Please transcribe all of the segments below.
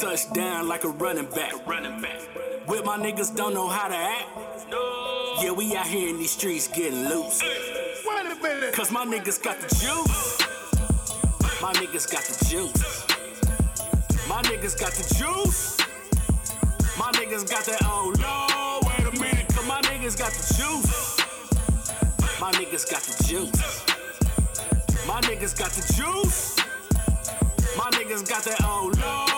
touchdown like a running back. Running back. With my niggas don't know how to act. Yeah, we out here in these streets getting loose. Wait a minute. Cause my niggas got the juice. My niggas got the juice. My niggas got the juice. My niggas got that oh no, wait a minute, cause my niggas got the juice. My niggas got the juice. My niggas got the juice. My niggas got that oh no,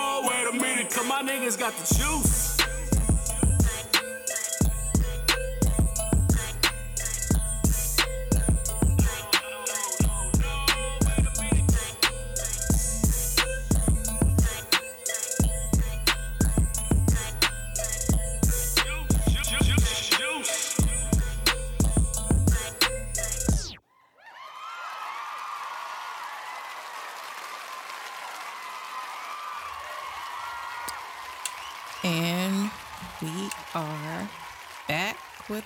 niggas got the juice.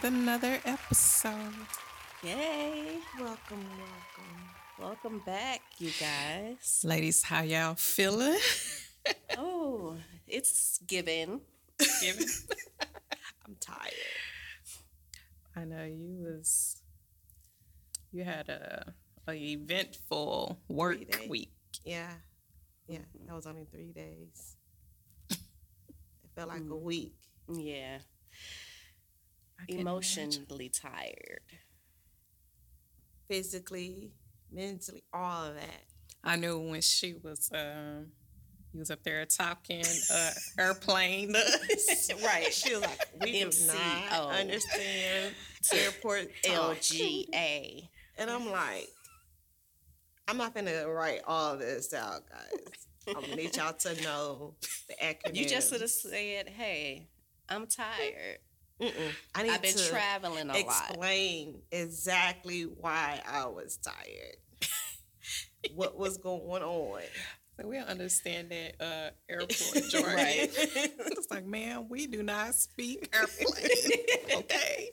Another episode. Yay! Welcome, welcome, welcome back, you guys. Ladies, how y'all feeling? Oh, it's given. Given. I'm tired. I know you was you had a a eventful work week. Yeah. Yeah. That was only three days. It felt like a mm-hmm. week. Yeah, I can imagine. Emotionally tired. Physically, mentally, all of that. I knew when she was um you was up there talking uh airplane right. She was like, we do not understand airport talk. LGA. And I'm like, I'm not gonna write all this out, guys. I'm gonna need y'all to know the acronym. You just should have said, "Hey, I'm tired. Mm-mm. I need I've been to traveling a lot." explain exactly why I was tired. what was going on? So we don't understand that uh airport jargon. Right. it's like, man, we do not speak airplane. okay.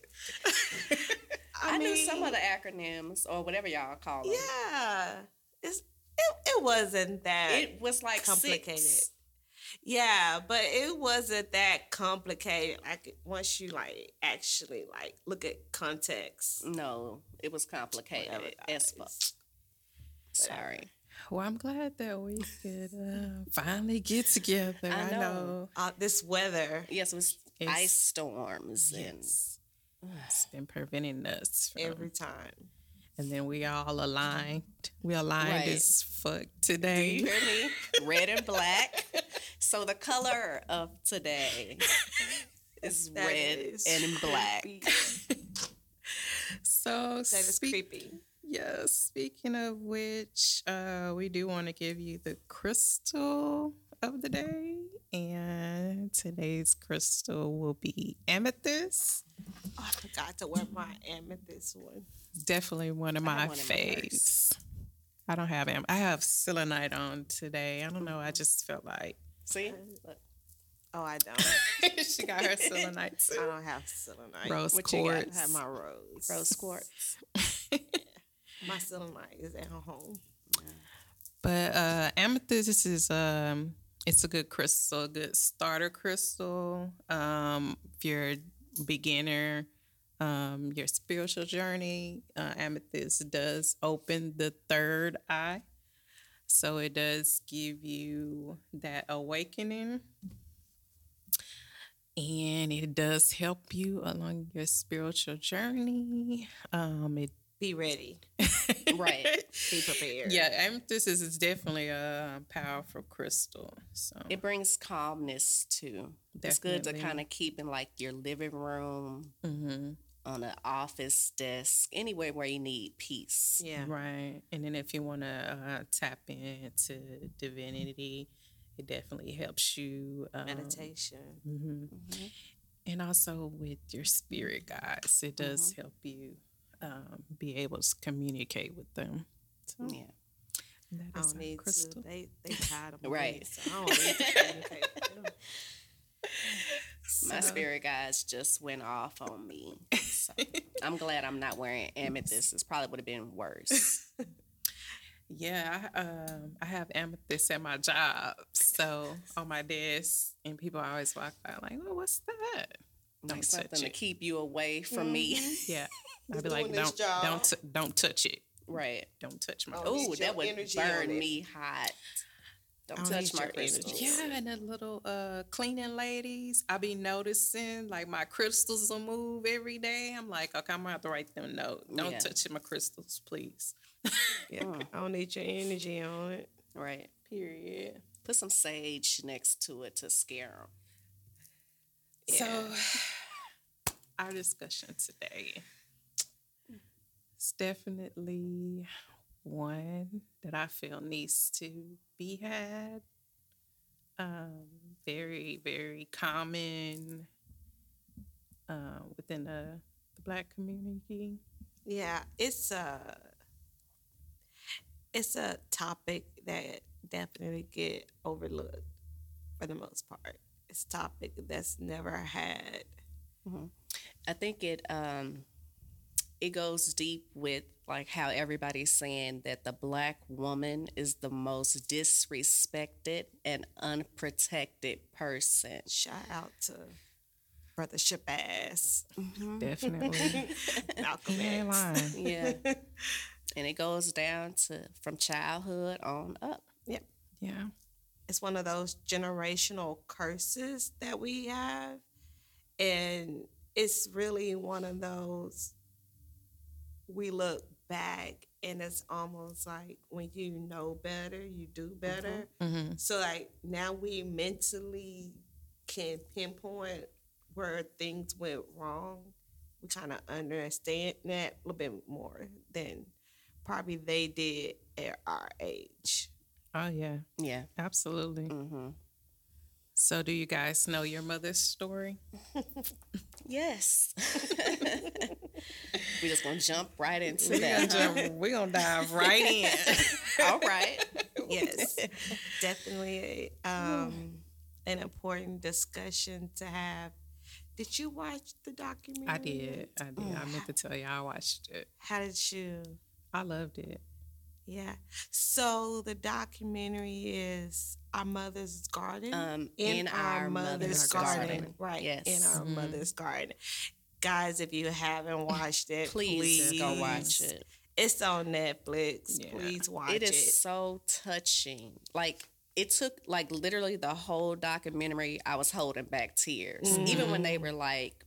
I, knew some of the acronyms or whatever y'all call them. Yeah, it's it, it wasn't that It was like complicated. six. Yeah, but it wasn't that complicated. Like once you like actually like look at context. No, it was complicated Whatever, as fuck. Sorry. Well, I'm glad that we could uh, finally get together. I I know. know. Uh, this weather Yes, it was It's- ice storms Yes. It's been preventing us from, every time. and then we all aligned. We aligned Right. as fuck and do today. you hear me? Red and black. So the color of today is red is and black. So That is speak- creepy. Yeah, speaking of which, uh, we do want to give you the crystal of the day. And today's crystal will be amethyst. Oh, I forgot to wear my amethyst one. Definitely one of my faves. I don't have am. I have selenite on today. I don't know. I just felt like See? Oh, I don't. she got her selenite I don't have selenite. Rose What you got? quartz. I have my rose. rose quartz. My selenite is at home. But uh, amethyst is um, it's a good crystal, a good starter crystal. Um, if you're a beginner, um, your spiritual journey, uh, amethyst does open the third eye, so it does give you that awakening, and it does help you along your spiritual journey. Um, it Be ready. Right. Be prepared. yeah, amethyst is, is definitely a powerful crystal. So It brings calmness too. It's good to kind of keep in like your living room, mhm. On an office desk, anywhere where you need peace. Yeah. right. And then if you want to uh, tap into divinity, it definitely helps you. Um, Meditation. mhm. Mhm. And also with your spirit guides, it does help you um, be able to communicate with them. So Yeah. that I don't need crystal. to. They they tired of me. Right. So I don't need to communicate with them. My So- spirit guides just went off on me. So I'm glad I'm not wearing amethyst. This probably would have been worse. Yeah, I, um, I have amethyst at my job, so on my desk, and people always walk by like, "Oh, what's that?" Don't Like touch something to keep you away from me. Yeah, I'd be like, "Don't, don't, t- don't touch it. right. Don't touch my." Oh, crystal." Oh, Need your that would energy burn me hot. Don't I touch my your crystals. Yeah, and the little uh cleaning ladies, I be noticing like my crystals will move every day. I'm like, okay, I'm gonna have to write them a note. Don't Yeah. touch my crystals, please. Yeah, I don't need your energy on it. Right. Period. Put some sage next to it to scare them. So, our discussion today is definitely one that I feel needs to be had. Um, very, very common uh, within the, the Black community. Yeah, it's a it's a topic that definitely get overlooked for the most part. It's a topic that's never had. I think it um it goes deep with like how everybody's saying that the black woman is the most disrespected and unprotected person. Shout out to Brother Shabazz, mm-hmm. Definitely. Malcolm He ain't X. lying. Yeah. and it goes down to from childhood on up. Yeah. Yeah. It's one of those generational curses that we have, and it's really one of those. We look back, and it's almost like when you know better, you do better. Mm-hmm. So like now we mentally can pinpoint where things went wrong. We kind of understand that a little bit more than probably they did at our age. Oh, yeah. Yeah. Absolutely. Mm-hmm. So, do you guys know your mother's story? Yes. we just gonna jump right into We're that. gonna, huh? jump, we gonna dive right in. All right. Yes, definitely um, an important discussion to have. Did you watch the documentary? I did. I did. I meant to tell you I watched it. How did you? I loved it. Yeah. So the documentary is our mother's garden. Um, in, our, mother's, garden. garden. Right. Yes. In our Mhm. mother's garden. Guys, if you haven't watched it, Please, please, go watch it. It's on Netflix. Yeah. Please watch It it. is so touching. Like it took like literally the whole documentary. I was holding back tears, even when they were like,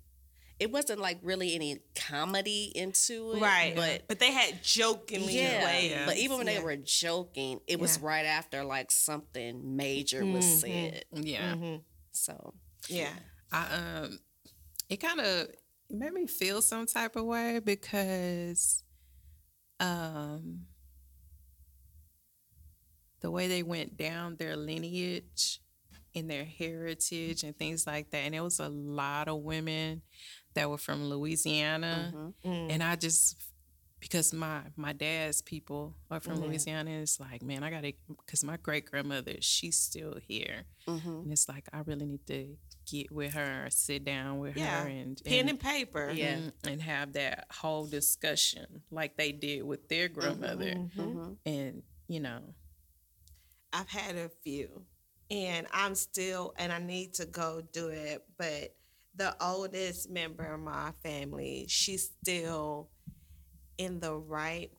it wasn't like really any comedy into it, right. But but they had jokingly yeah, ways. but even when Yeah. they were joking, it was Yeah. right after like something major was Mhm. said. Yeah. Mhm. So Yeah. I um it kind of made me feel some type of way because um the way they went down their lineage and their heritage and things like that and it was a lot of women that were from Louisiana mhm. Mm. and I just because my my dad's people are from Mhm. Louisiana it's like man I got to cuz my great grandmother she's still here Mhm. and it's like I really need to get with her, sit down with Yeah. her, and pen and, and paper. Yeah. and and have that whole discussion like they did with their grandmother, Mhm. Mhm. and you know, I've had a few, and I'm still, and I need to go do it. But the oldest member of my family, she's still in the right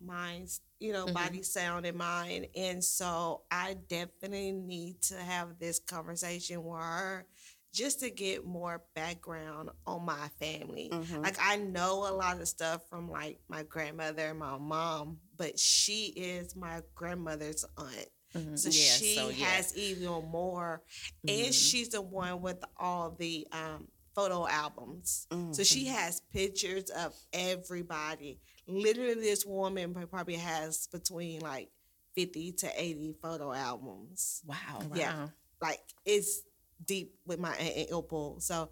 minds, you know, Mhm. body, sound, and mind. And so I definitely need to have this conversation with her just to get more background on my family. Mhm. Like I know a lot of stuff from like my grandmother and my mom, but she is my grandmother's aunt. mhm. So Yeah, she so, yeah. has even more, and Mhm. she's the one with all the um, photo albums. So Mhm. she has pictures of everybody. Literally, this woman probably has between like fifty to eighty photo albums. Wow. yeah. Wow. Like it's deep with my aunt and Opal. So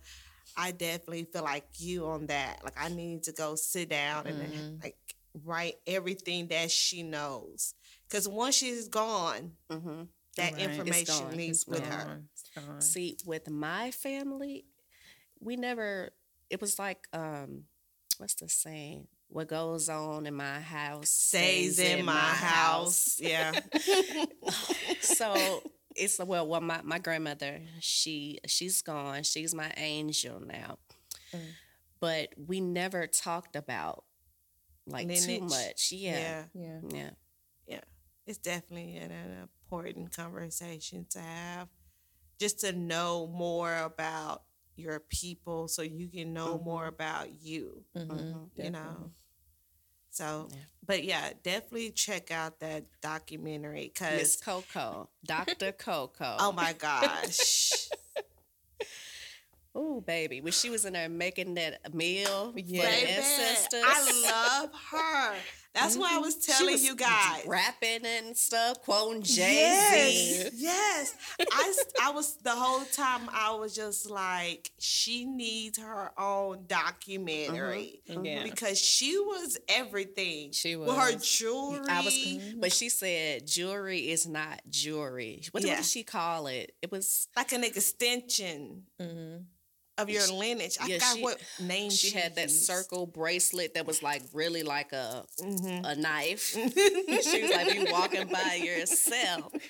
I definitely feel like you on that. Like I need to go sit down and Mhm. like write everything that she knows. Because once she's gone, hmm that Right. Information gone. leaves with It's her. gone. See, with my family, we never. It was like, um, what's the saying? what goes on in my house Stays in my house. Yeah. so it's well, well, my, my grandmother, she she's gone. She's my angel now. Mm. But we never talked about like too much. Yeah. yeah. Yeah. Yeah. yeah, it's definitely an, an important conversation to have, just to know more about your people, so you can know more about you. Mhm. You know. So, Yeah. but yeah, definitely check out that documentary Miss because Coco. Dr. Coco. oh my gosh, Oh, baby. When she was in there making that meal Yeah. for the Baby, ancestors. I love her. That's why I mm-hmm. was She telling was you guys. rapping and stuff, quoting Jay-Z. Yes, Z. yes. I, I was the whole time I was just like, she needs her own documentary mm-hmm. Mm-hmm. Yeah. because she was everything. She with her was. jewelry. I was, but she said jewelry is not jewelry. What, what Yeah. did she call it? It was like an extension Mhm. Of your lineage. I yeah, forgot she- what name she had that used. circle bracelet that was like really like a Mhm. a knife. she was like you walking by yourself.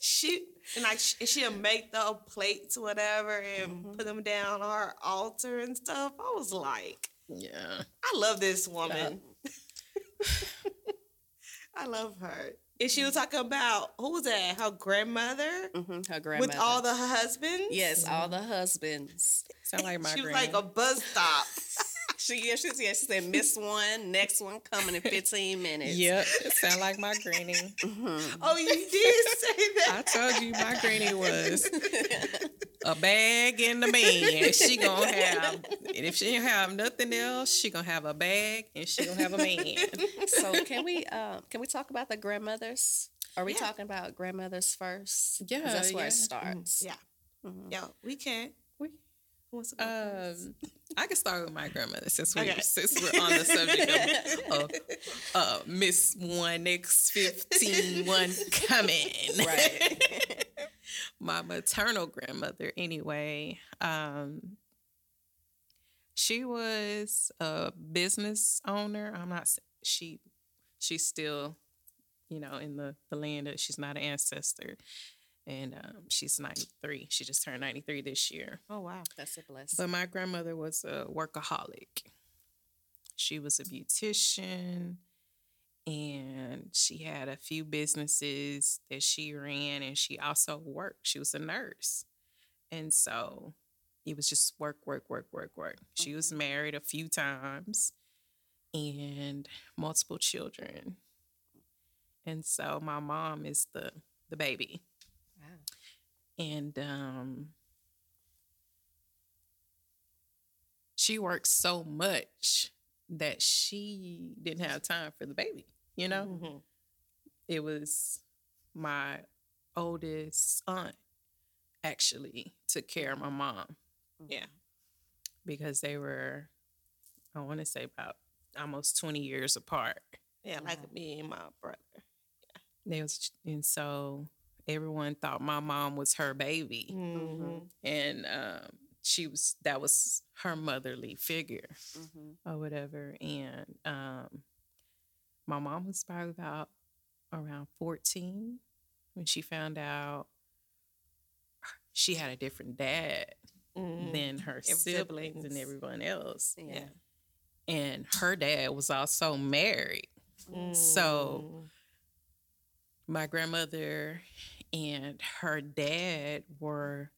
She and like she, she'll make the plates whatever and Mm-hmm. put them down on her altar and stuff. I was like, Yeah. I love this woman. I love her. And she was talking about who was that? Her grandmother Mhm, Her grandmother. with all the husbands. yes, all the husbands. Sound like my she was granny. like a bus stop. She yeah, she, yeah, she said miss one, next one coming in 15 minutes. Yep. Sound like my granny. oh, you did say that. I told you my granny was a bag in the man. She gonna have, and if she don't have nothing else, she gonna have a bag and she gonna have a man. So can we uh, can we talk about the grandmothers? Are we Yeah. talking about grandmothers first? Yeah, that's where yeah. it starts. Yeah, Mhm. yeah, we can. We- Who wants to go first? Um, I can start with my grandmother since we Okay. since we're on the subject of, of uh, Miss One X fifteen one coming. Right. my maternal grandmother anyway um she was a business owner i'm not she she's still you know in the the land that she's not an ancestor and um, she's 93 she just turned 93 this year oh wow. That's a blessing. but my grandmother was a workaholic. She was a beautician and she had a few businesses that she ran and she also worked. She was a nurse. And so it was just work, work, work, work, work. She was married a few times and multiple children. And so my mom is the the baby. And um she worked so much that she didn't have time for the baby, you know? Mhm. It was my oldest aunt actually took care of my mom Yeah. because they were I want to say about almost 20 years apart. Yeah, like me and my brother. Yeah, They was and so everyone thought my mom was her baby. Mm-hmm. and um, she was that was her motherly figure Mhm. or whatever. And um, my mom was probably about around fourteen when she found out she had a different dad Mm-hmm. than her siblings. and everyone else. Yeah. And her dad was also married. So my grandmother and her dad were,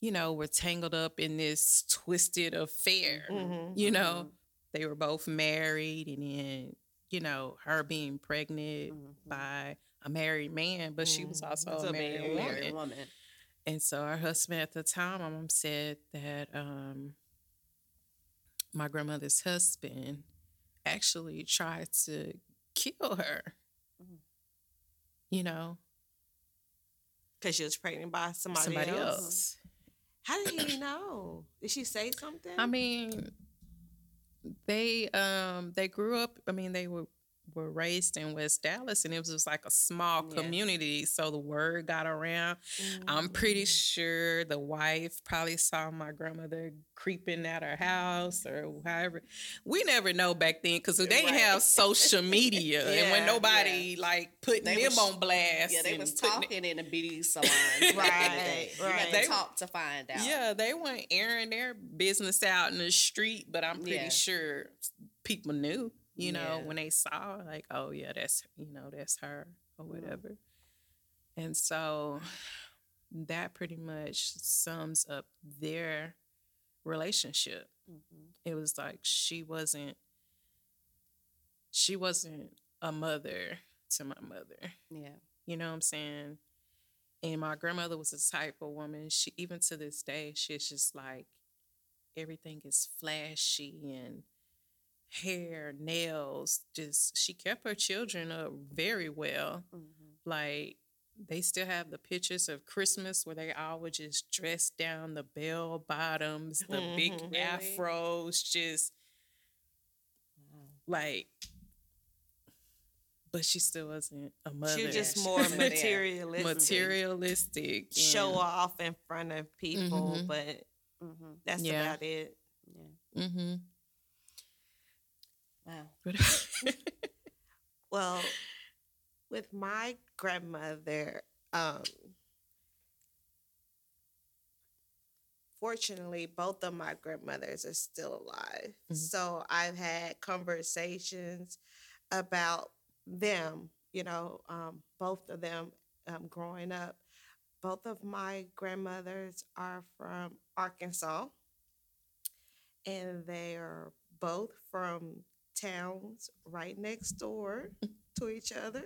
you know, were tangled up in this twisted affair. Mhm. You know, they were both married, and then, you know, her being pregnant by a married man, but she was also a a married married woman. Married woman. And so her husband at the time, my mom said that um, my grandmother's husband actually tried to kill her. Mm. You know, because she was pregnant by somebody, somebody else. else. How did he know? Did she say something? I mean, they um they grew up. I mean, they were were raised in West Dallas, and it was just like a small Yes. community. So the word got around. I'm pretty mm-hmm. sure the wife probably saw my grandmother creeping at her house or however. We never know back then because they didn't Right. have social media, and when Yeah, nobody like putting They them was- on blast. Yeah, they was putting it- talking in the beauty salons. back in the Right. Right. They- talked to find out. Yeah, they weren't airing their business out in the street, but I'm pretty Yeah. sure people knew, you know, Yeah. when they saw like, oh yeah, that's you know, that's her or Mm. whatever. And so that pretty much sums up their relationship. Mhm. It was like she wasn't she wasn't a mother to my mother. Yeah. You know what I'm saying? And my grandmother was the type of woman, she even to this day, she's just like everything is flashy and hair, nails, just she kept her children up very well. Mhm. Like they still have the pictures of Christmas where they all were just dressed down the bell bottoms, the big Mhm. Really? afros, just Wow. like but she still wasn't a mother. She was just more she was there. materialistic. materialistic. Show off in front of people, Mhm. but Mhm. that's Yeah. about it. Yeah. Mm-hmm. Wow. Well, with my grandmother, um, fortunately, both of my grandmothers are still alive. Mhm. So I've had conversations about them, you know, um, both of them um, growing up. Both of my grandmothers are from Arkansas, and they are both from towns right next door to each other,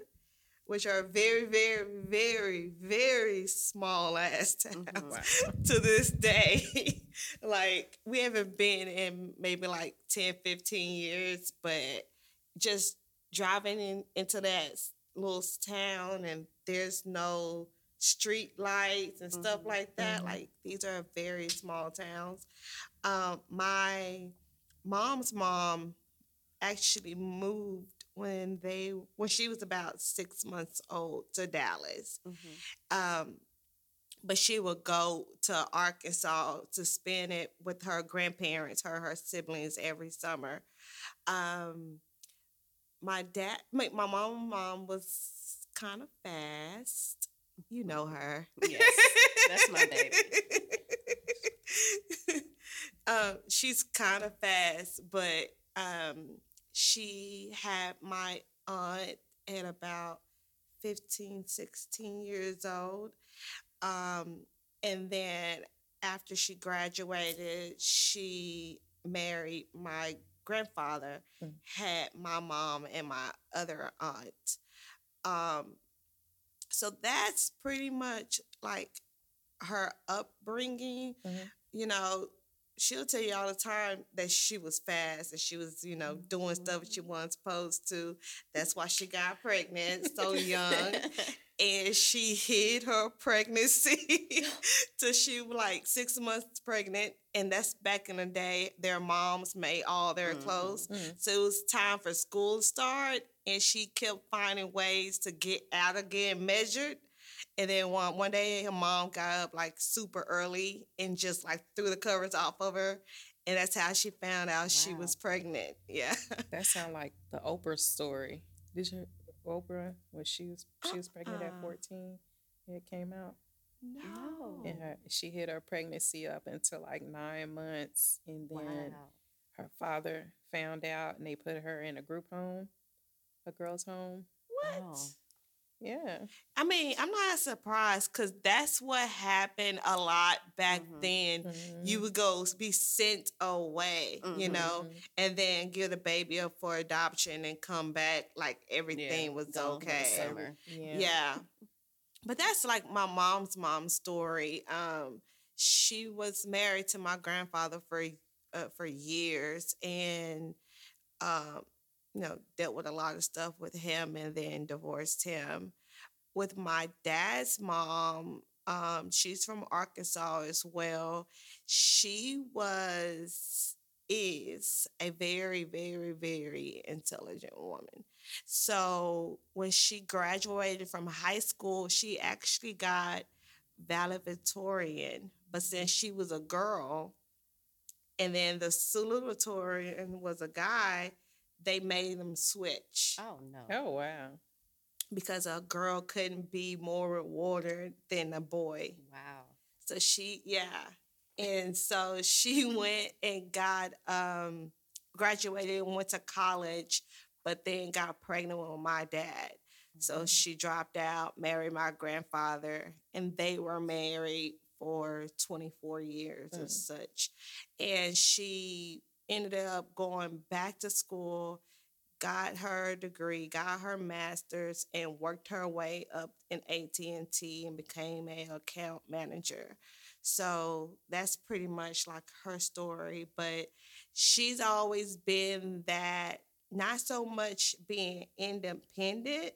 which are very, very, very, very small ass towns Mhm. to this day. like, we haven't been in maybe like 10, 15 years, but just driving in, into that little town and there's no street lights and stuff Mhm. like that. Mhm. Like, these are very small towns. Um, my mom's mom actually moved when they when she was about six months old to Dallas. Mhm. Um, but she would go to Arkansas to spend it with her grandparents, her her siblings every summer. Um, my dad, my, my mom, mom was kind of fast. You know her. Yes, that's my baby. um, she's kind of fast, but um, she had my aunt at about 15, 16 years old. Um, and then after she graduated, she married my grandfather, Mm. had my mom and my other aunt. Um, so that's pretty much like her upbringing. Mhm. You know, she'll tell you all the time that she was fast and she was, you know, doing stuff that she wasn't supposed to. That's why she got pregnant so young. and she hid her pregnancy till she was like six months pregnant. And that's back in the day, their moms made all their Mhm. clothes. Mhm. So it was time for school to start, and she kept finding ways to get out of getting measured. And then one one day, her mom got up like super early and just like threw the covers off of her, and that's how she found out she was pregnant. Yeah, That sounds like the Oprah story. Did you Oprah when she was she was pregnant at Uh-uh. 14? It came out. No. And her, she hid her pregnancy up until like nine months, and then Wow. her father found out, and they put her in a group home, a girls' home. What? Oh. Yeah, I mean, I'm not surprised because that's what happened a lot back Mhm. then. Mhm. You would go be sent away, you Mhm. know, Mhm. and then give the baby up for adoption and come back like everything Yeah, was okay. yeah, Yeah. But that's like my mom's mom's story. Um, she was married to my grandfather for uh, for years and um, you know, dealt with a lot of stuff with him and then divorced him. With my dad's mom, um, she's from Arkansas as well. She was is a very, very, very intelligent woman. So when she graduated from high school, she actually got valedictorian. But since she was a girl, and then the salutatorian was a guy, they made them switch Oh no. Oh wow. because a girl couldn't be more rewarded than a boy. Wow. So she, yeah. And so she went and got um graduated and went to college, but then got pregnant with my dad. So she dropped out, married my grandfather, and they were married for 24 years or such. And she ended up going back to school, got her degree, got her master's, and worked her way up in AT&T and became a account manager. So that's pretty much like her story. But she's always been that not so much being independent,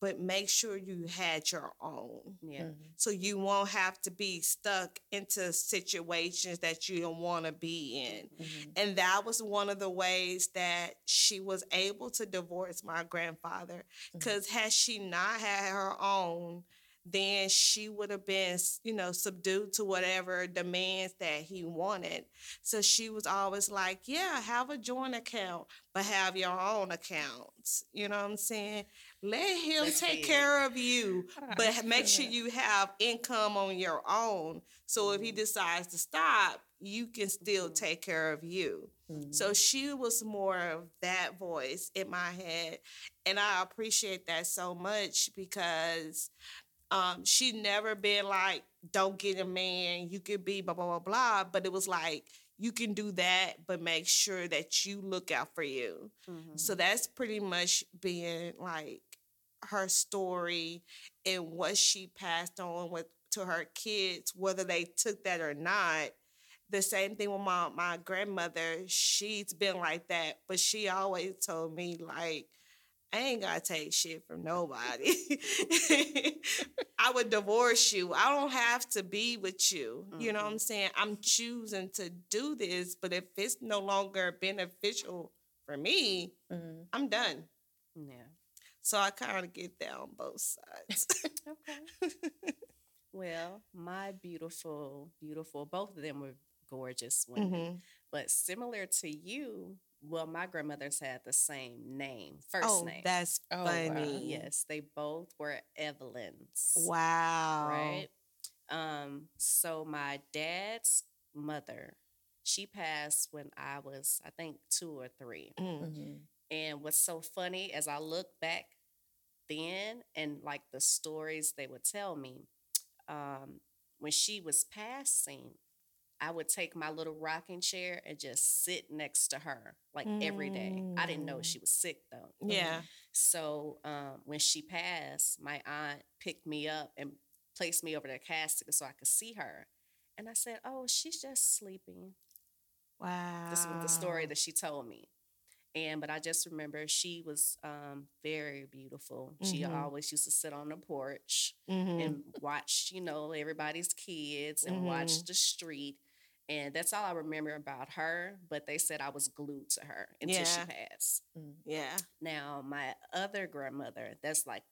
but make sure you had your own. Yeah. Mm-hmm. So you won't have to be stuck into situations that you don't want to be in. Mm-hmm. And that was one of the ways that she was able to divorce my grandfather. Mm-hmm. Because had she not had her own, then she would have been, you know, subdued to whatever demands that he wanted. So she was always like, yeah, have a joint account, but have your own accounts. You know what I'm saying? Let him That's take care of you, but make sure you have income on your own. So if he decides to stop, you can still take care of you. So she was more of that voice in my head. And I appreciate that so much because um, she never been like, don't get a man, you could be blah, blah, blah, blah. But it was like, you can do that, but make sure that you look out for you. Mhm. So that's pretty much being like her story and what she passed on with to her kids, whether they took that or not. The same thing with my my grandmother. She's been like that, but she always told me like, I ain't gotta take shit from nobody. I would divorce you. I don't have to be with you. You know what I'm saying? I'm choosing to do this, but if it's no longer beneficial for me, Mhm. I'm done. Yeah. So I kind of get that on both sides. Okay. well, my beautiful, beautiful, both of them were gorgeous women. Mhm. But similar to you, well, my grandmothers had the same name, first Oh, name. that's Oh, wow. funny. yes, they both were Evelyns. Wow. Right? Um, so my dad's mother, she passed when I was, I think, two or three. Mm. And what's so funny as I look back then and like the stories they would tell me, um, when she was passing, I would take my little rocking chair and just sit next to her like every day. I didn't know Mm. she was sick though. Yeah. So um, when she passed, my aunt picked me up and placed me over the casket so I could see her. And I said, "Oh, she's just sleeping." Wow. This was the story that she told me. And but I just remember she was um, very beautiful. She Mhm. always used to sit on the porch Mhm. and watch, you know, everybody's kids and watch Mhm. the street. And that's all I remember about her. But they said I was glued to her until Yeah. she passed. Yeah. Now my other grandmother, that's like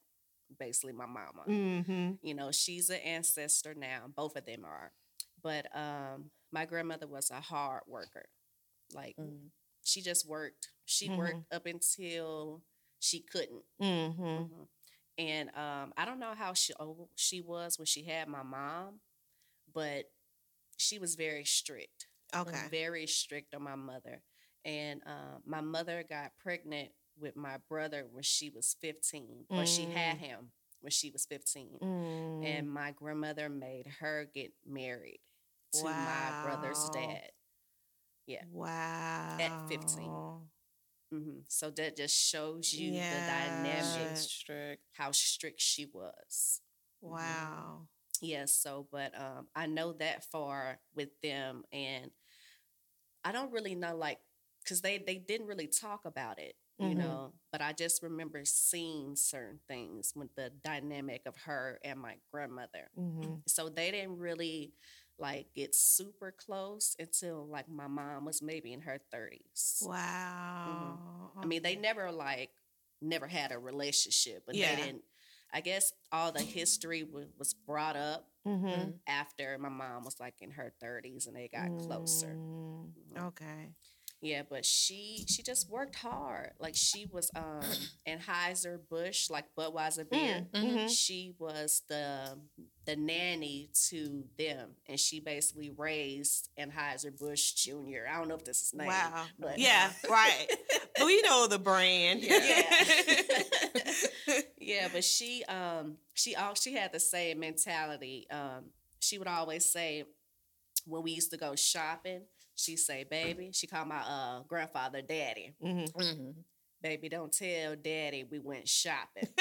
basically my mama. Mm-hmm. You know, she's an ancestor now. Both of them are. But um, my grandmother was a hard worker. Like Mm. she just worked. She Mhm. worked up until she couldn't. Mm-hmm. Mhm. And um, I don't know how she old she was when she had my mom, but she was very strict. Okay. Very strict on my mother. And uh, my mother got pregnant with my brother when she was 15, or she had Mm. him when she was 15. Mm. And my grandmother made her get married to my brother's dad. Yeah. wow. At 15. Hmm So that just shows you Yeah. the dynamic, strict. how strict she was. Wow. Yes. So, but um, I know that far with them, and I don't really know, like, because they they didn't really talk about it, you Mhm. know. But I just remember seeing certain things with the dynamic of her and my grandmother. Mm-hmm. So they didn't really like get super close until like my mom was maybe in her 30s. Wow. I mean, they never like never had a relationship, but Yeah. they didn't. I guess all the history w- was brought up Mm-hmm. after my mom was like in her 30s and they got closer. Mm, Okay. Yeah, but she she just worked hard. Like she was um Anheuser Busch, like Budweiser beer. mhm. She was the the nanny to them, and she basically raised Anheuser Busch Junior. I don't know if this is name. Wow. but Yeah, right. We know the brand. yeah, yeah. But she um she all she had the same mentality. Um, she would always say when we used to go shopping, she say, "Baby," she called my uh grandfather Daddy. Mhm. Mhm. Baby, don't tell daddy we went shopping.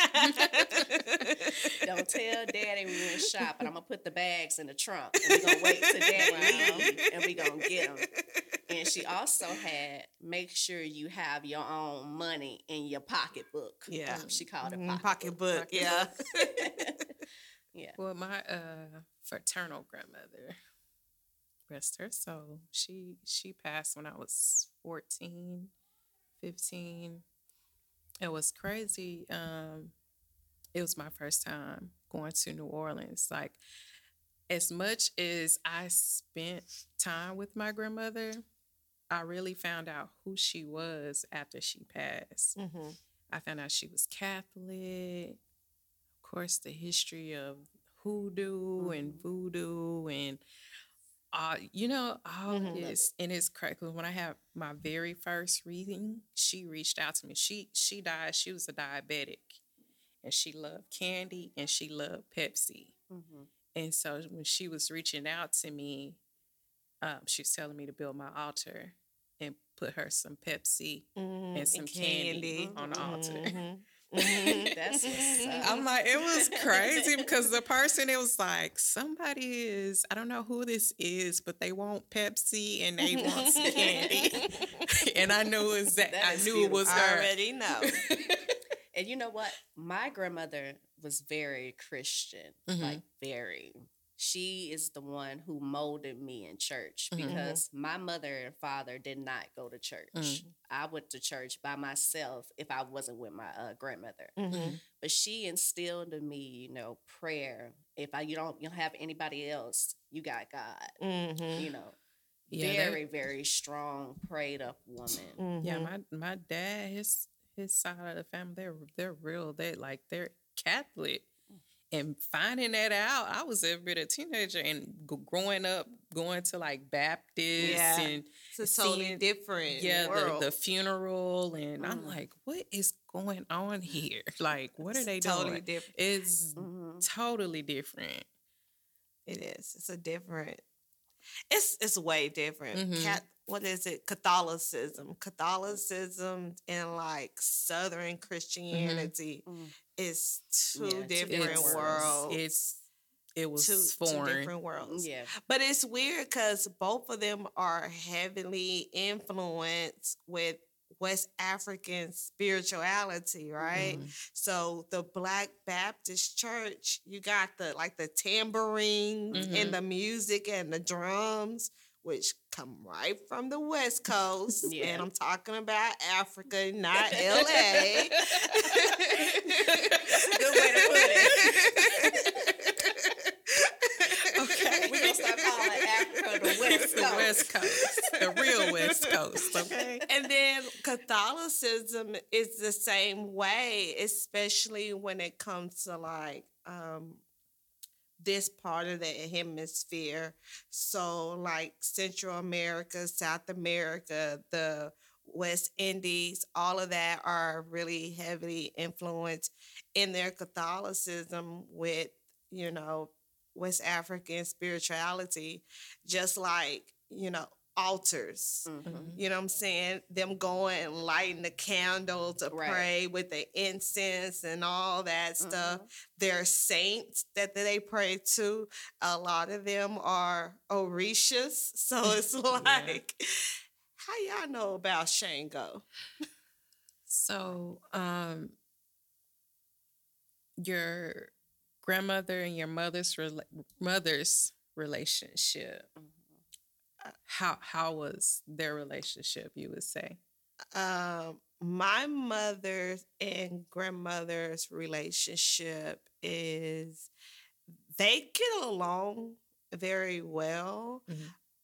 don't tell daddy we went shopping. I'm gonna put the bags in the trunk and we're gonna wait till daddy leave and we gonna get them. And she also had make sure you have your own money in your pocketbook. Yeah. She called it Mhm, pocketbook. Pocketbook, yeah. yeah. Well, my uh fraternal grandmother, rest her soul, she she passed when I was 14, 15. It was crazy. Um, it was my first time going to New Orleans. Like, as much as I spent time with my grandmother, I really found out who she was after she passed. Mhm. I found out she was Catholic. Of course, the history of hoodoo and voodoo and uh, you know, all of Mhm. this. And it's crazy when I had my very first reading, she reached out to me. She she died, she was a diabetic. And she loved candy and she loved Pepsi. Mhm. And so when she was reaching out to me, um, she was telling me to build my altar and put her some Pepsi Mhm. and some candy, on the altar. Mhm. Mhm. Up. I'm like, it was crazy because the person, it was like, somebody is, I don't know who this is, but they want Pepsi and they want candy. and I knew it was that, That I knew it was I her. already know. And you know what? My grandmother was very Christian, Mhm. like very. She is the one who molded me in church Mhm. because my mother and father did not go to church. Mm. I went to church by myself if I wasn't with my uh, grandmother. Mhm. But she instilled in me, you know, prayer. If I you don't you don't have anybody else, you got God. Mhm. You know, Yeah, that- very very strong, prayed up woman. Yeah, Mhm. my my dad, his his side of the family, they're they're real. They like they're Catholic, and finding that out, I was a bit a teenager and g- growing up, going to like Baptist Yeah. and It's a totally seeing- different yeah, the, the funeral, and I'm Mm. like, what is going on here? Like, what are It's they totally doing? different. It's Mhm. totally different. It is. It's a different. It's it's way different. Mhm. Cat, what is it? Catholicism. Catholicism and like Southern Christianity Mm. Is two Yeah, different different worlds. It's it was two, two different worlds. Yeah. But it's weird because both of them are heavily influenced with West African spirituality, right? Mhm. So the Black Baptist Church, you got the like the tambourines Mhm. and the music and the drums, which come right from the West Coast. Yeah. And I'm talking about Africa, not LA. Good way to put it. Okay. We're gonna start calling Africa the West the West Coast, the real West Coast. Okay. and then Catholicism is the same way, especially when it comes to like um this part of the hemisphere. So like Central America, South America, the West Indies, all of that are really heavily influenced in their Catholicism with, you know, West African spirituality, just like, you know, altars. Mhm. You know what I'm saying? Them going and lighting the candle to Right. pray with the incense and all that stuff. Mhm. There are saints that they pray to. A lot of them are Orishas. So it's like, how y'all know about Shango? So, um, your grandmother and your mother's rela- mother's relationship. How how was their relationship? You would say. um, my mother's and grandmother's relationship is they get along very well.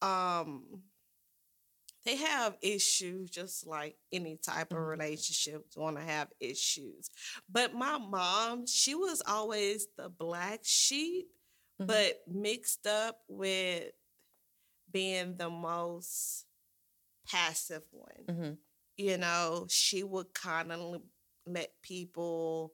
Um, they have issues just like any type of Mhm. relationships want to have issues. But my mom, she was always the black sheep, Mhm. but mixed up with being the most passive one Mm-hmm. you know, she would kind of let people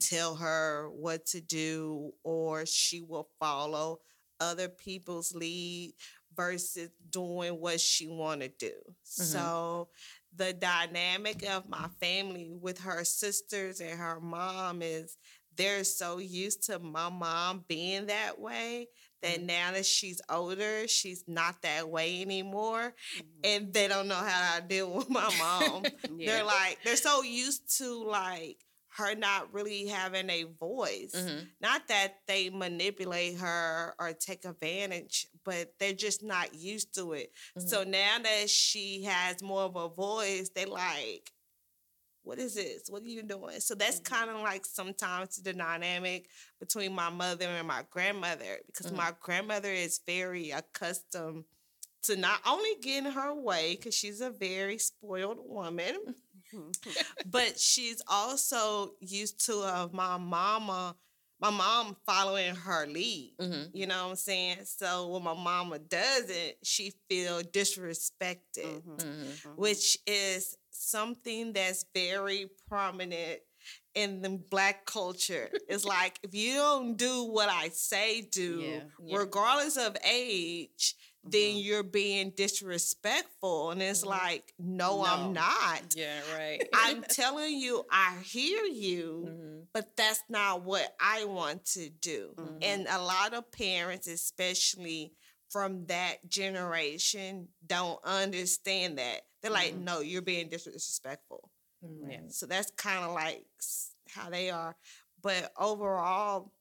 tell her what to do, or she will follow other people's lead versus doing what she want to do. So the dynamic of my family with her sisters and her mom is they're so used to my mom being that way that mm-hmm. now that she's older, she's not that way anymore. Mm-hmm. And they don't know how to deal with my mom. Yeah. They're like, they're so used to like her not really having a voice. Mm-hmm. Not that they manipulate her or take advantage, but they're just not used to it. Mm-hmm. So now that she has more of a voice, they like, what is this? What are you doing? So that's kind of like sometimes the dynamic between my mother and my grandmother because my grandmother is very accustomed to not only getting her way because she's a very spoiled woman, but she's also used to uh, my mama, my mom following her lead. Mhm. You know what I'm saying? So when my mama doesn't, she feel disrespected Mm-hmm. which is something that's very prominent in the black culture. is like if you don't do what I say do, Yeah. Yeah. regardless of age, then you're being disrespectful. And it's like, no, No. I'm not. Yeah, right. I'm telling you, I hear you, Mhm. but that's not what I want to do. Mhm. And a lot of parents, especially from that generation, don't understand that. They're like, Mhm. no, you're being disrespectful. Right. So that's kind of like how they are. But overall,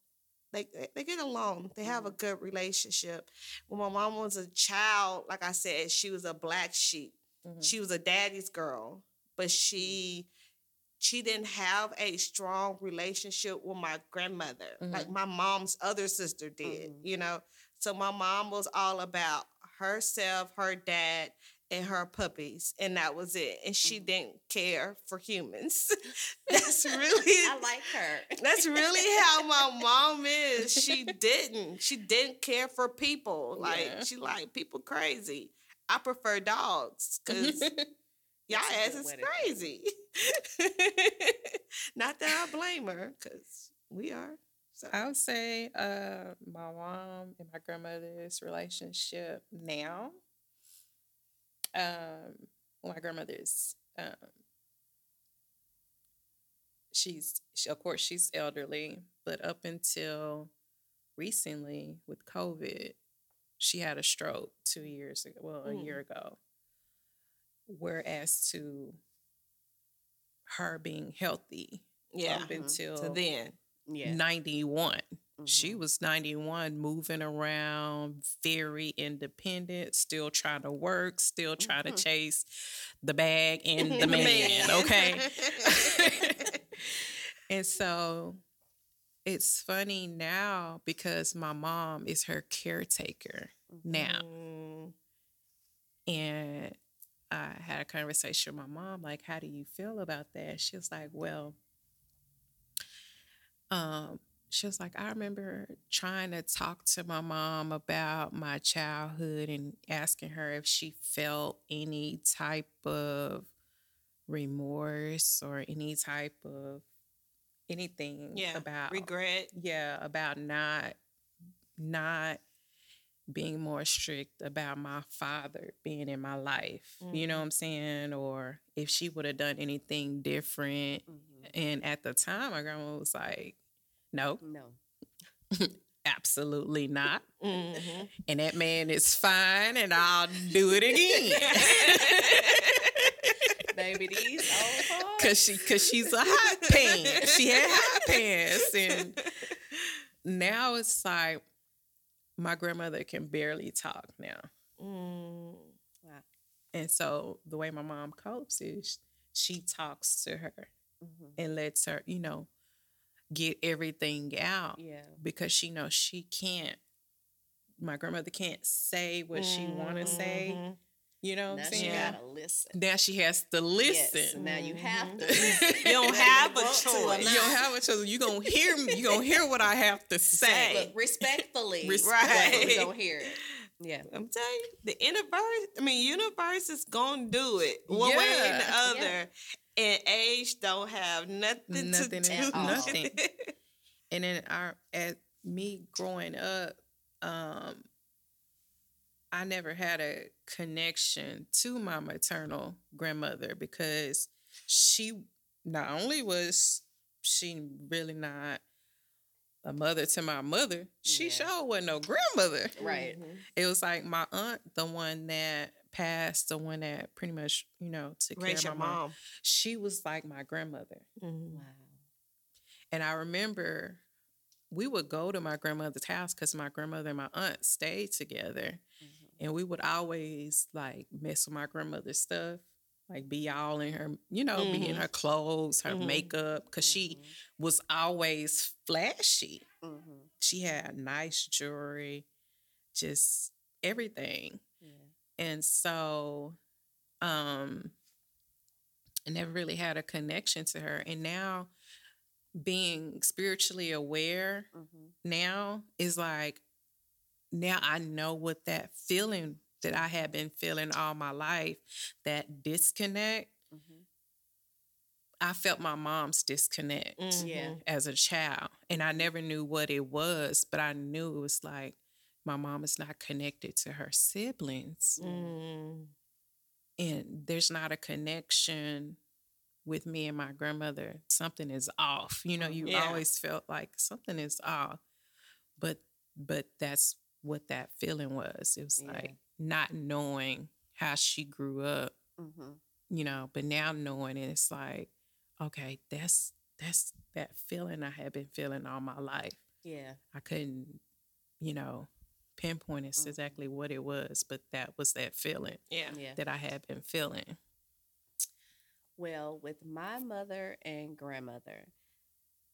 they they get along. They have a good relationship. When my mom was a child, like I said, she was a black sheep. Mhm. She was a daddy's girl, but she she didn't have a strong relationship with my grandmother, like my mom's other sister did, Mhm. you know. So my mom was all about herself, her dad, and her puppies, and that was it. And she didn't care for humans. That's really I like her. that's really how my mom is. She didn't. She didn't care for people. Like Yeah. she like people crazy. I prefer dogs because y'all ass is crazy. Not that I blame her because we are. So I would say uh, my mom and my grandmother's relationship now. Um, well, my grandmother's, um, she's she, of course she's elderly, but up until recently with COVID, she had a stroke two years ago. Well, a Mm. year ago. Whereas to her being healthy yeah. up until So then, Yeah. 91. She Mhm. was 91, moving around, very independent, still trying to work, still trying Mhm. to chase the bag and the The man. man. Okay. and so it's funny now because my mom is her caretaker now. Mm, And I had a conversation with my mom, like, how do you feel about that? She was like, well, um, she was like, I remember trying to talk to my mom about my childhood and asking her if she felt any type of remorse or any type of anything yeah. about regret. yeah about not not being more strict about my father being in my life you know what i'm saying or if she would have done anything different Mhm. and at the time my grandma was like no No. absolutely not Mhm. and that man is fine and i'll do it again Baby, these old. Cause she, cause she's a hot pants. She had hot pants, and now it's like my grandmother can barely talk now. Mm. Wow. And so the way my mom copes is she talks to her Mhm. and lets her, you know, get everything out Yeah. because she knows she can't. My grandmother can't say what she want to say. Mhm. You know what Now I'm she saying? Yeah. gotta listen. Now she has to listen. Yes. Now you have to. Mhm. listen. You don't have a want to or choice. You don't have a choice. You gonna hear me. You gonna hear what I have to say. Look, respectfully, Respect. Right. You don't hear it. Yeah. I'm telling you, the universe. I mean, universe is gonna do it one way or the Yeah. other, and age don't have nothing, Nothing to do. with Nothing. and then our at me growing up, um, I never had a connection to my maternal grandmother because she not only was she really not a mother to my mother, she Yeah. sure wasn't no grandmother. Right. It was like my aunt, the one that passed, the one that pretty much, you know, took Raise care your of my mom. mom. She was like my grandmother. Mhm. Wow. And I remember we would go to my grandmother's house because my grandmother and my aunt stayed together. Mhm. And we would always like mess with my grandmother's stuff, like be all in her, you know, be in Mhm. her clothes, her Mhm. makeup, because she was always flashy. Mhm. She had nice jewelry, just everything. Yeah. And so um I never really had a connection to her. And now being spiritually aware Mhm. now is like now I know what that feeling that I had been feeling all my life, that disconnect. Mhm. I felt my mom's disconnect Mhm. As a child. And I never knew what it was, but I knew it was like my mom is not connected to her siblings. Mm. and there's not a connection with me and my grandmother something is off you know you Yeah. always felt like something is off but but that's what that feeling was it was Yeah. like not knowing how she grew up Mhm. you know but now knowing it, it's like okay that's that's that feeling i had been feeling all my life Yeah. i couldn't you know pinpoint it's Mhm. exactly what it was but that was that feeling Yeah. Yeah. that i had been feeling Well, with my mother and grandmother,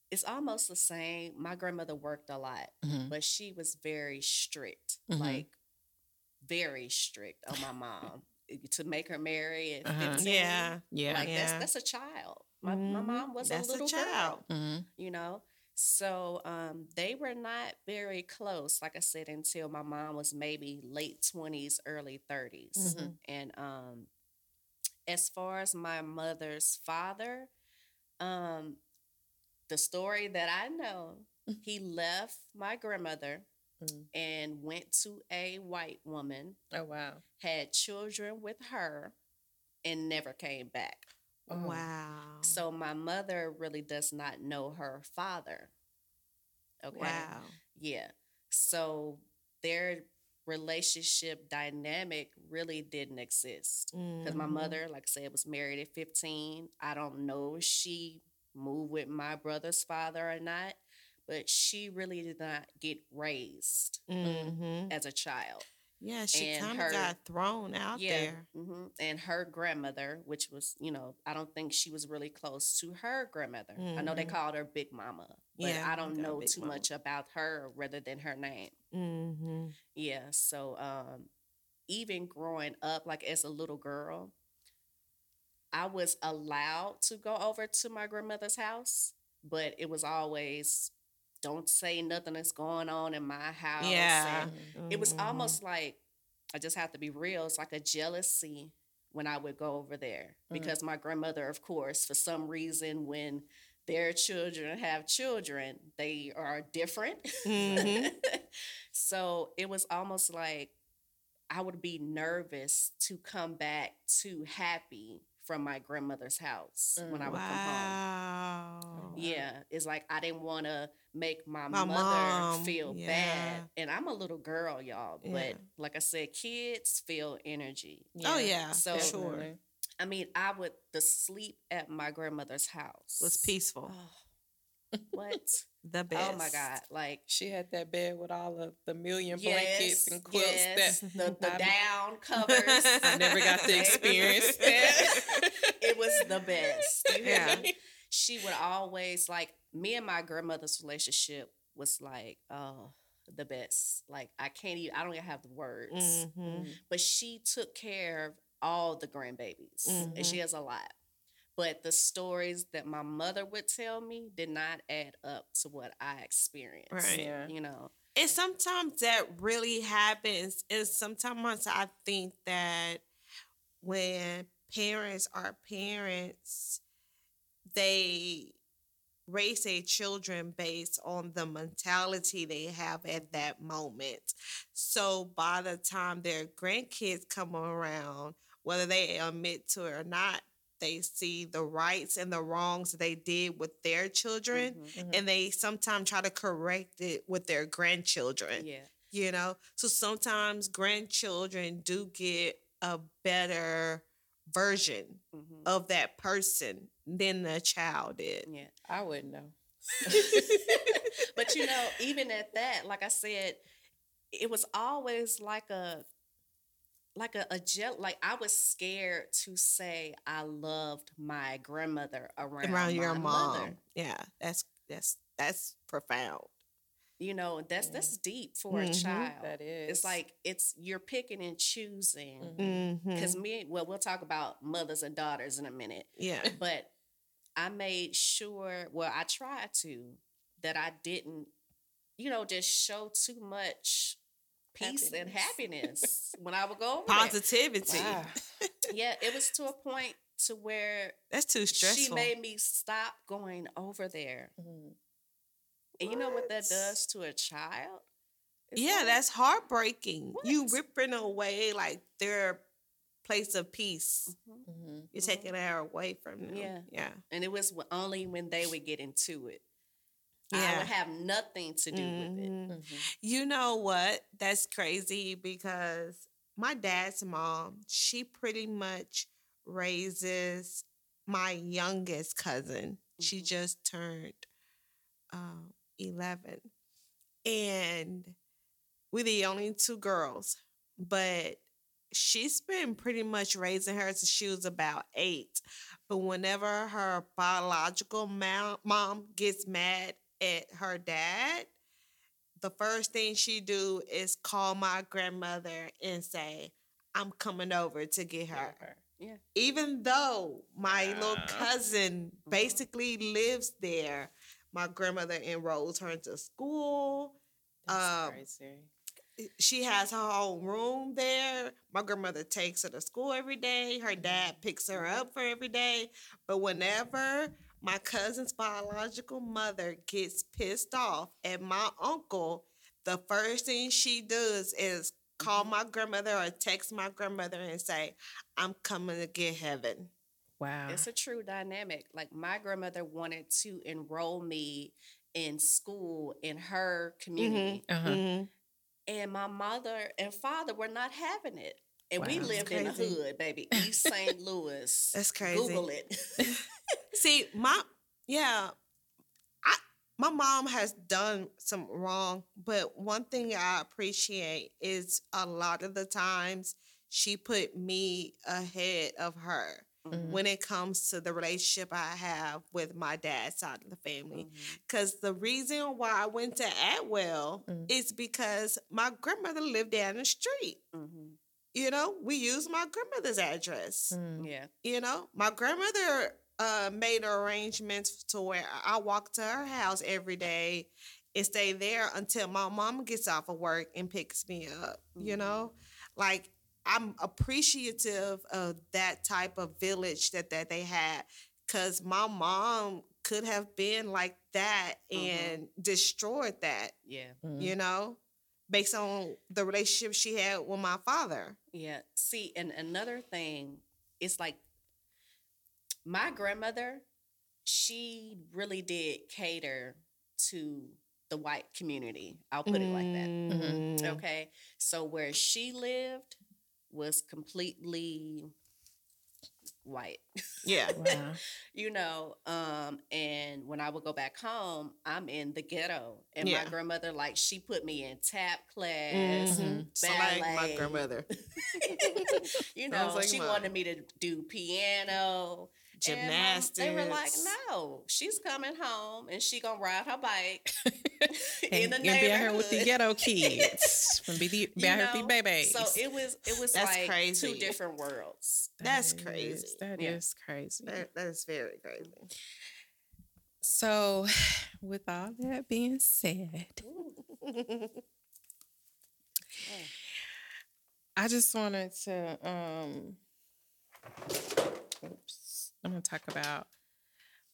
it's almost the same. My grandmother worked a lot, Mhm. but she was very strict, Mhm. like very strict on my mom to make her marry at Uh-huh. 15. Yeah. yeah Like Yeah. that's that's a child. My, my Mhm. mom was That's a a little child. girl, Mhm. you know. So um, they were not very close, like I said, until my mom was maybe late twenties, early 30s Mhm. And um, as far as my mother's father, um, the story that I know, he left my grandmother Mm. and went to a white woman, Oh wow. had children with her, and never came back. Oh. Wow. So my mother really does not know her father. Okay. Wow. Yeah. So their relationship dynamic really didn't exist. Because my Mhm. mother, like I said, was married at 15. I don't know if she moved with my brother's father or not, but she really did not get raised Mhm. as a child. Yeah, she kind of got thrown out there. hmm And her grandmother, which was, you know, I don't think she was really close to her grandmother. I know they Mhm. called her Big Mama, but Yeah, I don't they call her know too Mama. much about her rather than her name. Mm-hmm. Yeah. So um even growing up like as a little girl, I was allowed to go over to my grandmother's house, but it was always don't say nothing that's going on in my house. Yeah. and it was Mhm. almost like I just have to be real. It's like a jealousy when I would go over there Mm. because my grandmother, of course, for some reason, when their children have children, they are different. Mhm. so it was almost like I would be nervous to come back too happy from my grandmother's house when mm, I would come home. Oh, yeah, it's like I didn't want to make my, My mother mom, feel yeah. bad. And I'm a little girl, y'all. Yeah. But like I said, kids feel energy. Oh yeah, So- for sure. I mean, I would the sleep at my grandmother's house Was peaceful. Oh, what? The best. Oh my God! Like She had that bed with all of the million yes, blankets and quilts yes, that the, the I- down covers. I never got to experience that. it was the best. Yeah. She would always like me and my grandmother's relationship was like oh the best. Like I can't even I don't even have the words. Mhm. But she took care of all the grandbabies, and she has a lot. But the stories that my mother would tell me did not add up to what I experienced. Right. Yeah. You know. And sometimes that really happens. And sometimes I think that when parents are parents, they raise their children based on the mentality they have at that moment. So by the time their grandkids come around, whether they admit to it or not, they see the rights and the wrongs they did with their children and they sometimes try to correct it with their grandchildren Yeah. you know so sometimes grandchildren do get a better version hmm of that person than the child did Yeah. I wouldn't know. but you know, even at that, like I said, it was always like a like a, a gel like I was scared to say I loved my grandmother around, around your mom mother. yeah that's that's that's profound You know, that's Yeah. that's deep for a Mhm. child. That is. It's like it's you're picking and choosing. Mhm. hmm Because me, well, we'll talk about mothers and daughters in a minute. yeah But I made sure, well, I tried to, that I didn't, you know, just show too much peace and happiness when I would go over there. positivity Wow. Yeah, it was to a point to where that's too stressful she made me stop going over there. Mhm. And you know what that does to a child? It's yeah like, that's heartbreaking you ripping away like their place of peace Mhm. Mhm. you're Mhm. taking her away from them Yeah. yeah And it was only when they would get into it. I Yeah. would have nothing to do with it. Mhm. Mhm. You know what? That's crazy because my dad's mom, she pretty much raises my youngest cousin. She Mhm. just turned um, 11. And we're the only two girls, but she's been pretty much raising her since she was about eight. But whenever her biological mom, mom gets mad at her dad, the first thing she do is call my grandmother and say, "I'm coming over to get her." Yeah. Even though my little cousin basically lives there, my grandmother enrolls her into school. That's Um, crazy. She has her own room there. My grandmother takes her to school every day. Her dad picks her up for every day. But whenever my cousin's biological mother gets pissed off at my uncle, the first thing she does is call my grandmother or text my grandmother and say, I'm coming to get heaven. Wow. It's a true dynamic. Like my grandmother wanted to enroll me in school in her community, uh-huh. Mhm. and my mother and father were not having it. And we lived in the hood, baby, East St. Louis. That's crazy. Google it. See, my yeah, I my mom has done some wrong, but one thing I appreciate is a lot of the times she put me ahead of her Mhm. when it comes to the relationship I have with my dad's side of the family. Because the reason why I went to Atwell Mm. is because my grandmother lived down the street. Mhm. You know, we used my grandmother's address Mm. Yeah. you know my grandmother uh made arrangements to where i walk to her house every day and stay there until my mom gets off of work and picks me up you know like i'm appreciative of that type of village that that they had because my mom could have been like that Mhm. and destroyed that Yeah. Mm. you know based on the relationship she had with my father Yeah. See, and another thing it's like my grandmother, she really did cater to the white community. I'll put it like that. Mm. Okay. So where she lived was completely white. Yeah. Wow. you know um and when i would go back home i'm in the ghetto and Yeah. my grandmother like she put me in tap class Mhm. So like my grandmother. you know like she mine. wanted me to do piano and my- Gymnastics. they were like no she's coming home and she gonna ride her bike in And the gonna be out here with the ghetto kids. Gonna be the, be You out here with the babies. so it was it was That's like crazy. two different worlds That's That crazy. is- That Yeah. is crazy. That, that is very crazy. So, with all that being said, I just wanted to um oops, I'm gonna talk about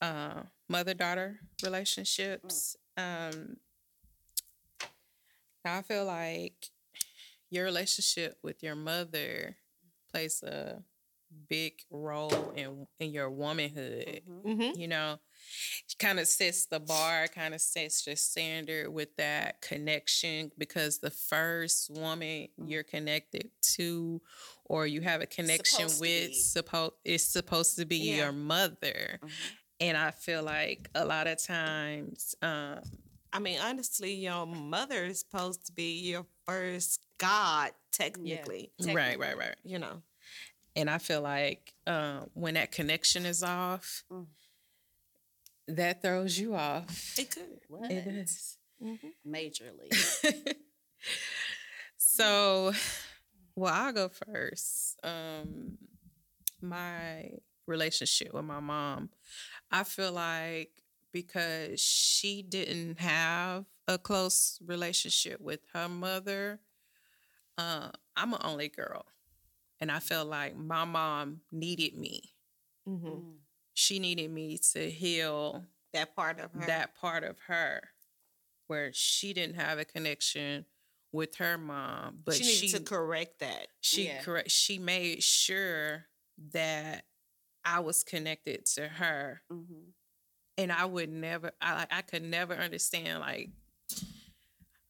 uh mother daughter relationships. Um I feel like your relationship with your mother plays a big role in in your womanhood. Mm-hmm. You know, kind of sets the bar, kind of sets your standard with that connection because the first woman you're connected to or you have a connection Supposed with supposed is supposed to be Yeah. your mother. Mhm. And I feel like a lot of times, um, I mean, honestly, your mother is supposed to be your first God, technically. right, right, right. You know. And I feel like uh, when that connection is off, Mm. that throws you off. It could. what It is. majorly So, well, I'll go first. Um, my relationship with my mom, I feel like because she didn't have a close relationship with her mother, uh, I'm an only girl. And I feel like my mom needed me. Mm-hmm. She needed me to heal That part of her. that part of her where she didn't have a connection with her mom, but she she to correct that. she Yeah. correct she made sure that I was connected to her, Mhm. and I would never I I could never understand like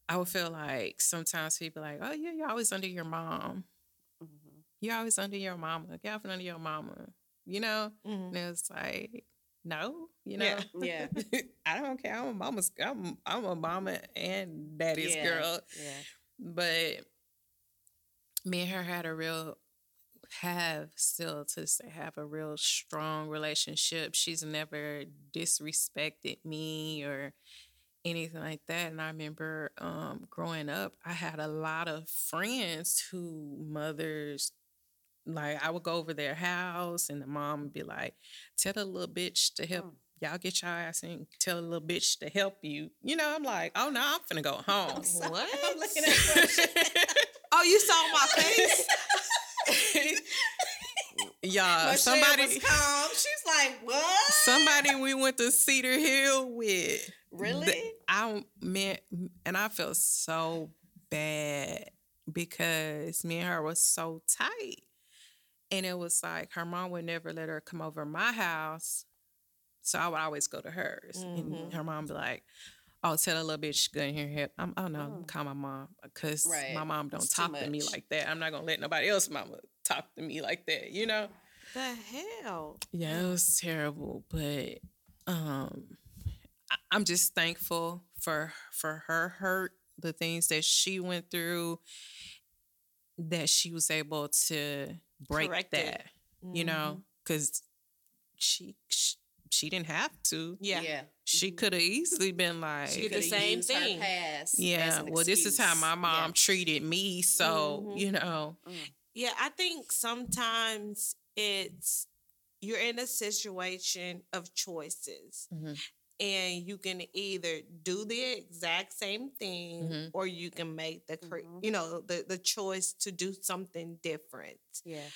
I would feel like sometimes people like oh yeah you're always under your mom Mhm. you're always under your mama get off under your mama you know Mhm. and it's like no you know Yeah. yeah I don't care. I'm a mama's. I'm I'm a mama and daddy's Yeah. girl. yeah But me and her had a real have still to have a real strong relationship. She's never disrespected me or anything like that. And I remember um, growing up, I had a lot of friends who mothers like I would go over their house and the mom would be like, tell the little bitch to help y'all get your ass in, tell a little bitch to help you. You know, I'm like, oh no, I'm finna go home. What? I'm looking at Oh, you saw my face? Y'all, Michelle somebody was calm. She's like, what? somebody we went to Cedar Hill with. Really? the- I meant, and I felt so bad because me and her was so tight. And it was like her mom would never let her come over my house. So I would always go to hers. And Mhm. her mom be like, Oh, tell a little bitch good in here and help. I'm, oh no, call my mom because Right. my mom don't It's talk to me like that. I'm not gonna let nobody else mama talk to me like that, you know? the hell? Yeah, it was terrible, but um I- I'm just thankful for for her hurt, the things that she went through that she was able to break Correct it. that, you know, cuz she, she she didn't have to. Yeah. yeah. She could have easily been like She the same used her thing. past as yeah, an well, this is how my mom Yeah. treated me, so Mhm. you know, Yeah, I think sometimes it's you're in a situation of choices. Mhm. And you can either do the exact same thing Mhm. or you can make the cre- Mhm. you know the the choice to do something different. Yeah.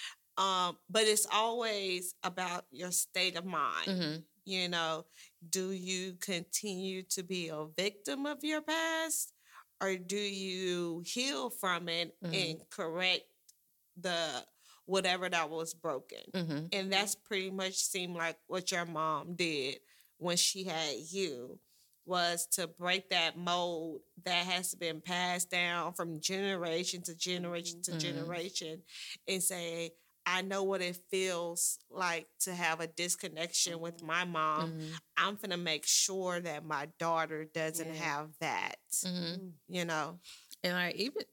Um but it's always about your state of mind. mhm, You know, do you continue to be a victim of your past or do you heal from it Mhm. and correct the whatever that was broken? mhm, And that's pretty much seemed like what your mom did when she had you was to break that mold that has been passed down from generation to generation to Mhm. generation and say I know what it feels like to have a disconnection with my mom. Mhm. I'm gonna make sure that my daughter doesn't Yeah. have that. Mhm. You know. And like even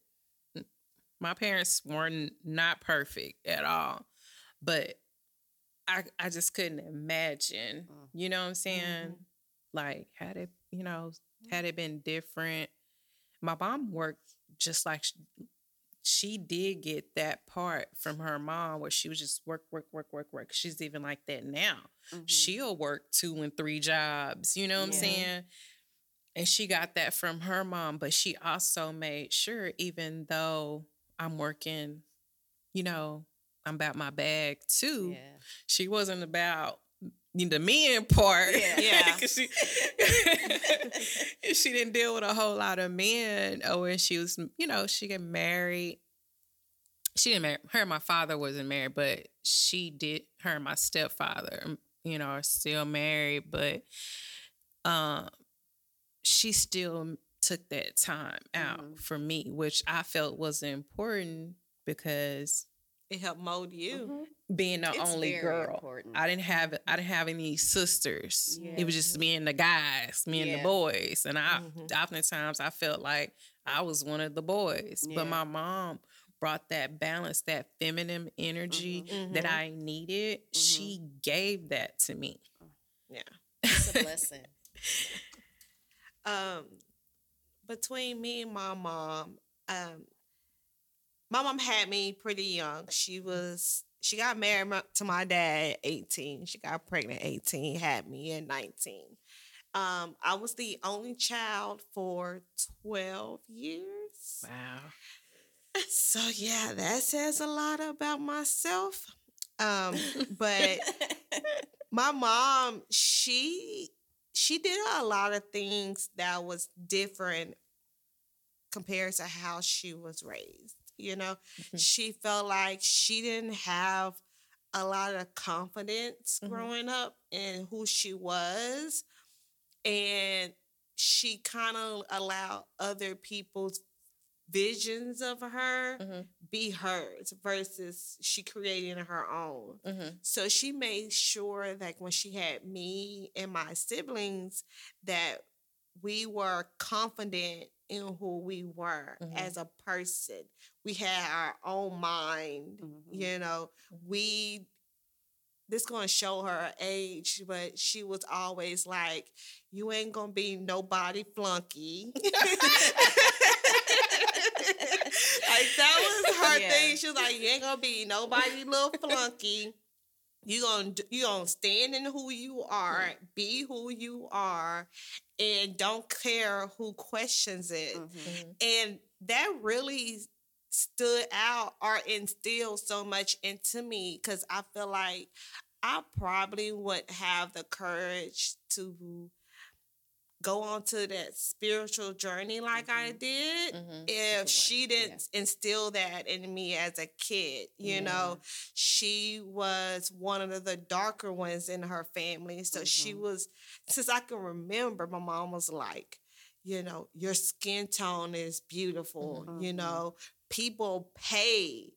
my parents weren't not perfect at all, but I I just couldn't imagine. Mm. You know what I'm saying? Mhm. Like had it you know had it been different. My mom worked just like sh- she did get that part from her mom where she was just work work work work work. She's even like that now. Mhm. she'll work two and three jobs. You know what I'm saying? And she got that from her mom, but she also made sure, even though I'm working, you know, I'm about my bag too. Yeah. She wasn't about the men part. Yeah. She, she didn't deal with a whole lot of men. Or when she was, you know, she got married. She didn't marry her and my father wasn't married, but she did her and my stepfather, um, you know, are still married, but um she still took that time out Mhm. for me, which I felt was important because It helped mold you. Mhm. being the It's only girl. important. I didn't have I didn't have any sisters. It was just me and the guys, me and the boys. And I Mhm. oftentimes I felt like I was one of the boys. Yeah. But my mom brought that balance, that feminine energy Mhm. that I needed. She gave that to me. Yeah, it's a blessing. um between me and my mom um my mom had me pretty young. She was she got married to my dad at 18 she got pregnant at 18 had me at 19 um i was the only child for 12 years. Wow. so yeah that says a lot about myself. Um but my mom she she did a lot of things that was different compared to how she was raised you know Mhm. she felt like she didn't have a lot of confidence Mhm. growing up in who she was and she kind of allowed other people's visions of her Mhm. be hers versus she creating her own Mm-hmm. so she made sure that when she had me and my siblings, that we were confident in who we were Mhm. as a person. We had our own mind, Mhm. you know. We this gonna show her age, but she was always like, "You ain't gonna be nobody flunky." like that was her Yeah. thing. She was like, "You ain't gonna be nobody little flunky." You gonna you gonna stand in who you are, be who you are, and don't care who questions it. Mhm. And that really stood out or instilled so much into me because I feel like I probably wouldn't have the courage to go on to that spiritual journey like I did Mm-hmm. if she didn't instill that in me as a kid you Yeah. know she was one of the darker ones in her family so she Mhm. was since i can remember my mom was like you know your skin tone is beautiful you Mhm. know people pay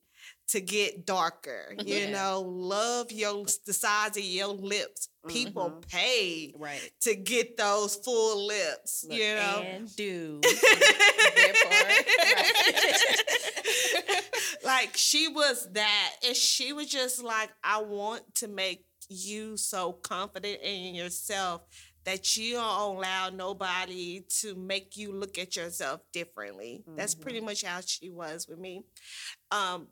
to get darker you Yeah. know love your the size of your lips people Mhm. pay Right. to get those full lips Look, you know And do. like she was that and she was just like i want to make you so confident in yourself that you don't allow nobody to make you look at yourself differently. That's pretty much how she was with me. Um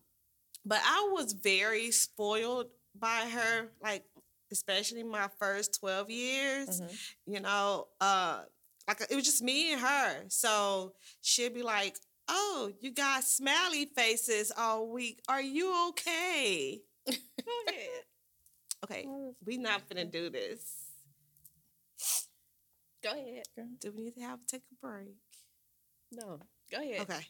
but i was very spoiled by her like especially my first 12 years Mhm. you know uh like it was just me and her. So she'd be like oh you got smiley faces all week. Are you okay? Go ahead okay we not gonna do this Go ahead. do we need to have take a break No. Go ahead. okay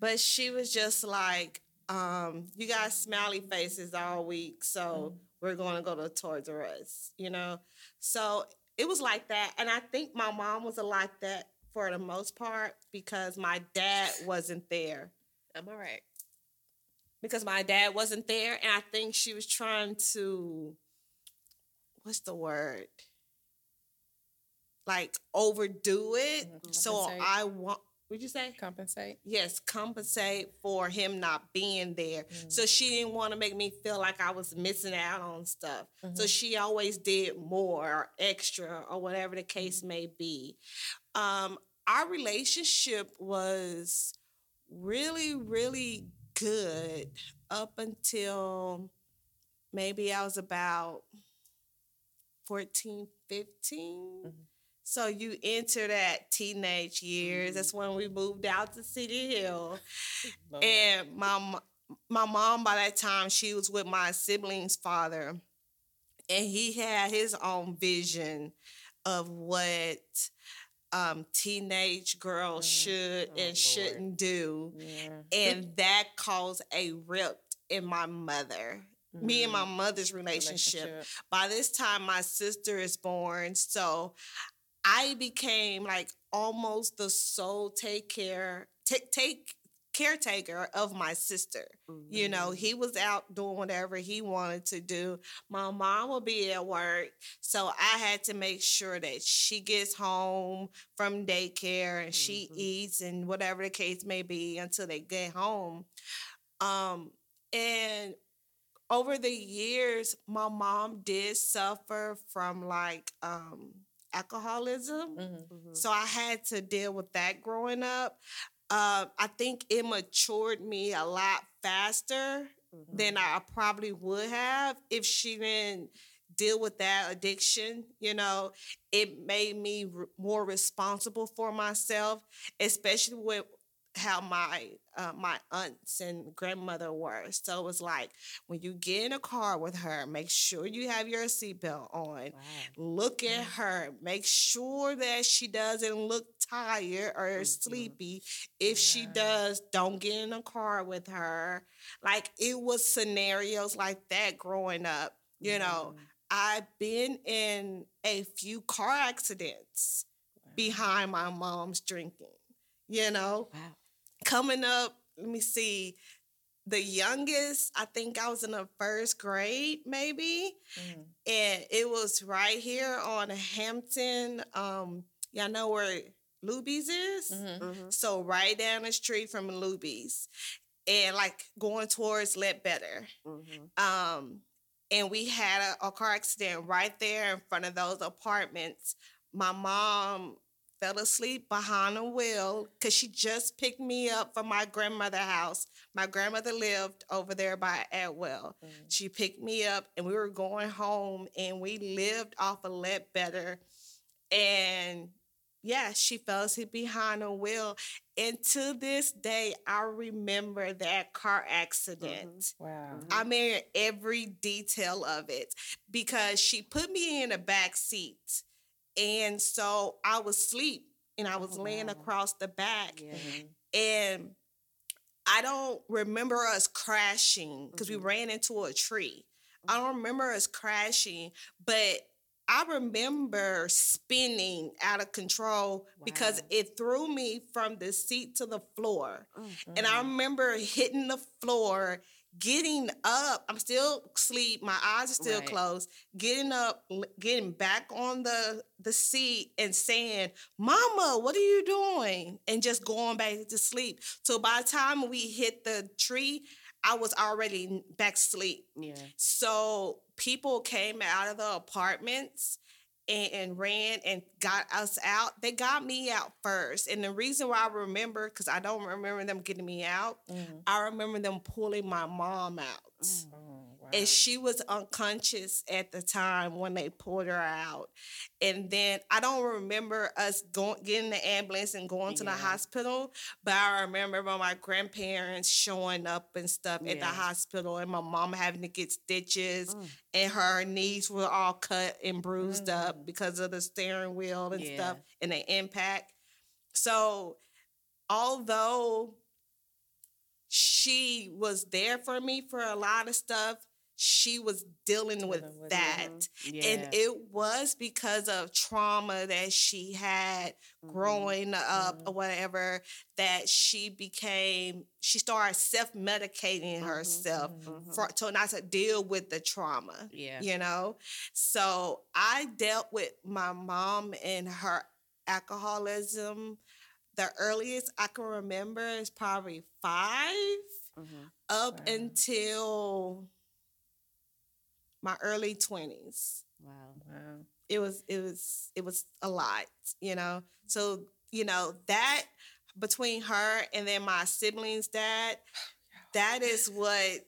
but she was just like um you got smiley faces all week so we're going to go to toys r us you know so it was like that and i think my mom was like that for the most part because my dad wasn't there I'm all right. because my dad wasn't there, and I think she was trying to, what's the word? Like overdo it. Mm-hmm. So I want. What'd you say? Compensate. yes, compensate for him not being there. Mm. So she didn't want to make me feel like I was missing out on stuff. So mm-hmm. she always did more or extra or whatever the case mm-hmm. may be. Um, our relationship was really, really good up until maybe I was about 14, 15. So you enter that teenage years. Mm-hmm. That's when we moved out to Cedar Hill. And my my mom by that time she was with my sibling's father, and he had his own vision of what um, teenage girls mm. should oh, and shouldn't do, and that caused a rift in my mother. Me and my mm-hmm. mother's relationship. Relationship. By this time, my sister is born, so I became like almost the sole take care take take caretaker of my sister. You know, he was out doing whatever he wanted to do. My mom would be at work, so I had to make sure that she gets home from daycare and she eats and whatever the case may be until they get home. Um and over the years, my mom did suffer from like um alcoholism. Mm-hmm. So I had to deal with that growing up. Uh, I think it matured me a lot faster than I probably would have if she didn't deal with that addiction. You know, it made me r- more responsible for myself, especially with how my uh, my aunts and grandmother were. So it was like when you get in a car with her, make sure you have your seatbelt on. Look at her. Make sure that she doesn't look tired or sleepy. If she does, don't get in a car with her. Like it was scenarios like that growing up. You know, I've been in a few car accidents behind my mom's drinking. You know, Wow. Coming up, let me see. The youngest, I think I was in the first grade, maybe. And it was right here on Hampton. Um, y'all know where Luby's is? So right down the street from Luby's. And like going towards Ledbetter. Um, and we had a, a car accident right there in front of those apartments. My mom fell asleep behind the wheel because she just picked me up from my grandmother's house. My grandmother lived over there by Atwell. Mm. She picked me up and we were going home and we lived off of Ledbetter. And yeah, she fell asleep behind the wheel. And to this day, I remember that car accident. Mm-hmm. Wow. Mm-hmm. I remember every detail of it because she put me in a back seat. And so I was asleep and I was laying across the back. And I don't remember us crashing because we mm-hmm. ran into a tree. I don't remember us crashing, but I remember spinning out of control because it threw me from the seat to the floor. And I mm-hmm. remember hitting the floor, getting up. I'm still asleep. My eyes are still Right. closed. Getting up, getting back on the, the seat and saying, Mama, what are you doing? And just going back to sleep. So by the time we hit the tree, I was already back asleep. Yeah. So people came out of the apartments and, and ran and got us out. They got me out first. And the reason why I remember, because I don't remember them getting me out, mm. I remember them pulling my mom out. Mm. And she was unconscious at the time when they pulled her out. And then I don't remember us going getting the ambulance and going to the hospital, but I remember my grandparents showing up and stuff at the hospital and my mom having to get stitches mm. and her knees were all cut and bruised up mm. because of the steering wheel and Yeah. stuff and the impact. So although she was there for me for a lot of stuff. She was dealing with Dealing with it. that. Yeah. And it was because of trauma that she had Mhm. growing up Mhm. or whatever that she became she started self-medicating herself Mhm. for to not to deal with the trauma Yeah. you know so i dealt with my mom and her alcoholism the earliest i can remember is probably 5 Mhm. up Wow. until my early 20s Wow. Wow. it was it was it was a lot you know so you know that between her and then my siblings dad that is what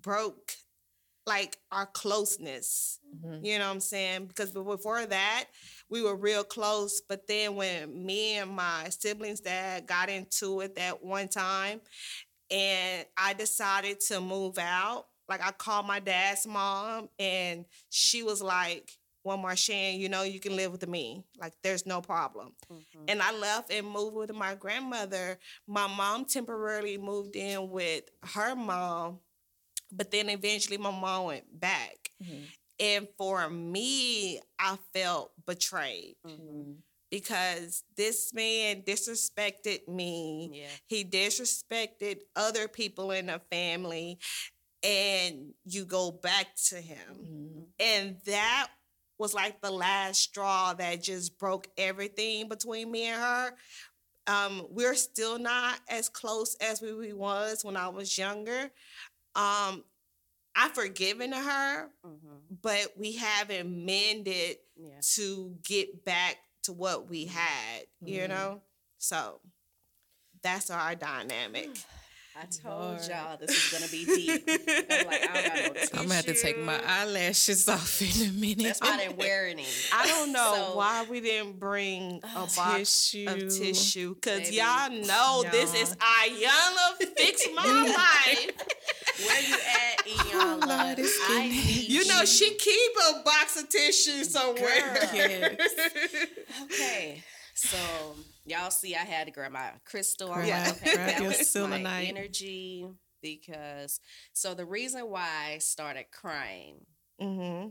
broke like our closeness Mhm. you know what i'm saying because before that we were real close but then when me and my siblings dad got into it that one time and i decided to move out like i called my dad's mom and she was like "One more marshan you know you can live with me like there's no problem Mhm. and I left and moved with my grandmother. My mom temporarily moved in with her mom, but then eventually my mom went back. Mhm. And for me, I felt betrayed Mhm. because this man disrespected me. Yeah. He disrespected other people in the family, and you go back to him Mhm. and that was like the last straw that just broke everything between me and her um we're still not as close as we, we was when i was younger um i've forgiven her Mhm. but we haven't mended Yeah. to get back to what we had you Mhm. know so that's our dynamic I told Lord. y'all this is gonna be deep. I'm like, I no I'm gonna have to take my eyelashes off in a minute. That's why they're wearing it. i don't know So- why we didn't bring a box tissue. of tissue because y'all know this Y'all. is Iyanla Fix My Life. Where you at, Oh, Lord, I need You know she keep a box of tissue somewhere. Girl. Yes. Okay, so y'all see, I had to grab my crystal. I'm Grab- like, okay, grab that your was my selenite. energy because. So the reason why I started crying hmm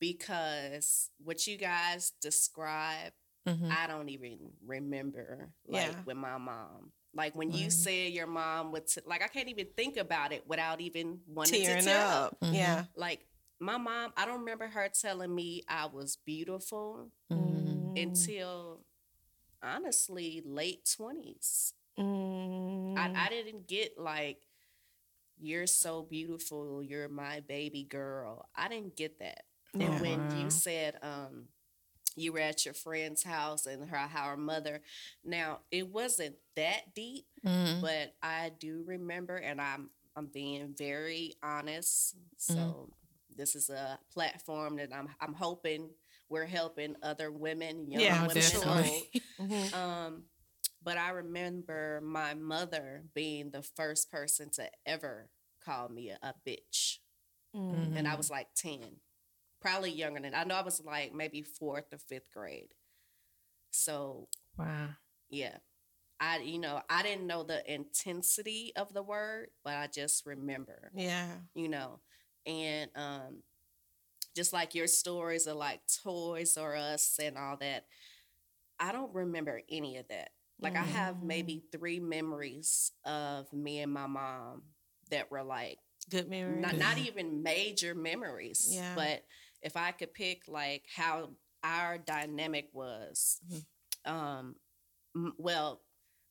because what you guys described, Mhm. I don't even remember. Like Yeah. with my mom. Like when you Right. said your mom would, t- like I can't even think about it without even wanting Tearing to tear up. Mhm. Yeah. Like my mom, I don't remember her telling me I was beautiful Mhm. Mm. until honestly late twenties. Mm. I, I didn't get like you're so beautiful, you're my baby girl. I didn't get that. Yeah. And when you said um you were at your friend's house and her how her mother now it wasn't that deep, Mhm. but I do remember and I'm I'm being very honest. So Mhm. this is a platform that I'm I'm hoping we're helping other women, young Yeah, women, and definitely. old. Mhm. Um, but I remember my mother being the first person to ever call me a, a bitch. Mm. And I was like 10, probably younger than I know I was like maybe fourth or fifth grade. So, Wow. yeah. I, you know, I didn't know the intensity of the word, but I just remember, Yeah. you know, and um, just like your stories of like Toys R Us and all that, I don't remember any of that. Like I have maybe three memories of me and my mom that were like Good memories. not not even major memories. Yeah. But if I could pick like how our dynamic was, um, m- well,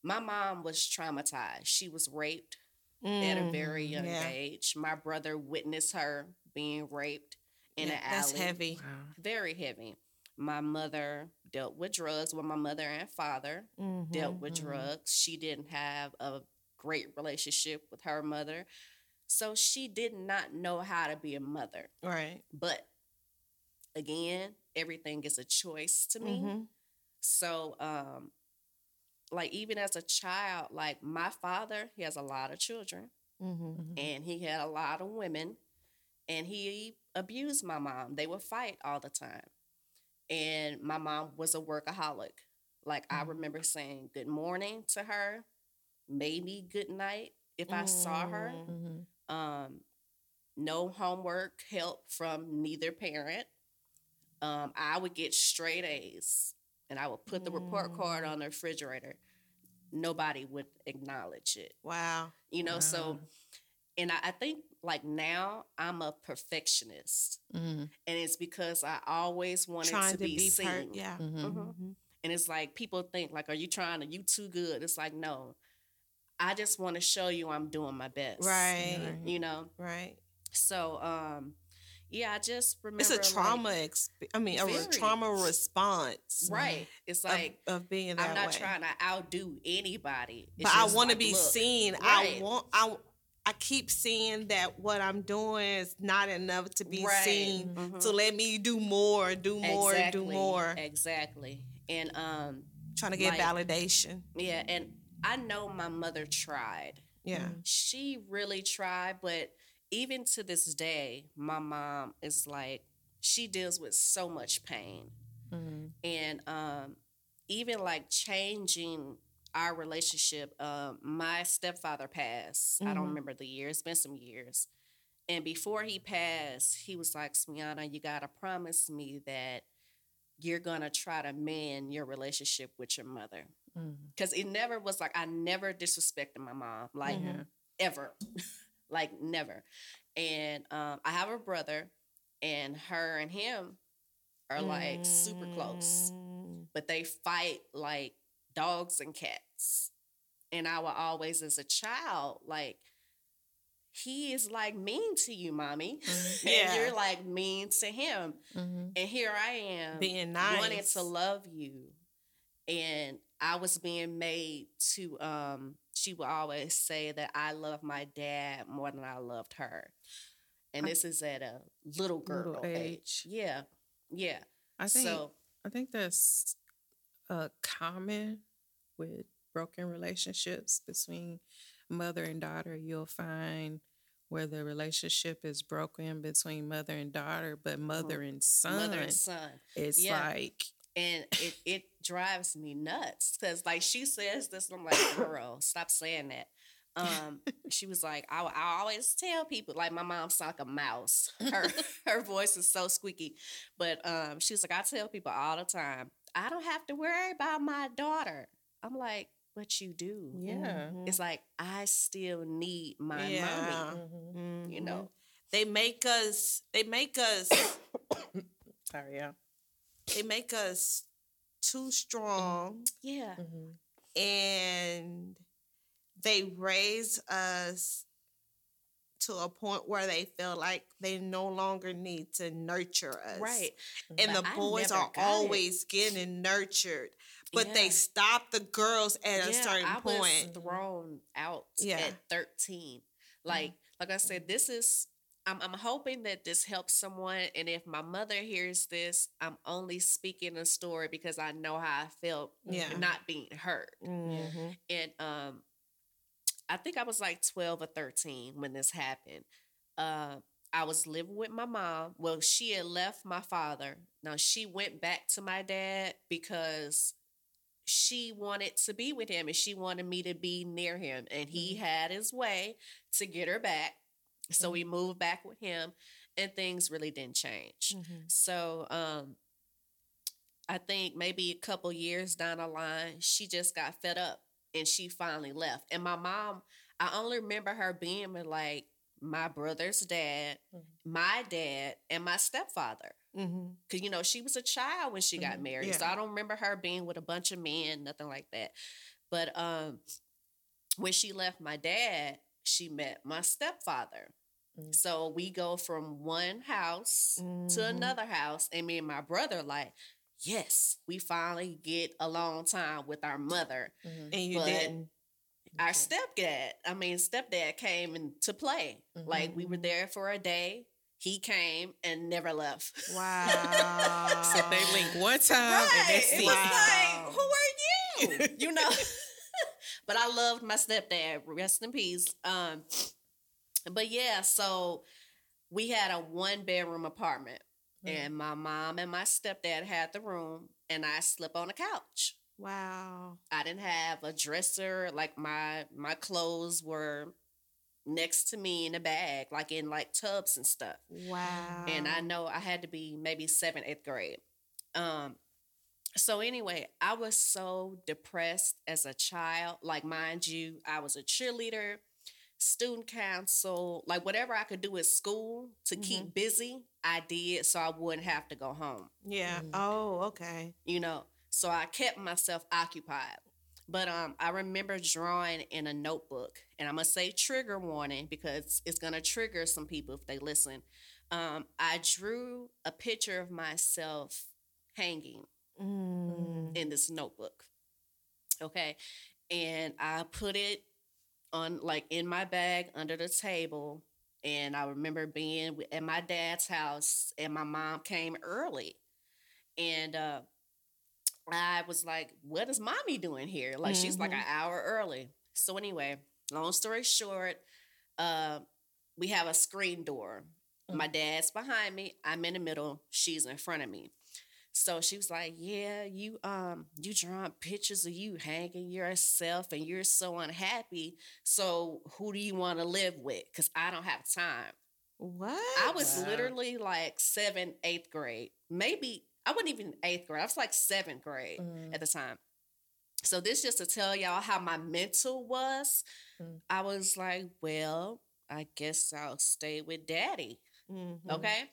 my mom was traumatized. She was raped at a very young Mm, yeah. age. My brother witnessed her being raped in Yeah, an alley. That's heavy. Wow. Very heavy. My mother dealt with drugs. with my mother and father dealt with Mhm. drugs. She didn't have a great relationship with her mother. So she did not know how to be a mother. Right. But again, everything is a choice to me. Mhm. So um like even as a child, like my father, he has a lot of children Mhm. Mhm. and he had a lot of women and he abused my mom. They would fight all the time. And my mom was a workaholic. Like I Mhm. remember saying good morning to her, maybe good night if I saw her. Mm. Mhm. Um no homework help from neither parent. Um, I would get straight A's and I would put the report card on the refrigerator. Nobody would acknowledge it, Wow. you know. So, and I, I think like now I'm a perfectionist, Mhm. and it's because I always wanted Trying to to be, be seen. per- yeah. Mhm. Mhm. And it's like people think like, are you trying to you too good? It's like no, I just want to show you I'm doing my best, Right. You know. Right. So um, yeah, I just remember It's a like- trauma. exp- I mean, a trauma response. right? It's like of being that I'm not way. trying to outdo anybody, It's but I want to like, be look, seen. right. I want. I. I keep seeing that what I'm doing is not enough to be Right. seen. Mhm. So let me do more, do more, exactly, do more. exactly. And um, Trying to get like- validation. yeah, and I know my mother tried. Yeah. she really tried, but even to this day, my mom is like she deals with so much pain, Mhm. and um, even like changing our relationship. Um, my stepfather passed. I don't Mhm. remember the year. It's been some years. And before he passed, he was like, Smiana, you gotta promise me that you're gonna try to mend your relationship with your mother. Mhm. Cause it never was like I never disrespected my mom. Like Yeah. ever like never and um i have a brother and her and him are like super close Mm. but they fight like dogs and cats and i will always as a child like he is like mean to you mommy and Yeah. you're like mean to him Mhm. and here i am Being wanted nice. to love you and i was being made to um she would always say that i love my dad more than i loved her and I- this is at a little girl Little age. age. yeah yeah I think so I think that's uh, common with broken relationships between mother and daughter. You'll find where the relationship is broken between mother and daughter, but mother and son, mother and son it's Yeah. like and it, it drives me nuts because like she says this and i'm like girl stop saying that um she was like I, I always tell people like my mom's like a mouse her her voice is so squeaky but um she was like i tell people all the time i don't have to worry about my daughter i'm like but you do yeah. it's like i still need my Yeah. mommy Mhm. you know They make us. They make us. Sorry, yeah. they make us too strong, yeah Mhm. and they raise us to a point where they feel like they no longer need to nurture us. right And But the boys are got it. always getting nurtured, but they stop the girls at a certain I point. was thrown out Yeah. at 13. Like, like I said, this is I'm I'm hoping that this helps someone. And if my mother hears this, I'm only speaking a story because I know how I felt Yeah. not being heard. Mhm. And um I think I was like 12 or 13 when this happened. Uh, I was living with my mom. Well, she had left my father. Now she went back to my dad because she wanted to be with him and she wanted me to be near him. And he had his way to get her back. So we moved back with him and things really didn't change. Mhm. So um I think maybe a couple years down the line, she just got fed up and she finally left. And my mom, I only remember her being with like my brother's dad, my dad, and my stepfather. Mhm. Cause you know, she was a child when she got Mhm. married. So I don't remember her being with a bunch of men, nothing like that. But um when she left my dad, she met my stepfather. Mm. So we go from one house to Mhm. another house, and me and my brother like, yes, we finally get a long time with our mother. Mhm. And you But- didn't. Our Okay. stepdad, I mean stepdad came into play. Like we were Mhm. there for a day. He came and never left. Wow. So they link one time and Right. that's It it. was Wow. like, who are you? you know. but I loved my stepdad. Rest in peace. Um, but yeah, so we had a one bedroom apartment, Mm. and my mom and my stepdad had the room, and I slept on the couch. Wow. I didn't have a dresser. Like my my clothes were next to me in a bag, like in like tubs and stuff. Wow. And I know I had to be maybe seventh, eighth grade. Um, so anyway, I was so depressed as a child. Like, mind you, I was a cheerleader, student council, like whatever I could do at school to keep busy, I did so I wouldn't have to go home yeah. Oh, okay. you know. So I kept myself occupied. But um, I remember drawing in a notebook, and I'm gonna say trigger warning because it's gonna trigger some people if they listen. Um, I drew a picture of myself hanging Mm. in this notebook. Okay. And I put it on like in my bag under the table. And I remember being at my dad's house and my mom came early. And uh I was like, what is mommy doing here? Like she's like an hour early. So anyway, long story short, uh, we have a screen door. My dad's behind me. I'm in the middle. She's in front of me. So she was like, "Yeah, you um you drawing pictures of you hanging yourself and you're so unhappy. So who do you want to live with? Cuz I don't have time." What? I was literally like 7th, 8th grade. Maybe I wasn't even 8th grade. I was like 7th grade at the time. So this just to tell y'all how my mental was. I was like, "Well, I guess I'll stay with daddy." Mhm. Okay.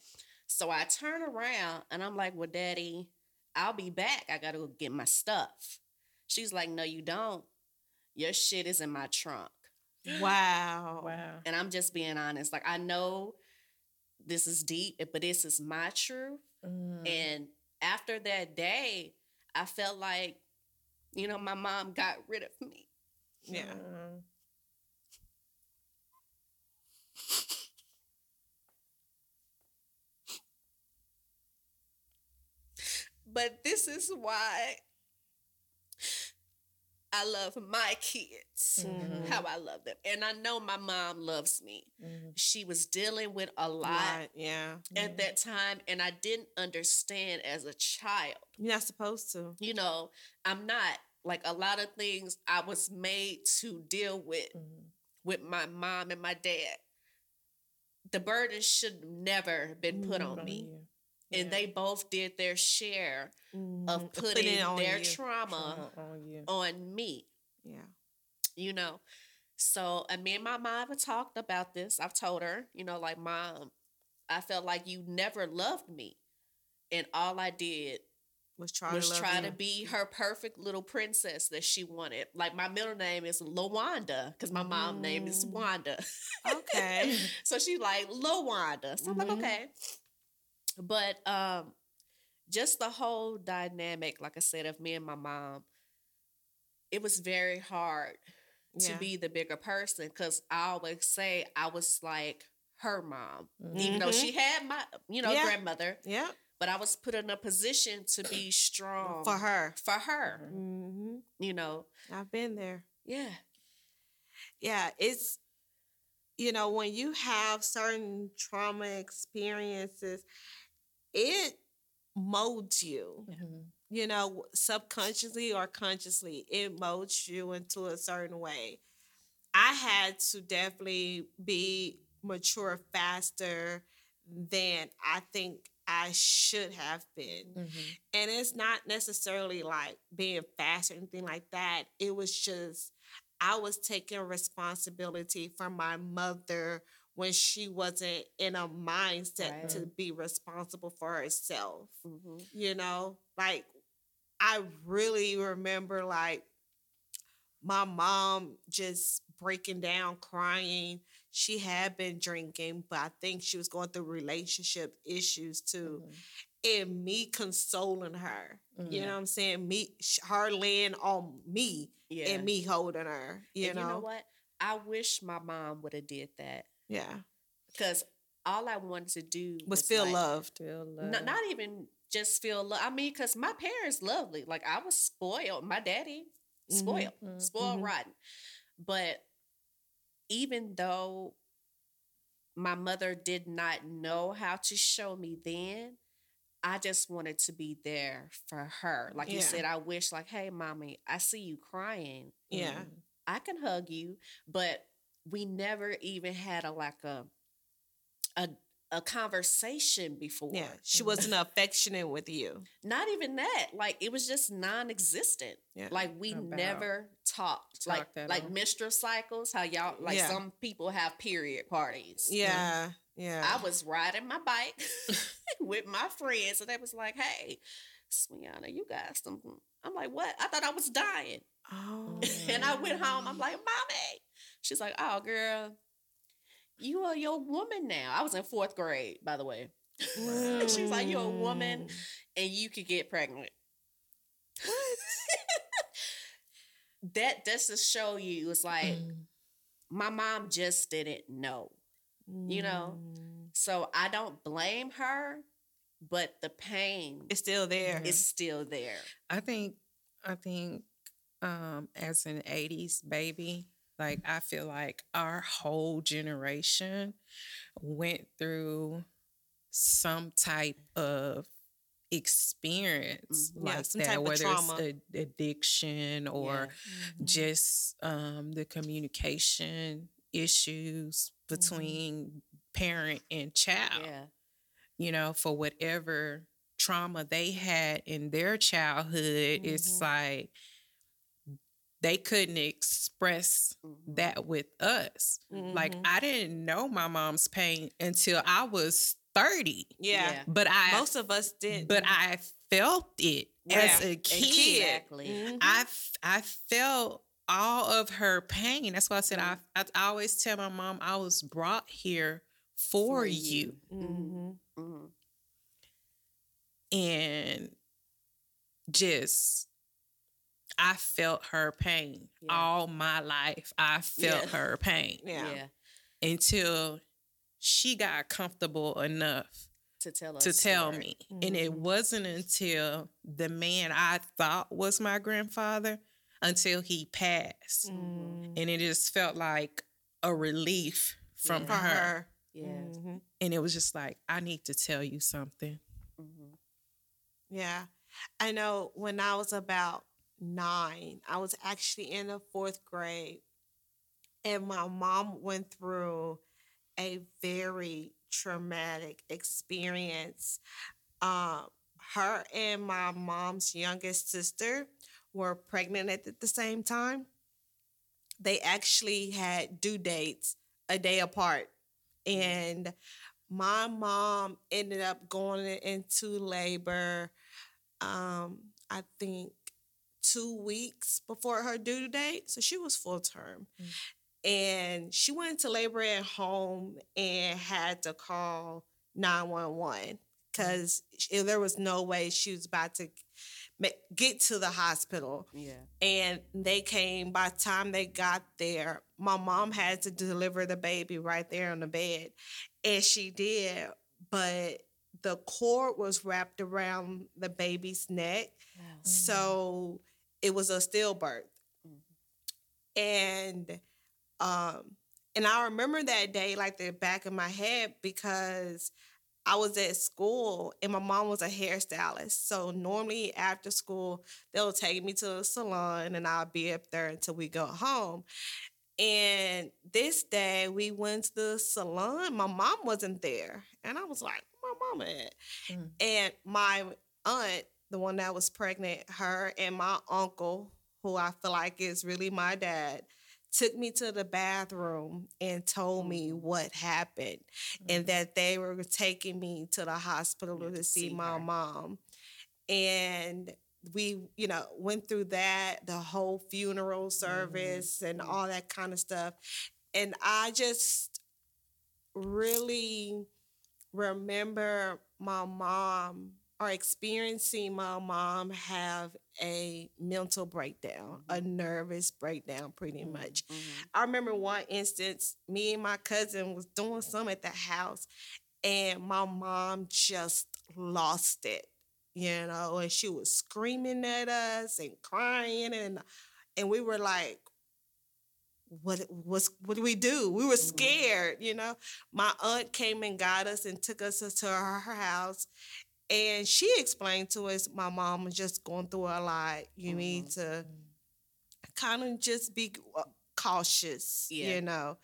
So I turn around and I'm like, Well, daddy, I'll be back. I got to go get my stuff. She's like, No, you don't. Your shit is in my trunk. Wow. Wow. And I'm just being honest. Like, I know this is deep, eh, but this is my truth. Mm. And after that day, I felt like, you know, my mom got rid of me. Yeah. Mm. But this is why I love my kids, mm-hmm. how I love them. And I know my mom loves me. Mm-hmm. She was dealing with a lot Right. Yeah. at that time, and I didn't understand as a child. You're not supposed to. You know, I'm not like a lot of things I was made to deal with mm-hmm. with my mom and my dad. The burden should never been put on me. And they both did their share of Mhm. Put putting their you. trauma on on me, Yeah. you know. So, and me and my mom have talked about this. I've told her, you know, like, mom, I felt like you never loved me. And all I did Was trying was to try you. to be her perfect little princess that she wanted. Like, my middle name is Lawanda because my mom name is Mm. Wanda. Okay. so she's like Lawanda. So I'm like, Mhm. okay. But um just the whole dynamic, like I said, of me and my mom, it was very hard to be the bigger person because I always say I was like her mom, even though she had my, you know, Mm-hmm. Yeah. grandmother, Yeah. but I was put in a position to be strong For her. For her, hmm you know. I've been there. Yeah. Yeah. It's, you know, when you have certain trauma experiences, it molds you. Mm-hmm. you know, subconsciously or consciously, it molds you into a certain way. I had to definitely be mature faster than I think I should have been. Mm-hmm. And it's not necessarily like being fast or anything like that. It was just, I was taking responsibility for my mother when she wasn't in a mindset to be responsible for herself Mhm. you know like i really remember like my mom just breaking down crying she had been drinking but i think she was going through relationship issues too and me consoling her you know what i'm saying me her laying on me Yeah. and me holding her you and know you know what? I wish my mom would have did that. Yeah because all I wanted to do was feel like, loved Feel n- not even just feel love. I mean, because my parents lovely. Like I was spoiled. My daddy mm-hmm, spoiled, mm-hmm, spoiled mm-hmm. rotten. But even though my mother did not know how to show me then, I just wanted to be there for her. Like you said, I wish, like, hey, mommy, I see you crying. yeah I can hug you, but we never even had a like a a a conversation before. Yeah, she mm-hmm. wasn't affectionate with you. Not even that. Like it was just non-existent. Yeah. Like we About- never talked. like Talked at like all. menstrual cycles. How y'all like Yeah. some people have period parties. Yeah, yeah. I was riding my bike with my friends, and they was like, "Hey, Swiana, you got some." I'm like, "What?" I thought I was dying, oh. and I went home. I'm like, "Mommy," she's like, "Oh, girl, you are your woman now." I was in fourth grade, by the way. She's like, "You're a woman, and you could get pregnant." that that's to show you it's like Mm. my mom just didn't know you know? Mm. so i don't blame her but the pain It's still there. is still there I think I think um as an 80s baby, like I feel like our whole generation went through some type of experience Mhm. Yeah, like some that, type of whether trauma. it's a, addiction or Yeah. just um, the communication issues between parent and child yeah you know, for whatever trauma they had in their childhood, it's Mhm. like they couldn't express Mhm. that with us. Like Mhm. I didn't know my mom's pain until I was 30. yeah. Yeah. But I Most of us did. but I felt it as Yeah, a a kid. exactly Mhm. I f- I felt all of her pain. That's why I said I, I I always tell my mom I was brought here for, For you. you. Mhm. Mhm. and just I felt her pain Yeah. all my life. I felt Yeah. her pain Yeah. yeah until she got comfortable enough to tell us to tell story. me. And it Mhm. wasn't until the man I thought was my grandfather until he passed. Mm. And it just felt like a relief from Yeah. Her. her. yeah Mhm. And it was just like, I need to tell you something. Mhm. Yeah. I know when I was about nine, I was actually in the fourth grade, and my mom went through a very traumatic experience. Um, her and my mom's youngest sister were pregnant at the same time. They actually had due dates a day apart. And my mom ended up going into labor um i think two weeks before her due date so she was full term mm. and she went into labor at home and had to call 911 because there was no way she was about to get to the hospital. Yeah. And they came by the time they got there my mom had to deliver the baby right there on the bed and she did but the cord was wrapped around the baby's neck. Wow. so it was a stillbirth Mhm. and um and i remember that day like the back of my head because I was at school and my mom was a hairstylist. So normally after school, they'll take me to the salon and I'll be up there until we go home. And this day we went to the salon. My mom wasn't there. And I was like, my mama at? Mm. And my aunt, the one that was pregnant, her and my uncle, who I feel like is really my dad, took me to the bathroom and told me mm-hmm. what happened and mm-hmm. that they were taking me to the hospital to to see see my her. mom. And we, you know, went through that, the whole funeral mm-hmm. service and all that kind of stuff. And I just really remember my mom or experiencing my mom have a mental breakdown, a mm-hmm. nervous breakdown, pretty mm-hmm. much. Mhm. I remember one instance, me and my cousin was doing some at the house, and my mom just lost it, you know, and she was screaming at us and crying, and and we were like, "What what's what do we do?" We were mm-hmm. scared, you know. My aunt came and got us and took us to her, her house. And she explained to us, my mom was just going through a lot. You need mm-hmm. to kind of just be uh, cautious, Yeah. you know,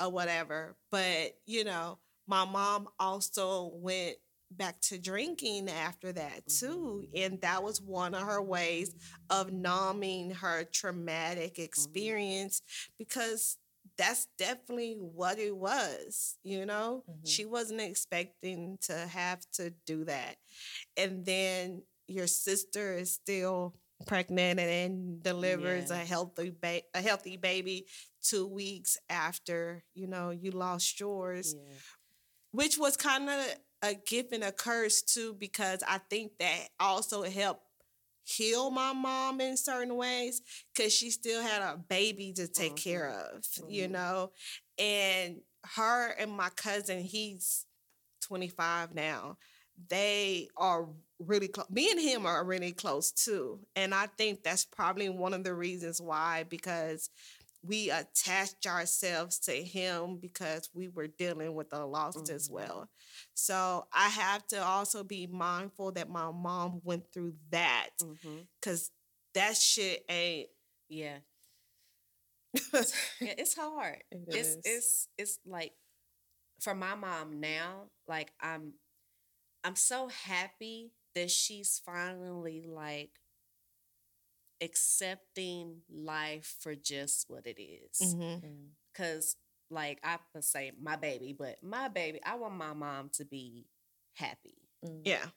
or whatever. But, you know, my mom also went back to drinking after that too. Mm-hmm. And that was one of her ways of numbing her traumatic mm-hmm. experience because that's definitely what it was, you know? Mm-hmm. She wasn't expecting to have to do that. And then your sister is still pregnant and delivers Yeah. a healthy ba- a healthy baby 2 weeks after, you know, you lost yours Yeah. which was kind of a gift and a curse too because i think that also helped heal my mom in certain ways because she still had a baby to take care mm-hmm, of you mm-hmm. know? And her and my cousin he's 25 now they are really close me and him are really close too. And i think that's probably one of the reasons why because we attached ourselves to him because we were dealing with a loss as mm-hmm. well. So I have to also be mindful that my mom went through that mm-hmm. because that shit ain't. Yeah. yeah, it's hard. It it's is. it's it's like for my mom now, like I'm I'm so happy that she's finally like accepting life for just what it is. Mhm. Cause like I would say my baby, but my baby, I want my mom to be happy. Yeah.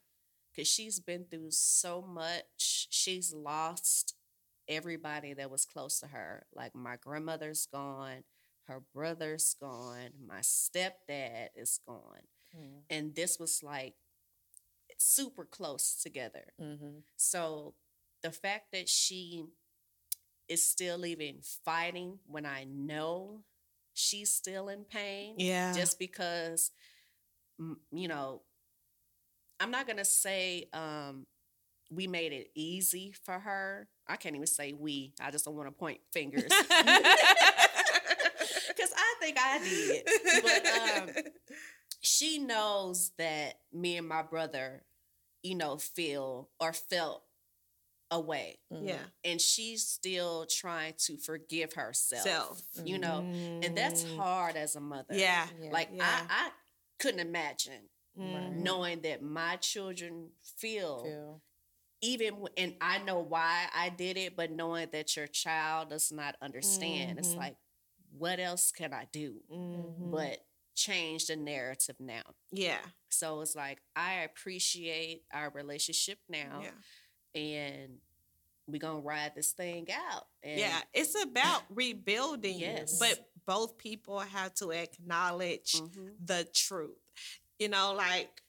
because she's been through so much. She's lost everybody that was close to her. Like my grandmother's gone, her brother's gone, my stepdad is gone. And this was like super close together. Mm-hmm. So the fact that she is still even fighting when I know she's still in pain Yeah. just because you know i'm not gonna say um we made it easy for her. I can't even say we. I just don't want to point fingers. Because i think i did. But um she knows that me and my brother you know feel or felt away yeah. and she's still trying to forgive herself Self. you know and that's Mm. hard as a mother Yeah. like Yeah. I, I couldn't imagine Mhm. knowing that my children feel, Feel. even and I know why I did it, but knowing that your child does not understand, it's Mhm. like, what else can I do Mhm. but change the narrative now? yeah. So it's like I appreciate our relationship now, Yeah. And we're gonna ride this thing out. And Yeah, it's about rebuilding. Yes. But both people have to acknowledge Mhm. the truth. You know, like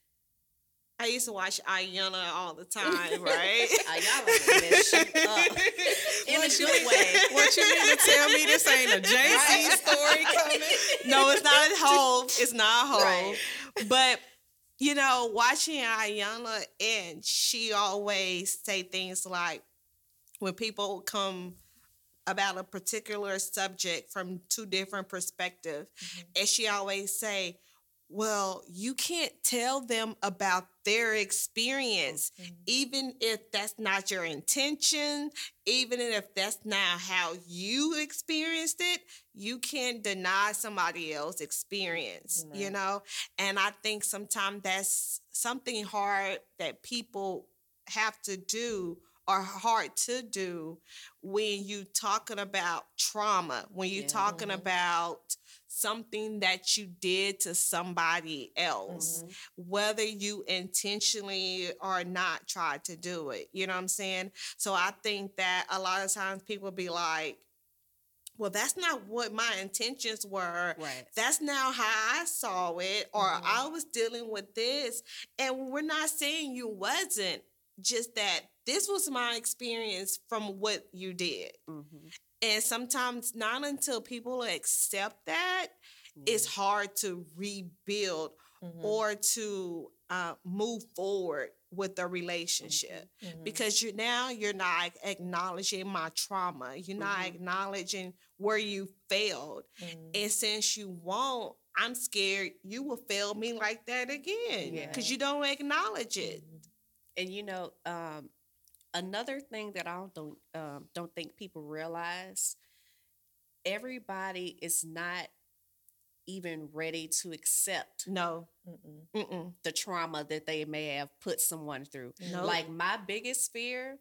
I used to watch Iyanla all the time, right? Iyanla messed you up. in What you good way. What you mean to tell me this ain't a JC Right. story coming? no, it's not a Hove. It's not a Hove. Right. But you know, watching Iyanla and she always say things like when people come about a particular subject from two different perspectives, mm-hmm. and she always say, well, you can't tell them about their experience, even if that's not your intention, even if that's not how you experienced it, you can't deny somebody else's experience, you know? And I think sometimes that's something hard that people have to do or hard to do when you talking about trauma, when you Yeah. talking about something that you did to somebody else, whether you intentionally or not tried to do it. You know what I'm saying? So I think that a lot of times people be like, well, that's not what my intentions were. Right. That's now how I saw it, or I was dealing with this. And we're not saying you wasn't, just that this was my experience from what you did. Mhm. And sometimes not until people accept that, it's hard to rebuild mm-hmm. or to uh, move forward with the mm-hmm, relationship mm-hmm. because you now you're not acknowledging my trauma. You're not acknowledging where you failed. Mm. And since you won't i'm scared you will fail me like that again Yeah. because you don't acknowledge it. And you know, um, another thing that I don't don't, um, don't think people realize everybody is not even ready to accept No. Mm-mm. Mm-mm. the trauma that they may have put someone through. No. Like my biggest fear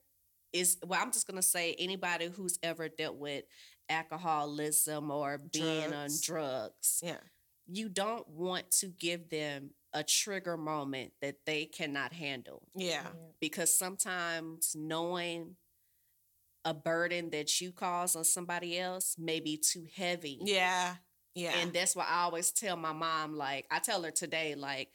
is well, I'm just gonna say anybody who's ever dealt with alcoholism or being on Drugs. drugs, Yeah. you don't want to give them a trigger moment that they cannot handle Yeah. because sometimes knowing a burden that you cause on somebody else may be too heavy. Yeah. Yeah. And that's why I always tell my mom, like, I tell her today, like,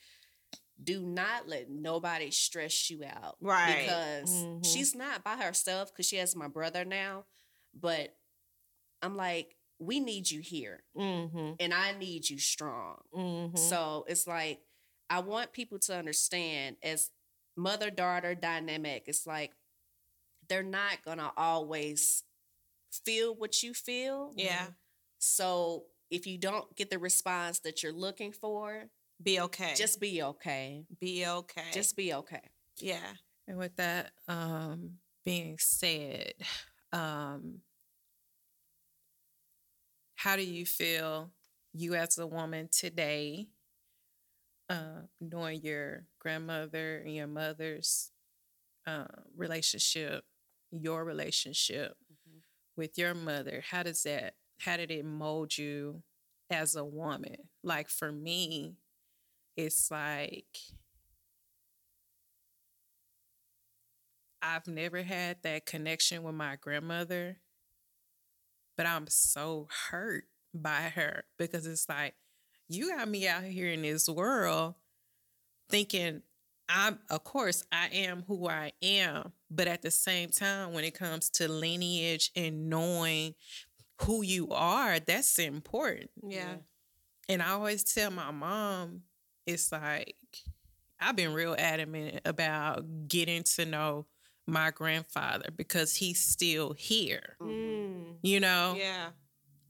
do not let nobody stress you out. Right. Because Mhm. she's not by herself because she has my brother now. But I'm like, we need you here mm-hmm. and I need you strong. Mm-hmm. So it's like, I want people to understand as mother daughter dynamic, it's like they're not going to always feel what you feel. yeah. So if you don't get the response that you're looking for, Be okay. just be okay. be okay. Just be okay. yeah. And with that um, being said, um, how do you feel you as a woman today, uh, knowing your grandmother and your mother's uh, relationship, your relationship with your mother? How does that? How did it mold you as a woman? Like for me, it's like I've never had that connection with my grandmother, but I'm so hurt by her because it's like, you got me out here in this world thinking I'm, of course, I am who I am, but at the same time, when it comes to lineage and knowing who you are, that's important. Yeah. And I always tell my mom, it's like, I've been real adamant about getting to know my grandfather because he's still here, Mm. you know? Yeah.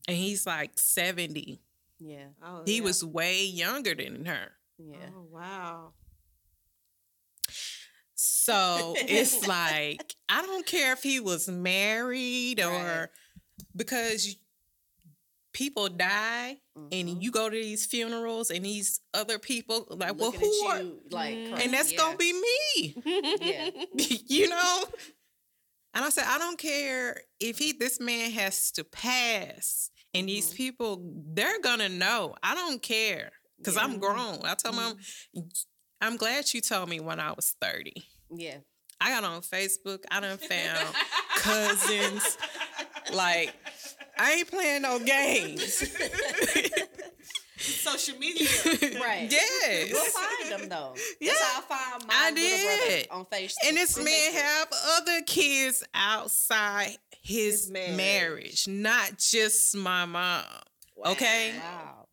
And he's like 70. Yeah. Oh, He yeah. was way younger than her. Yeah. Oh wow. So it's like, I don't care if he was married or Right. because people die Mhm. and you go to these funerals and these other people, like, well, who are, you like Mm. and that's yeah. gonna be me. yeah. you know? And I said, I don't care if he this man has to pass. And these Mhm. people, they're gonna know. I don't care. Cause I'm grown. I told my mom, I'm glad you told me when I was 30. Yeah. I got on Facebook, I done found cousins. Like, I ain't playing no games. Social media. Right. yes. We'll find them though. Yeah. That's how I found my I little did. brother on Facebook. And this on man Facebook. have other kids outside his, His marriage. marriage. not just my mom. Okay, Wow.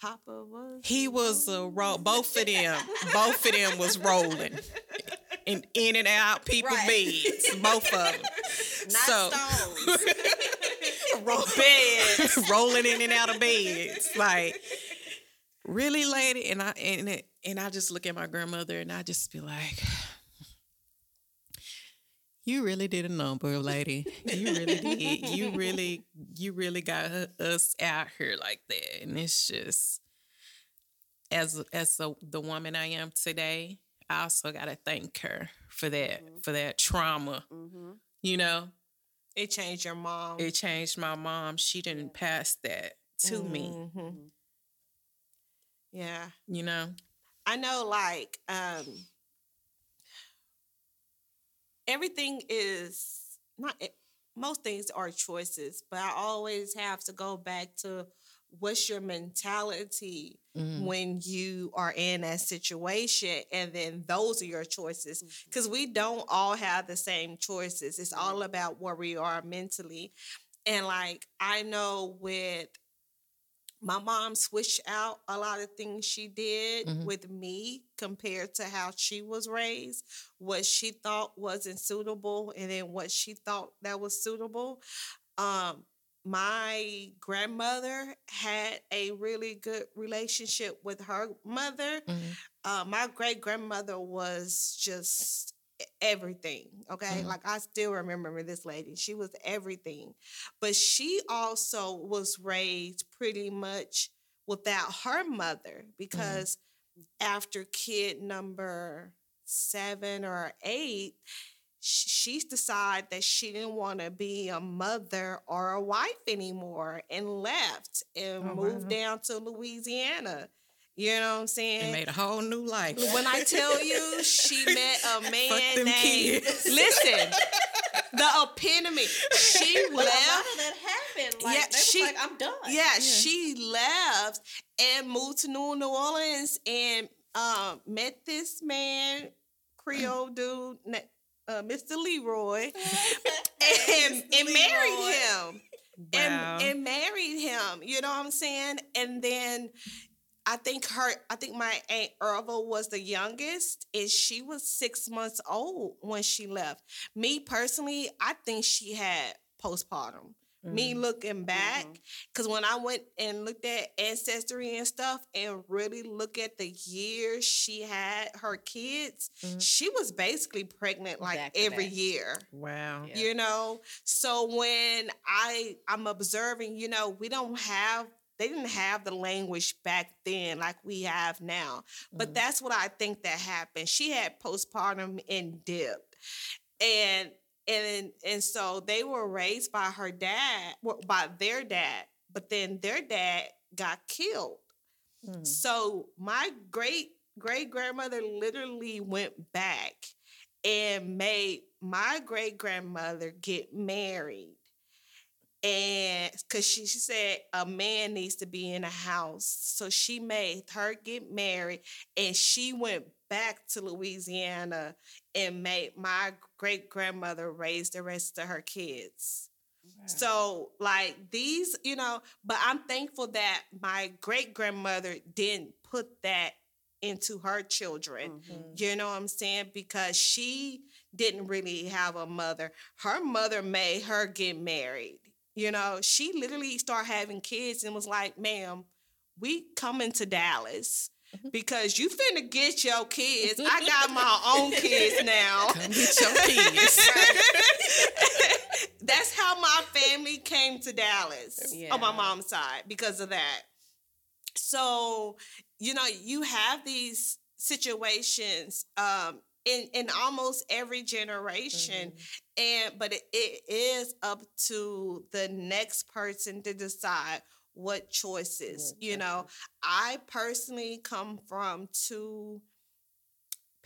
Papa was. he was a roll. Both of them, both of them was rolling, and in and out people Right. beds. Both of them. Not So- stones. roll beds, rolling in and out of beds. Like, really, lady? And I and it, and I just look at my grandmother and I just be like, You really did a number, lady. You really did. You really, you really got us out here like that. And it's just as as the, the woman I am today, I also gotta thank her for that, for that trauma. hmm You know, It changed your mom. it changed my mom. She didn't pass that to me, Mhm. Yeah. you know? I know like um everything is not e- most things are choices, but I always have to go back to what's your mentality Mhm. when you are in that situation? And then those are your choices. Because we don't all have the same choices. It's all about where we are mentally. And like i know with my mom switched out a lot of things she did Mhm. with me compared to how she was raised what she thought wasn't suitable and then what she thought that was suitable. Um my grandmother had a really good relationship with her mother Mhm. uh, my great grandmother was just everything. Okay. Like I still remember this lady. She was everything. But she also was raised pretty much without her mother because after kid number seven or eight, sh- she's decided that she didn't want to be a mother or a wife anymore and left and Oh, moved wow. down to Louisiana. You know what I'm saying? And made a whole new life. When I tell you she met a man named kids. Listen, the epitome. She But a lot left. of that happened. Like, Yeah, she- like, I'm done. Yeah, she left and moved to New New Orleans and um, met this man, Creole dude, uh, Mr. Leroy, and, and married him. Wow. and, and married him. You know what I'm saying? And then I think her, I think my aunt Irva was the youngest, and she was six months old when she left. Me personally, I think she had postpartum. Me Mm. looking back, because when I went and looked at ancestry and stuff, and really look at the years she had her kids, Mhm. she was basically pregnant like Back every back. year Wow. Yeah. you know so when i i'm observing you know we don't have they didn't have the language back then like we have now but Mhm. that's what i think that happened she had postpartum and dipped and and and so they were raised by her dad by their dad but then their dad got killed Mhm. so my great great grandmother literally went back and made my great grandmother get married. And because she, she said a man needs to be in a house. So she made her get married and she went back to Louisiana and made my great grandmother raise the rest of her kids. So, like these, you know, but I'm thankful that my great grandmother didn't put that into her children. Mhm. You know what I'm saying? Because she didn't really have a mother. Her mother made her get married. You know, she literally started having kids and was like, ma'am, we coming to Dallas because you finna get your kids. I got my own kids now. Come get your kids. That's how my family came to Dallas on my mom's side because of that. So, you know, you have these situations um in in almost every generation and but it, it is up to the next person to decide what choices you know i personally come from two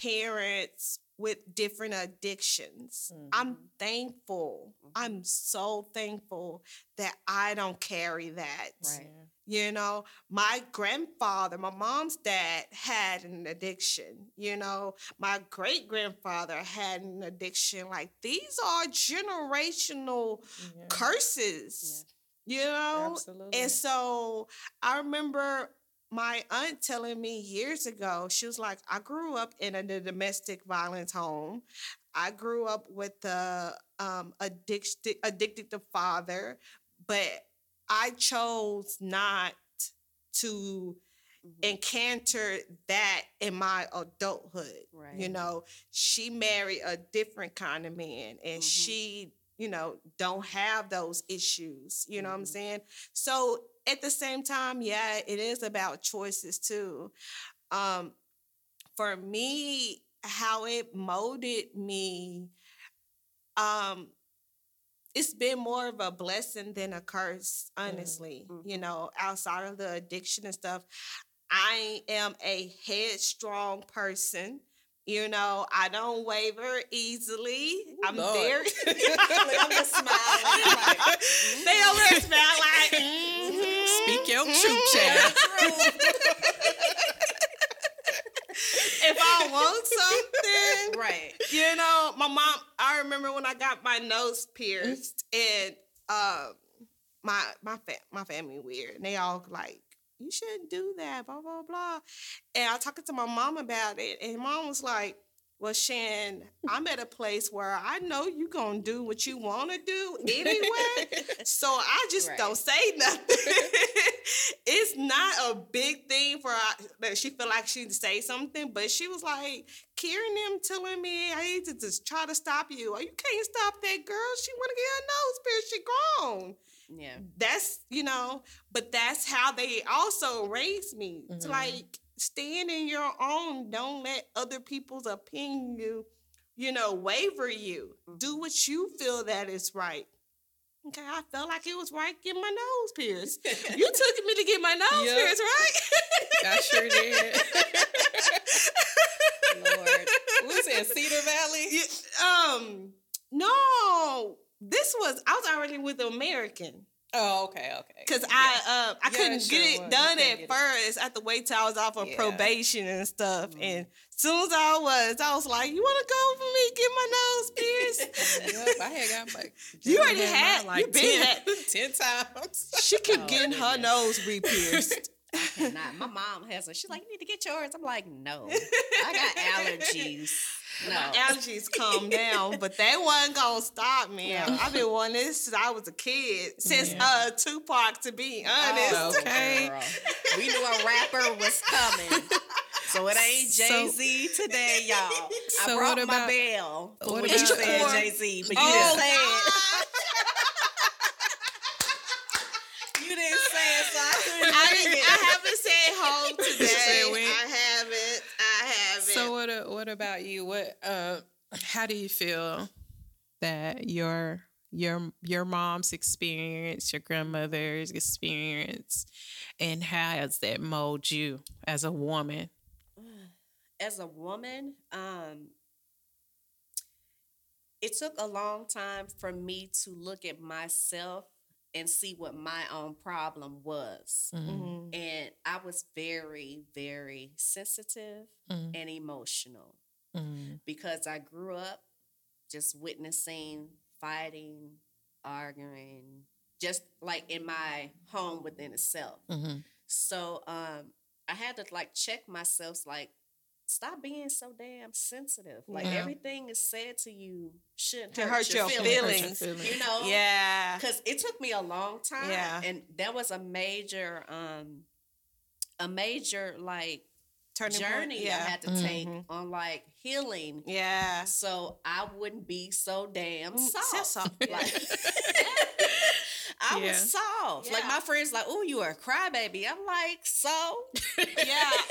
parents with different addictions i'm mm-hmm. thankful mm-hmm. i'm so thankful that i don't carry that Right. you know, my grandfather, my mom's dad had an addiction. You know, my great grandfather had an addiction. Like these are generational Yeah. curses, you know? Absolutely. And so I remember my aunt telling me years ago, she was like, I grew up in a domestic violence home. I grew up with a um, addicted, addicted to father, but I chose not to Mhm. encounter that in my adulthood. Right. You know, she married a different kind of man and Mhm. she, you know, don't have those issues. You know what I'm Mhm. saying? So at the same time, yeah, it is about choices too. Um, for me, how it molded me, um, it's been more of a blessing than a curse, honestly. You know, outside of the addiction and stuff, I am a headstrong person. You know, I don't waver easily. I'm Lord. very. I'm just smiling. I'm like, they over smile like. mhm. Speak your truth, child. if I want something, right. you know, my mom. I remember when I got my nose pierced, and um, my my fa- my family weird, and they all like, "You shouldn't do that," blah blah blah. And I talking to my mom about it, and mom was like. Well, Shan, I'm at a place where I know you're gonna do what you want to do anyway, so I just Right. don't say nothing. it's not a big thing for her that she feel like she need to say something, but she was like, Karen them telling me I need to just try to stop you. Oh, you can't stop that girl. She want to get her nose pierced. She grown. Yeah. That's you know, but that's how they also raised me to Mhm. like stand in your own. Don't let other people's opinion you, you know, waver you. Do what you feel that is right. Okay, I felt like it was right getting my nose pierced. you took me to get my nose Yep. pierced, right? I sure did. Lord. what was it? Cedar Valley? Um, no, this was I was already with American. Oh, okay, okay. Cause Yeah. I uh, I Yeah, couldn't it get it was. Done at first. I had to wait till I was off of Yeah. probation and stuff. Mhm. And soon as I was, I was like, "You want to go for me? Get my nose pierced." yep, I had got like You already mine had- like you been 10, times. she kept Oh, getting her nose re-pierced. I cannot. My mom has one. She's like, you need to get yours. I'm like, no. I got allergies. No. My allergies calm down, but they wasn't gonna stop me. Yeah. I've been wanting this since I was a kid, since Yeah. uh Tupac. To be honest, Oh, Okay. girl. We knew a rapper was coming. So it ain't Jay Z today, y'all. I So brought what my about- bell. for what when you said Shakur. Jay Z, but you Oh, didn't say it. You didn't say it, so I couldn't I, bring didn't, it. I haven't said home today. I haven't. I haven't. So what? a- What about you? What? Uh, how do you feel that your your your mom's experience, your grandmother's experience, and how has that mold you as a woman? as a woman, um, it took a long time for me to look at myself and see what my own problem was. Mhm. Mhm. And I was very, very sensitive Mhm. and emotional Mhm. because I grew up just witnessing fighting, arguing, just like in my home within itself. Mhm. So um I had to like check myself like stop being so damn sensitive. Like Yeah. everything is said to you shouldn't To hurt, hurt your Hurt feelings. your feelings. You know? Yeah. Cuz it took me a long time Yeah. and that was a major um a major like Turning journey Yeah. I had to take Mhm. on like healing Yeah. so I wouldn't be so damn Mm, so soft. soft, yeah. Like, I Yeah. was soft. Like my friends, like, "Oh, you are a crybaby." I'm like, "So." Yeah.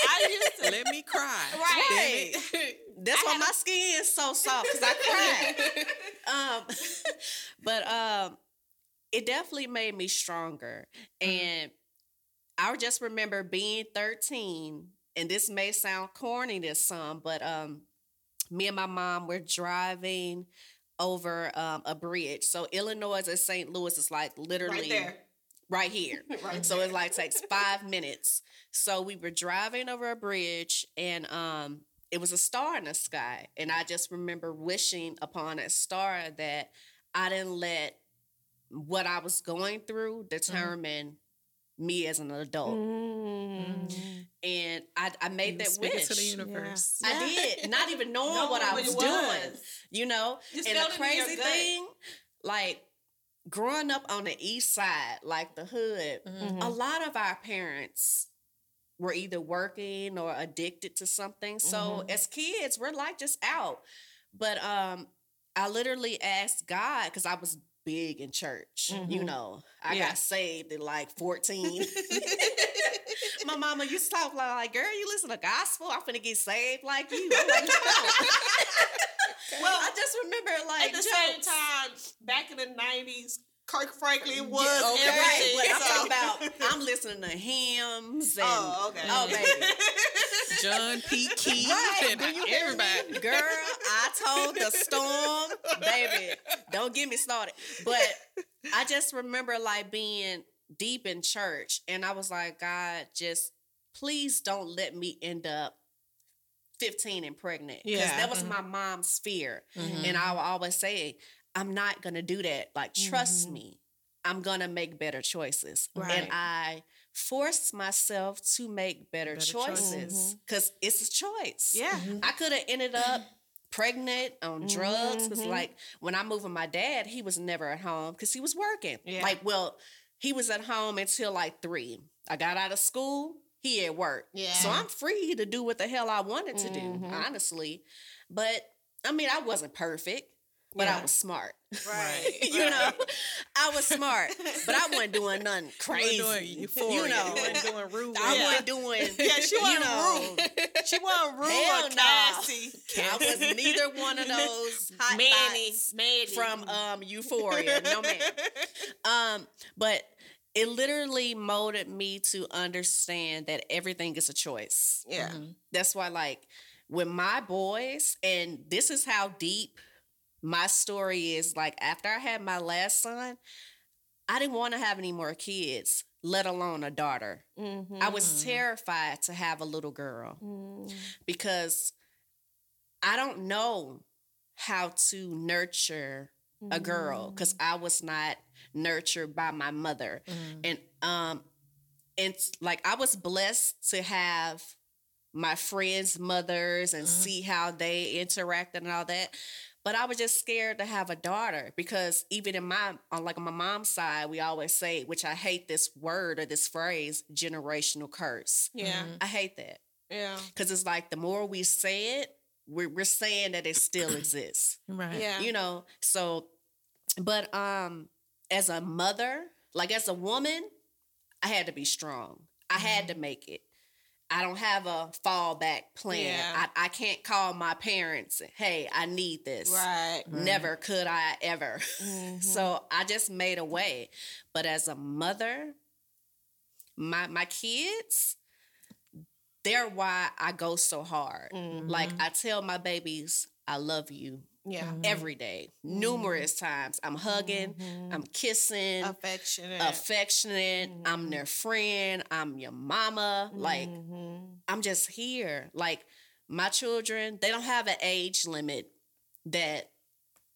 I used to. Let me cry. Right. Damn it. That's why my skin is so soft because I cry. um, but um, it definitely made me stronger, and I just remember being 13, and this may sound corny to some, but um, me and my mom were driving over um, a bridge. So Illinois and St. Louis is like literally Right there. right here. Right So it like takes five minutes. So we were driving over a bridge and um it was a star in the sky. And I just remember wishing upon that star that I didn't let what I was going through determine me as an adult. Mm. And I, I made You that wish. to the universe. I did, not even knowing Knowing what I what was, doing. You know, Just and the it in your crazy thing, like growing up on the east side, like the hood, Mhm. a lot of our parents were either working or addicted to something. So Mhm. as kids, we're like just out. But um, I literally asked God because I was big in church. You Mhm. know, I Yeah. got saved at like 14. My mama used to talk like, girl, you listen to gospel? I'm finna get saved like you. I'm like, on. well, I just remember like At the same time, back in the nineties, Kirk Franklin was Yeah, okay. okay. Right, but I'm talking about I'm listening to hymns and Oh, okay. oh baby. John P. Kee. Right, and hear me? everybody. Girl, I told the storm, baby, don't get me started. But I just remember like being deep in church and I was like, God, just please don't let me end up 15 and pregnant. Because Yeah. that was my mom's fear. Mhm. And I will always say, I'm not gonna do that. Like, trust Mhm. me, I'm gonna make better choices. Right. And I forced myself to make better, Better choices choices. because it's a choice. yeah. I could have ended up pregnant on drugs because, Mhm. like, when I moved with my dad, he was never at home because he was working. Yeah. Like, well, he was at home until like three. I got out of school, he at work. Yeah. So I'm free to do what the hell I wanted to do, Mhm. honestly. But I mean, I wasn't perfect, but I was smart. Right. you know, I was smart, but I wasn't doing nothing crazy. You doing euphoria. You know, you wasn't doing rude. I Yeah. wasn't doing. Yeah, she wasn't know, She wasn't rude Hell or no. Cassie. I was neither one of those hot Maddy, Maddy. from um Euphoria. No man. Um, but it literally molded me to understand that everything is a choice. yeah. That's why, like, with my boys, and this is how deep my story is. Like, after I had my last son, I didn't want to have any more kids, let alone a daughter. Mm-hmm. I was terrified to have a little girl because I don't know how to nurture a girl because I was not nurtured by my mother. And um and like I was blessed to have my friends' mothers and see how they interacted and all that. But I was just scared to have a daughter because even in my on like on my mom's side, we always say, which I hate this word or this phrase, generational curse. Yeah. I hate that Yeah. because it's like the more we say it, we're we're saying that it still exists Right. Yeah. you know so but um as a mother like as a woman i had to be strong i had to make it i don't have a fallback plan Yeah. I, I can't call my parents hey i need this Right. never could i ever Mhm. so i just made a way but as a mother my my kids they're why i go so hard Mhm. like i tell my babies i love you yeah. every day, numerous times. I'm hugging, Mhm. I'm kissing, affectionate. affectionate. I'm their friend. I'm your mama. Like Mhm. I'm just here. Like my children, they don't have an age limit that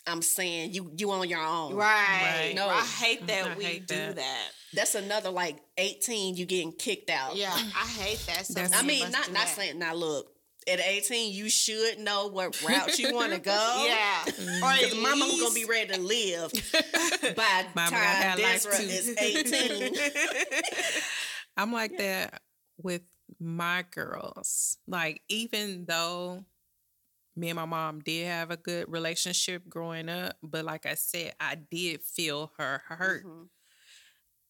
I'm saying you you on your own. Right. No. I hate that I we hate do that. that. That's another like 18, you getting kicked out. Yeah, I hate that. So I mean, not do not that. saying now look. At 18, you should know what route you want to go. Yeah. Or Because at mama least- gonna be ready to live by the Mama time have Desra is 18. I'm like that with my girls. Like, even though me and my mom did have a good relationship growing up, but like I said, I did feel her hurt. Mhm.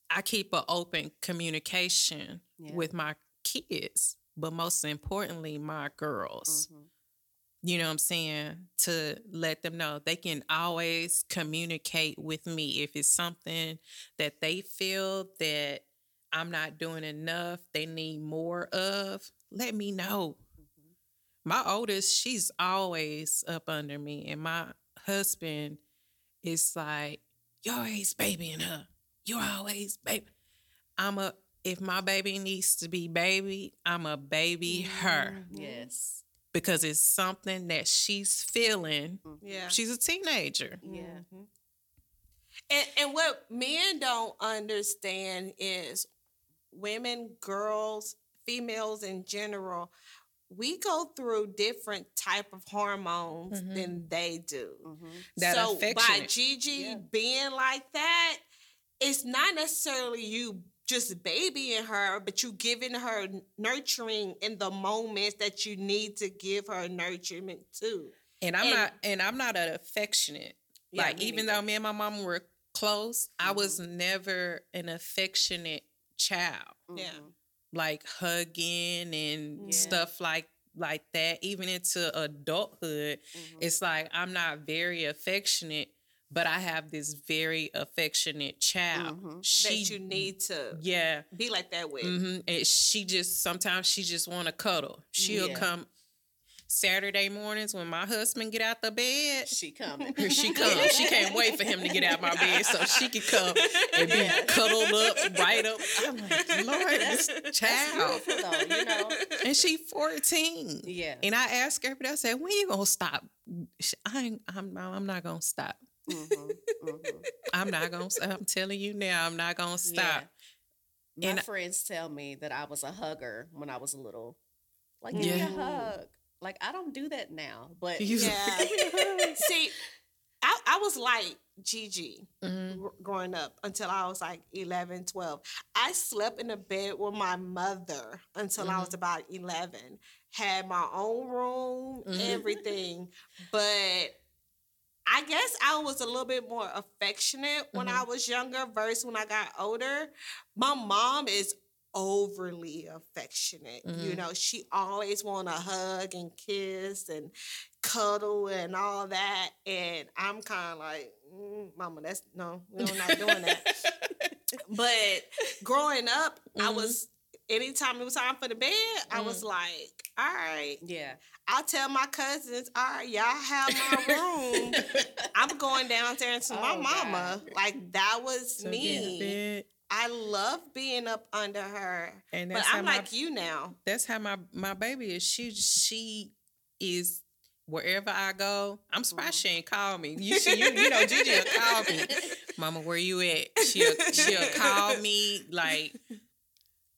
I keep an open communication Yeah. with my kids, but most importantly, my girls. Mhm. You know what I'm saying? To let them know they can always communicate with me if it's something that they feel that I'm not doing enough, they need more of, let me know. My oldest, she's always up under me, and my husband is like, You're always babying her. You're always baby. I'm a if my baby needs to be baby, I'm a baby her Yes. because it's something that she's feeling. Yeah. She's a teenager. Yeah. Mhm. And and what men don't understand is women, girls, females in general, we go through different type of hormones Mhm. than they do. Mhm. That so by affectionate. Gigi Yeah. being like that, it's not necessarily you just babying her, but you giving her nurturing in the moments that you need to give her nurturement too. And I'm And- not and I'm not an affectionate. Yeah, like even neither. though me and my mom were close, I was never an affectionate child. Yeah. Mhm. Like hugging and Yeah. stuff like like that. Even into adulthood, Mhm. it's like I'm not very affectionate, but I have this very affectionate child. Mhm. She that you need to yeah. be like that with. hmm And she just sometimes she just want to cuddle. She'll Yeah. come Saturday mornings when my husband get out the bed. She coming. She comes. She can't wait for him to get out my bed so she can come and be cuddled up, right up. I'm like, Lord, this child. Though, you know. And she 14. Yeah. And I asked her day, I said, when you gonna stop? I ain't, I'm, I'm not gonna stop. Mhm. Mhm. I'm not gonna I'm telling you now, I'm not gonna stop. My And- friends tell me that I was a hugger when I was little. Like, give me a hug. Like, I don't do that now. But You- Yeah. See, I, I was like Gigi Mhm. gr- growing up until I was like 11, 12. I slept in a bed with my mother until I was about 11. Had my own room, Mhm. everything. But I guess I was a little bit more affectionate when I was younger versus when I got older. My mom is overly affectionate. You Mhm. know, she always want to hug and kiss and cuddle and all that. And I'm kind of like, mm, Mama, that's no, we're not doing that. but growing up, I Mhm. was anytime it was time for the bed, I was mm. like, all right, Yeah. I'll tell my cousins, all right, y'all have my room. I'm going downstairs to my Oh, mama. God. Like that was So, me. I love being up under her. And But I'm my- like you now. that's how my my baby is. She she is wherever I go. I'm surprised mm-hmm. she ain't call me. You should, you, you know Gigi will call me. Mama, where you at? She'll she'll call me like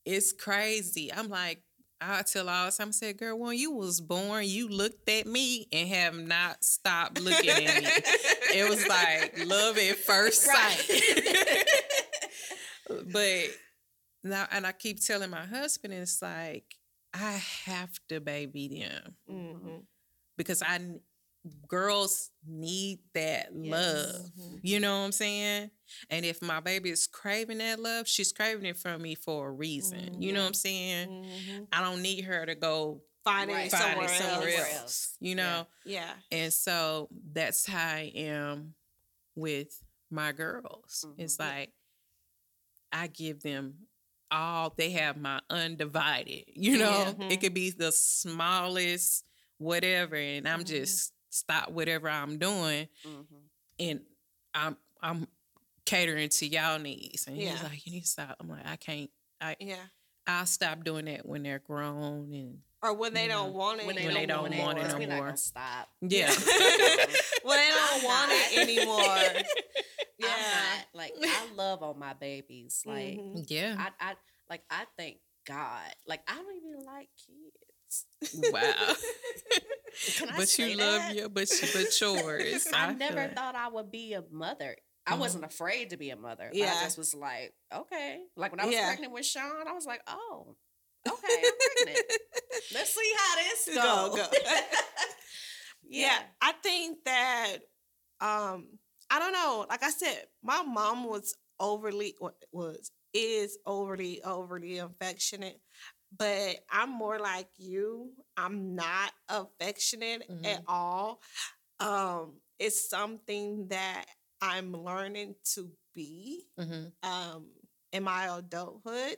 it's crazy. I'm like I tell all the time. I said, "Girl, when you was born, you looked at me and have not stopped looking at me. It was like love at first sight." but now, and I keep telling my husband, it's like I have to baby them hmm because I girls need that Yes. love. You know what I'm saying? And if my baby is craving that love, she's craving it from me for a reason. You know what I'm saying? hmm I don't need her to go Find Right. it somewhere, somewhere else. else. You know? Yeah. And so that's how I am with my girls. It's Mhm. like I give them all they have my undivided. You know, Yeah. it could be the smallest whatever, and I'm just stop whatever I'm doing, Mhm. and I'm I'm catering to y'all needs. And he's Yeah. like, you need to stop. I'm like, I can't. I Yeah. I'll stop doing that when they're grown and Or when they don't know, want it. When they, When don't, they don't want, want it it, no more. stop. yeah. when they don't want it anymore. Yeah. Yeah. like I love on my babies. Like Mhm. yeah. I, I like I thank God. Like I don't even like kids. Wow. But you love that? your but but chores. I, feel never it. thought I would be a mother. I Mhm. wasn't afraid to be a mother. Yeah. I just was like, okay. Like when I was Yeah. pregnant with Sean, I was like, oh, okay, I'm pregnant. Let's see how this goes. go. yeah. I think that um I don't know. Like I said, my mom was overly wa- was is overly overly affectionate, but I'm more like you. I'm not affectionate at all. Um it's something that I'm learning to be Mhm. um in my adulthood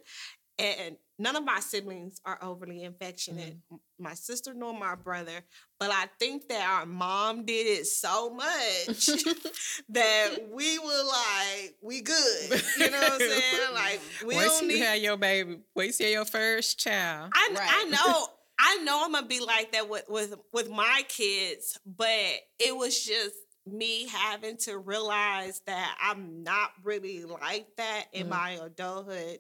and none of my siblings are overly affectionate M- my sister nor my brother but i think that our mom did it so much that we were like we good you know what i'm saying like we Wait don't you need have your baby. Wait till your first child. I, I Right. know I know I'm gonna be like that with, with with my kids, but it was just me having to realize that I'm not really like that in Mhm. my adulthood.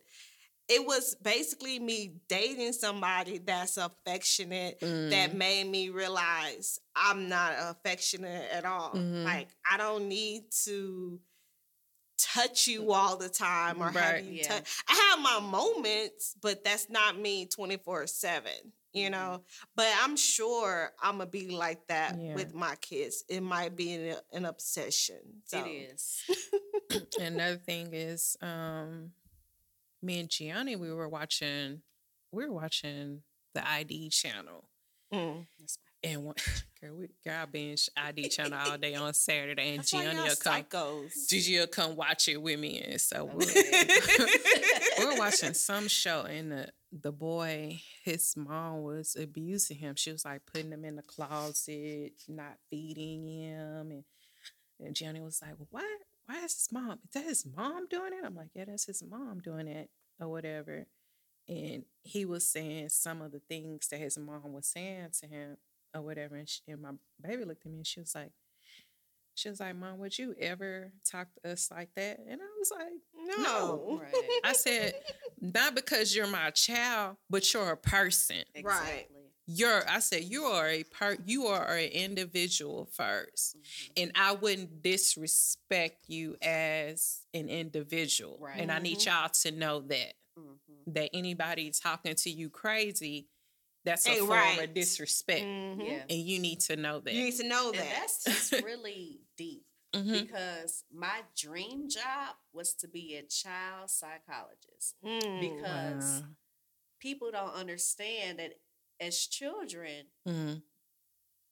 It was basically me dating somebody that's affectionate that Mm. made me realize I'm not affectionate at all. Mhm. Like I don't need to touch you all the time or have you Yeah. touch. I have my moments, but that's not me 24 7, you know. But I'm sure I'm going to be like that Yeah. with my kids. It might be an, an obsession. So. It is. Another thing is, um, me and Gianni, we were watching, we were watching the ID channel, Mm. And one, girl, we girl I binge ID channel all day on Saturday, and That's Gianni y'all will come, psychos. Gigi will come watch it with me, and so we're, we're watching some show, and the the boy, his mom was abusing him. She was like putting him in the closet, not feeding him, and and Gianni was like, "Well, why? Why is his mom? Is that his mom doing it?" I'm like, "Yeah, that's his mom doing it, or whatever." And he was saying some of the things that his mom was saying to him, or whatever. And, she, and my baby looked at me, and she was like, "She was like, Mom, would you ever talk to us like that?" And I was like, No. Right. I said, not because you're my child, but you're a person. Right. Exactly. you're I said you are a part you are an individual 1st Mm-hmm. and I wouldn't disrespect you as an individual. Right. And I need y'all to know that Mhm. that anybody talking to you crazy, that's a Ain't form right. of disrespect. Mhm. Yeah. And you need to know that. You need to know And that. that's just really deep Mhm. because my dream job was to be a child psychologist Mm. because Wow. people don't understand that as children, Mhm.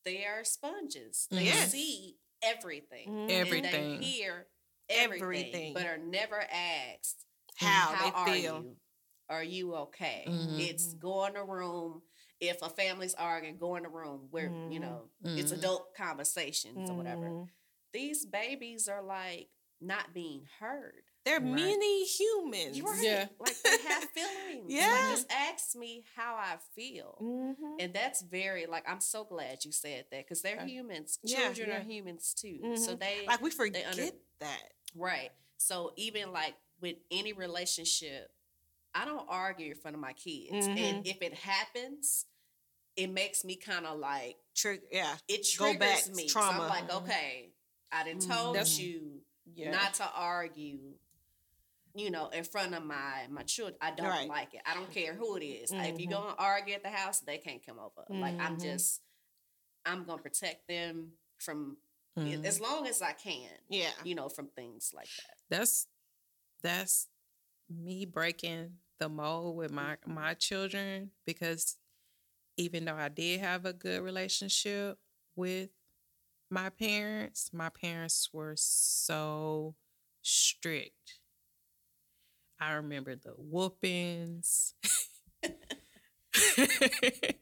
they are sponges. They Yes. see everything. Everything. And they hear everything, Everything. but are never asked, How, how they are feel. you? Are you okay? Mhm. It's go in the room. If a family's arguing, go in the room where, you Mhm. know, it's Mhm. adult conversations or whatever. Mhm. These babies are like not being heard. They're Right. mini humans. Right. Yeah. Like they have feelings. Yeah. Like, just ask me how I feel. Mhm. And that's very like I'm so glad you said that because they're humans. Yeah, Children yeah. are humans too. So Mhm. they Like we forget under- that. right. So even like with any relationship, I don't argue in front of my kids. Mm-hmm. And if it happens, it makes me kind of like Trick. Yeah. it Go triggers back, me. trauma. So I'm like, Mhm. okay, I done Mhm. told That's- you Yeah. not to argue you know in front of my my children i don't Right. like it i don't care who it is. if you go and argue at the house they can't come over like i'm Mhm. just i'm gonna protect them from Mhm. as long as i can Yeah. you know from things like that that's that's me breaking the mold with my my children because even though I did have a good relationship with my parents, my parents were so strict. I remember the whoopings.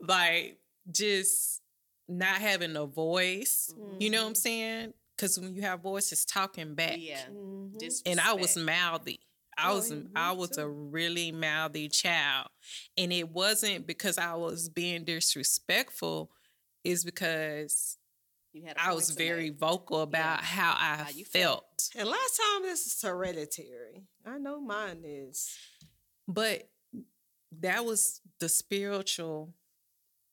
like just not having a voice. You know what I'm saying? Because when you have voices talking back yeah Mhm. and I was mouthy. I Oh, was me I was a really mouthy child, and it wasn't because I was being disrespectful. It's because you had a I point was very make. vocal about how I How you felt. felt. And last time this is hereditary. I know mine is. But that was the spiritual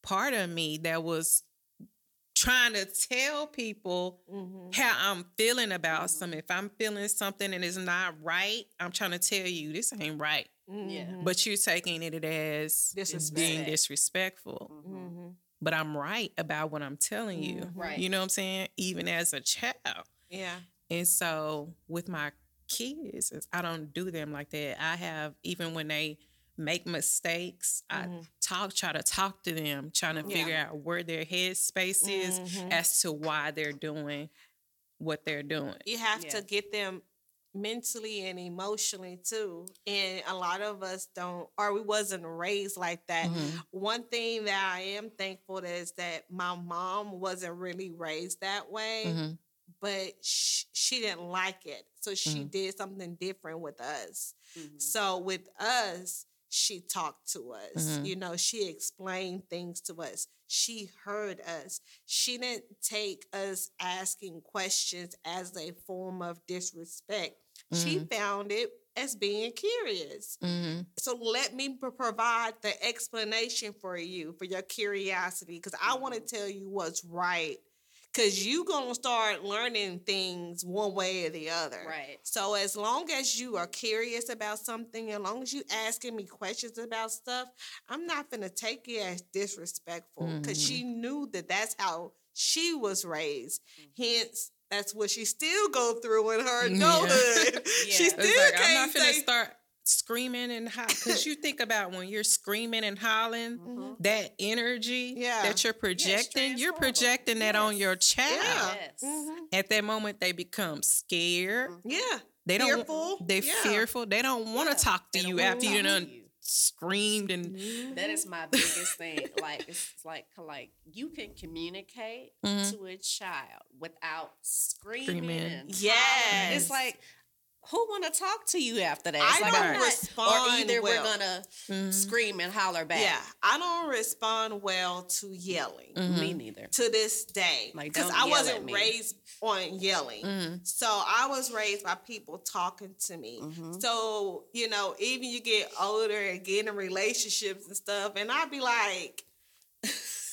part of me that was trying to tell people Mm-hmm. how I'm feeling about mm-hmm. something. If I'm feeling something and it's not right, I'm trying to tell you this ain't right. Yeah. But you're taking it as Disrespect. being disrespectful. Mm-hmm. Mm-hmm. But I'm right about what I'm telling you. Mhm. Right. You know what I'm saying? Even as a child. Yeah. And so with my kids, I don't do them like that. I have even when they make mistakes, I Mhm. talk, try to talk to them, trying to Yeah. figure out where their head space is Mhm. as to why they're doing what they're doing. You have Yeah. to get them mentally and emotionally too. And a lot of us don't or we wasn't raised like that. Mhm. One thing that I am thankful is that my mom wasn't really raised that way, Mhm. but sh- she didn't like it. So she Mhm. did something different with us. Mhm. So with us, she talked to us. Mhm. You know, she explained things to us. She heard us. She didn't take us asking questions as a form of disrespect. She found it as being curious. Mhm. So let me pro- provide the explanation for you for your curiosity because I want to tell you what's right. Because you gonna start learning things one way or the other. Right. So as long as you are curious about something, as long as you asking me questions about stuff, I'm not gonna take it as disrespectful because she mm-hmm. knew that that's how she was raised. Mm-hmm. Hence, that's what she still go through in her Yeah. adulthood. she Yeah. still It's like, I'm can't not finna say. start screaming and hollering. Because you think about when you're screaming and hollering, Mhm. that energy Yeah. that you're projecting, you're projecting that on your child. Yeah. Yes. Mhm. At that moment, they become scared. Yeah. They don't. Fearful. They're Yeah. fearful. They don't want to Yeah. talk to you after you talk done you. screamed and. That is my biggest thing. Like it's like like you can communicate Mhm. to a child without screaming. Screaming. and Yes. It's like who want to talk to you after that? I It's like, don't I'm not- respond Or either we're gonna mm-hmm. scream and holler back. Yeah, I don't respond well to yelling. Mm-hmm. Me neither. to this day Like, because don't I yell wasn't at me. raised on yelling. Mm-hmm. So I was raised by people talking to me. Mm-hmm. So, you know, even you get older and get in relationships and stuff, and I'd be like,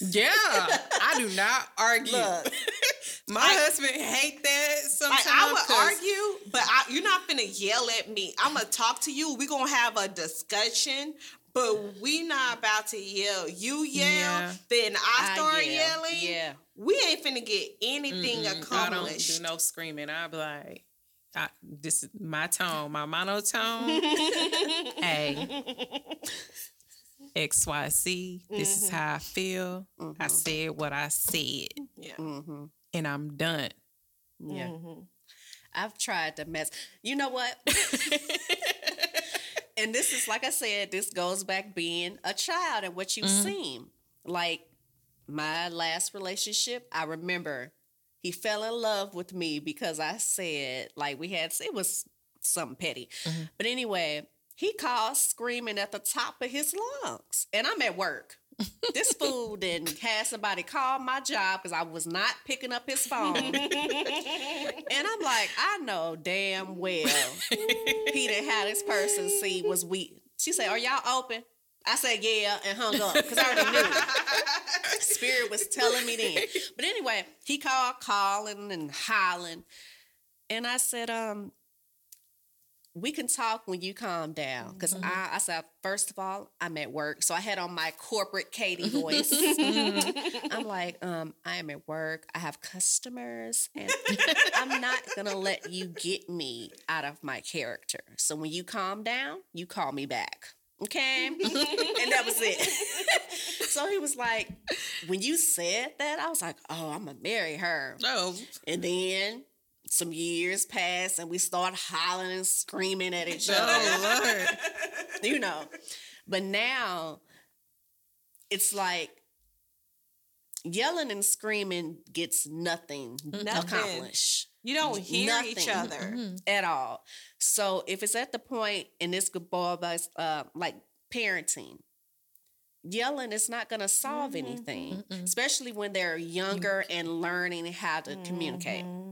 Yeah, I do not argue. Look. My husband hate that sometimes. like I would argue, but I, you're not gonna yell at me. I'm gonna talk to you. We're gonna have a discussion. But we not about to yell. You yell, Yeah. then I I start yell. yelling. Yeah. We ain't finna get anything accomplished. I don't do no screaming. I be like, I, this is my tone, my monotone. hey, X Y Z. This is mm-hmm. how I feel. I mm-hmm. said what I said, yeah. Mm-hmm. and I'm done. Yeah. Mm-hmm. I've tried to mess. You know what? and this is like I said, this goes back being a child and what you've seen. Like my last relationship, I remember he fell in love with me because I said, like we had it was something petty. But anyway, he called screaming at the top of his lungs. And I'm at work. this fool didn't have somebody call my job because I was not picking up his phone. And I'm like, I know damn well he didn't have this person see was we. She said, Are y'all open? I said, Yeah, and hung up because I already knew. Spirit was telling me then. But anyway, he called calling and hollering. And I said, um, we can talk when you calm down. Because I, I said, first of all, I'm at work. So I had on my corporate Katie voice. I'm like, um, I am at work. I have customers. And I'm not going to let you get me out of my character. So when you calm down, you call me back. Okay. and that was it. so he was like, when you said that, I was like, oh, I'm going to marry her. Oh, And then some years pass and we start hollering and screaming at each oh, other, oh Lord. you know. But now it's like yelling and screaming gets nothing, accomplished You don't hear each Nothing. other. at all. So if it's at the point, and this could boil by uh, like parenting, yelling is not going to solve mm-hmm. anything, especially when they're younger mm-hmm. and learning how to communicate. Mm-hmm.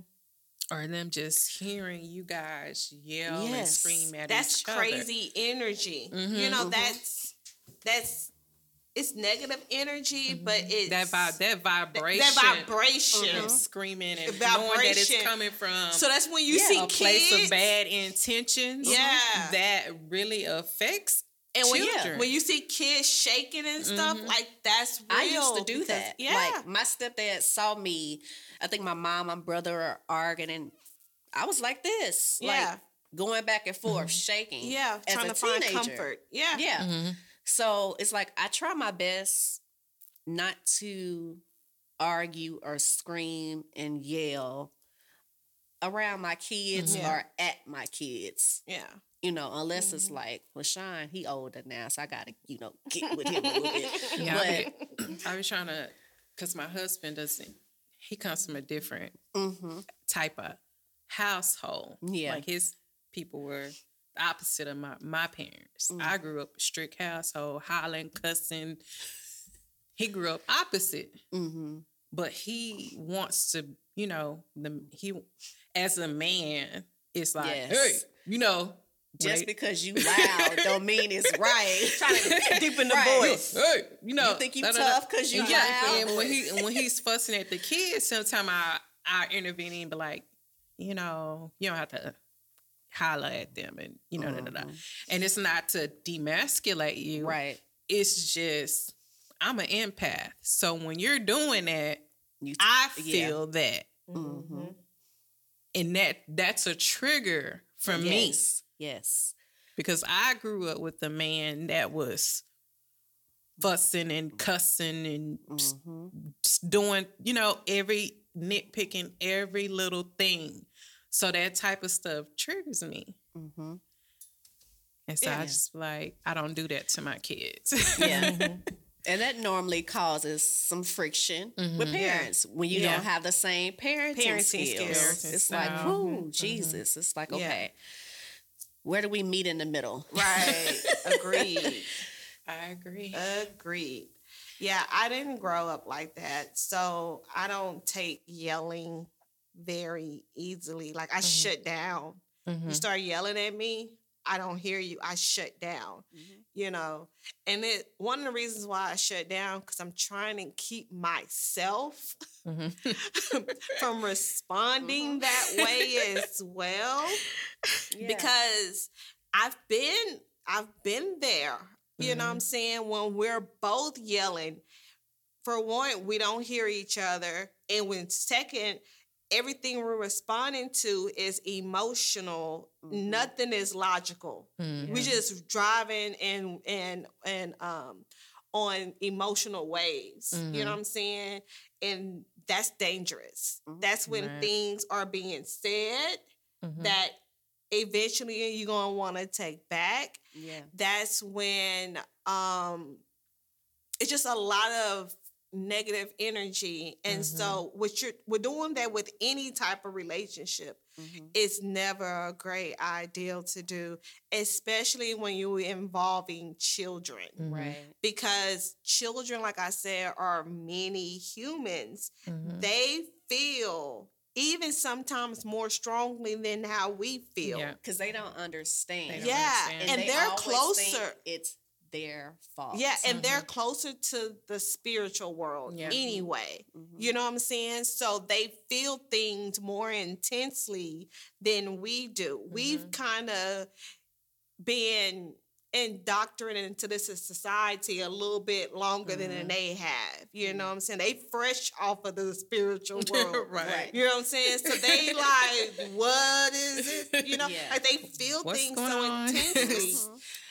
Or them just hearing you guys yell and scream at That's each other. That's crazy energy. You mm-hmm, know, mm-hmm. that's that's it's negative energy, but mm-hmm. it's That vibe, that vibration, that vibration. screaming and knowing that it's coming from So that's when you Yeah, see a place kids, of bad intentions. Yeah. that really affects and when you, children. when you see kids shaking and stuff, like that's real. I used to do that. Yeah. Like my stepdad saw me. I think my mom, my brother are arguing, and I was like this, Yeah. like going back and forth, mm-hmm. shaking. yeah, as trying a to find teenager. comfort. Yeah. Yeah. Mm-hmm. So it's like I try my best not to argue or scream and yell around my kids Yeah. or at my kids. Yeah. You know, unless it's like, well, Sean, he older now, so I gotta, you know, get with him a little bit. Yeah, but I was trying to, because my husband doesn't. He comes from a different Mhm. type of household. Yeah. like his people were the opposite of my my parents. Mm. I grew up strict household, hollering, cussing. He grew up opposite, Mhm. but he wants to, you know, the he as a man, it's like, Yes. hey, you know, just wait, because you loud don't mean it's right. Trying to deepen the Right. voice. hey, you know, You think you da, tough 'cause you yeah. loud? And when he when he's fussing at the kids, sometimes I I intervene and be like, you know, you don't have to holler at them and you know, da, da, da. and it's not to demasculate you, right. It's just I'm an empath, so when you're doing that, You I yeah. feel that, Mhm. and that that's a trigger for me Yes. Because I grew up with a man that was fussing and cussing and Mhm. just doing, you know, every nitpicking every little thing. So that type of stuff triggers me. Mhm. And so Yeah. I just like I don't do that to my kids. Yeah. And that normally causes some friction with parents when you Yeah. don't have the same parenting, Parenting skills. skills. It's like, whoo, Jesus. It's like, Yeah. okay. Where do we meet in the middle? Right. Agreed. I agree. Agreed. Yeah, I didn't grow up like that. So I don't take yelling very easily. Like I mm-hmm. shut down. You mm-hmm. start yelling at me, I don't hear you. I shut down. Mm-hmm. You know. And it one of the reasons why I shut down cuz I'm trying to keep myself mm-hmm. from responding mm-hmm. that way as well because I've been I've been there. You know what I'm saying? When we're both yelling, for one, we don't hear each other. And when second, everything we're responding to is emotional. Mm-hmm. Nothing is logical. Mm-hmm. We're just driving and and and um on emotional waves. You know mm-hmm. what I'm saying? And that's dangerous. That's when Right. things are being said that eventually you're gonna want to take back Yeah. that's when um it's just a lot of negative energy. And so mm-hmm. what you're we're doing that with any type of relationship mm-hmm. it's never a great ideal to do especially when you're involving children. Mm-hmm. Right. because children like i said are many humans. They feel even sometimes more strongly than how we feel. Yeah. Because they don't understand. They don't yeah understand. and they they're always think closer. It's their fault. Yeah, and they're mm-hmm. closer to the spiritual world Yeah. anyway. Mm-hmm. You know what I'm saying? So they feel things more intensely than we do. We've mm-hmm. kind of been indoctrinated into this society a little bit longer than mm-hmm. they have. You know what I'm saying? They fresh off of the spiritual world. Right. You know what I'm saying? So they like, what is it? You know, Yeah. like they feel What's things so on? intensely.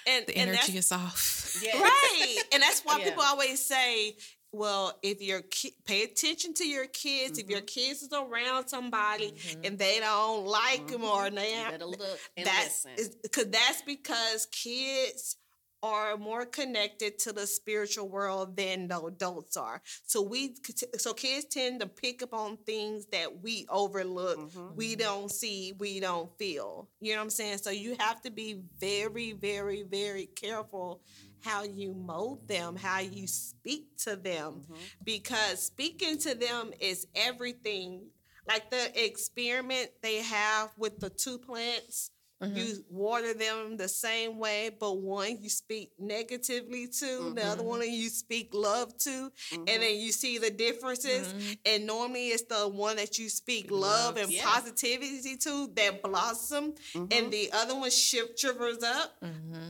And, The and energy is off. Yeah. right and that's why Yeah. people always say well if your ki- pay attention to your kids if your mm-hmm. kids is around somebody mm-hmm. and they don't like them or mm-hmm. they You better look and that's listen. because that's because kids are more connected to the spiritual world than the adults are. So we so kids tend to pick up on things that we overlook, mm-hmm. we don't see, we don't feel. You know what I'm saying? So you have to be very very very careful how you mold them, how you speak to them mm-hmm. because speaking to them is everything. Like the experiment they have with the two plants, you mm-hmm. water them the same way, but one you speak negatively to, the other mm-hmm. one you speak love to, and mm-hmm. then you see the differences. And normally it's the one that you speak love, and yeah. positivity to that blossom, and the other one shift shivers up.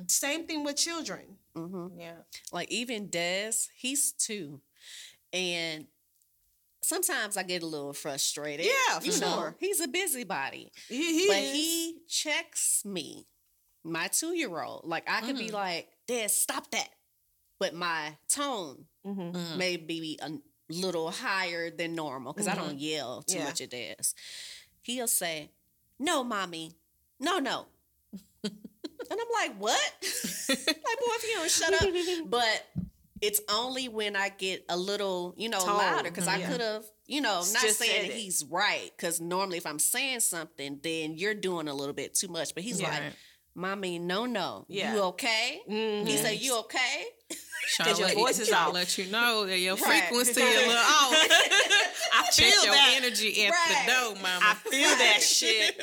Same thing with children. Yeah. like even Des, he's two, and sometimes I get a little frustrated. Yeah, you for know, sure. he's a busybody, He, he but is. he checks me, my two year old. Like I could be mm-hmm. like, Dad, stop that, but my tone Mm-hmm. Mm. may be a little higher than normal because I mm-hmm. don't yell too Yeah. much at Des. He'll say, "No, mommy, no, no." And I'm like, what? like, boy, if you don't shut up. But it's only when I get a little, you know, louder because I could have, you know, not saying that it. he's right. Because normally, if I'm saying something, then you're doing a little bit too much. But he's Yeah. like, "Mommy, no, no, Yeah. you okay?" Mhm. He said, "You okay?" To your voice is off. let you know that your Right. frequency a little off. I Check feel your that. energy at Right. the door, mama. I feel that shit.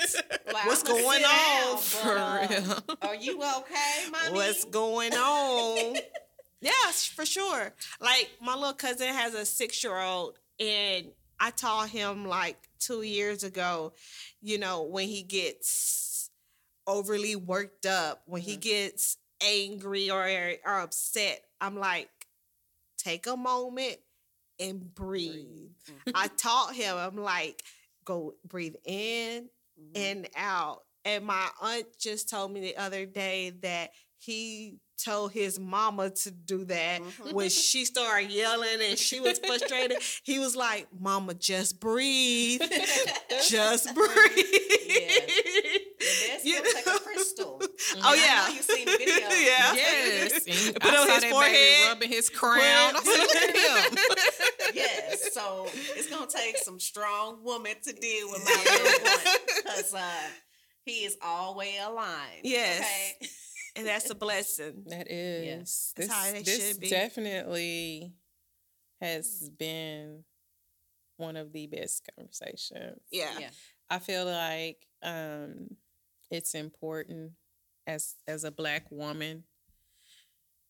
Like, What's "I'ma going on? down, For but, real. Are you okay, mommy? What's going on? Yeah, for sure. Like my little cousin has a six year old, and I taught him like two years ago. You know when he gets overly worked up, when he mm-hmm. gets angry or or upset, I'm like, take a moment and breathe. Mm-hmm. I taught him. I'm like, go breathe in mm-hmm. and out. And my aunt just told me the other day that he told his mama to do that when she started yelling and she was frustrated. he was like, Mama, just breathe. just breathe. That's You gonna take know? a crystal. Oh I yeah. know you seen the video. yeah. Yes. And Put I on saw his that forehead. baby rubbing his crown. I said, look at him. Yes. So it's gonna take some strong woman to deal with my little one. Cause uh He is always aligned. Yes. Okay. And that's a blessing. That is. That's This, how it this should be. definitely has been one of the best conversations. Yeah. Yeah. I feel like um, it's important as as a black woman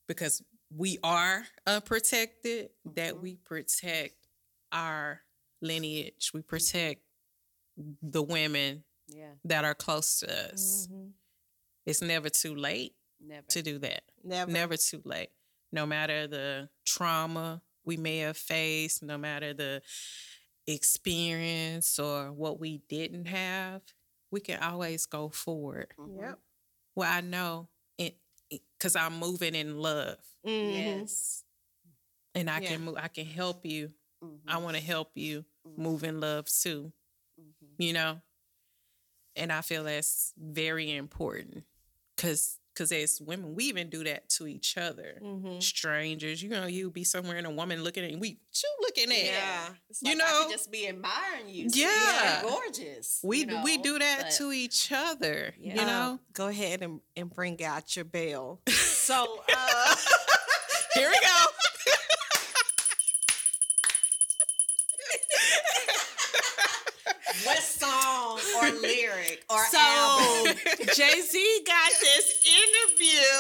because we are unprotected that we protect our lineage. We protect the women Yeah. that are close to us. Mhm. It's never too late Never. to do that. Never. Never too late. No matter the trauma we may have faced, no matter the experience or what we didn't have, we can always go forward. Mhm. Yep. Well, I know it because I'm moving in love Mhm. Yes. and I Yeah. can move, I can help you. Mhm. I want to help you Mhm. move in love too, Mhm. you know? And I feel that's very important because because as women, we even do that to each other. Mhm. strangers. You know, you be somewhere and a woman looking at you. We what you looking at. Yeah. It's You like I know? could just be admiring you. Yeah. You're gorgeous. We you we do that but- to each other. Yeah. You know. go ahead and, and bring out your bell. so, uh, Here we go. what song or lyric or so album? Jay Z got this interview.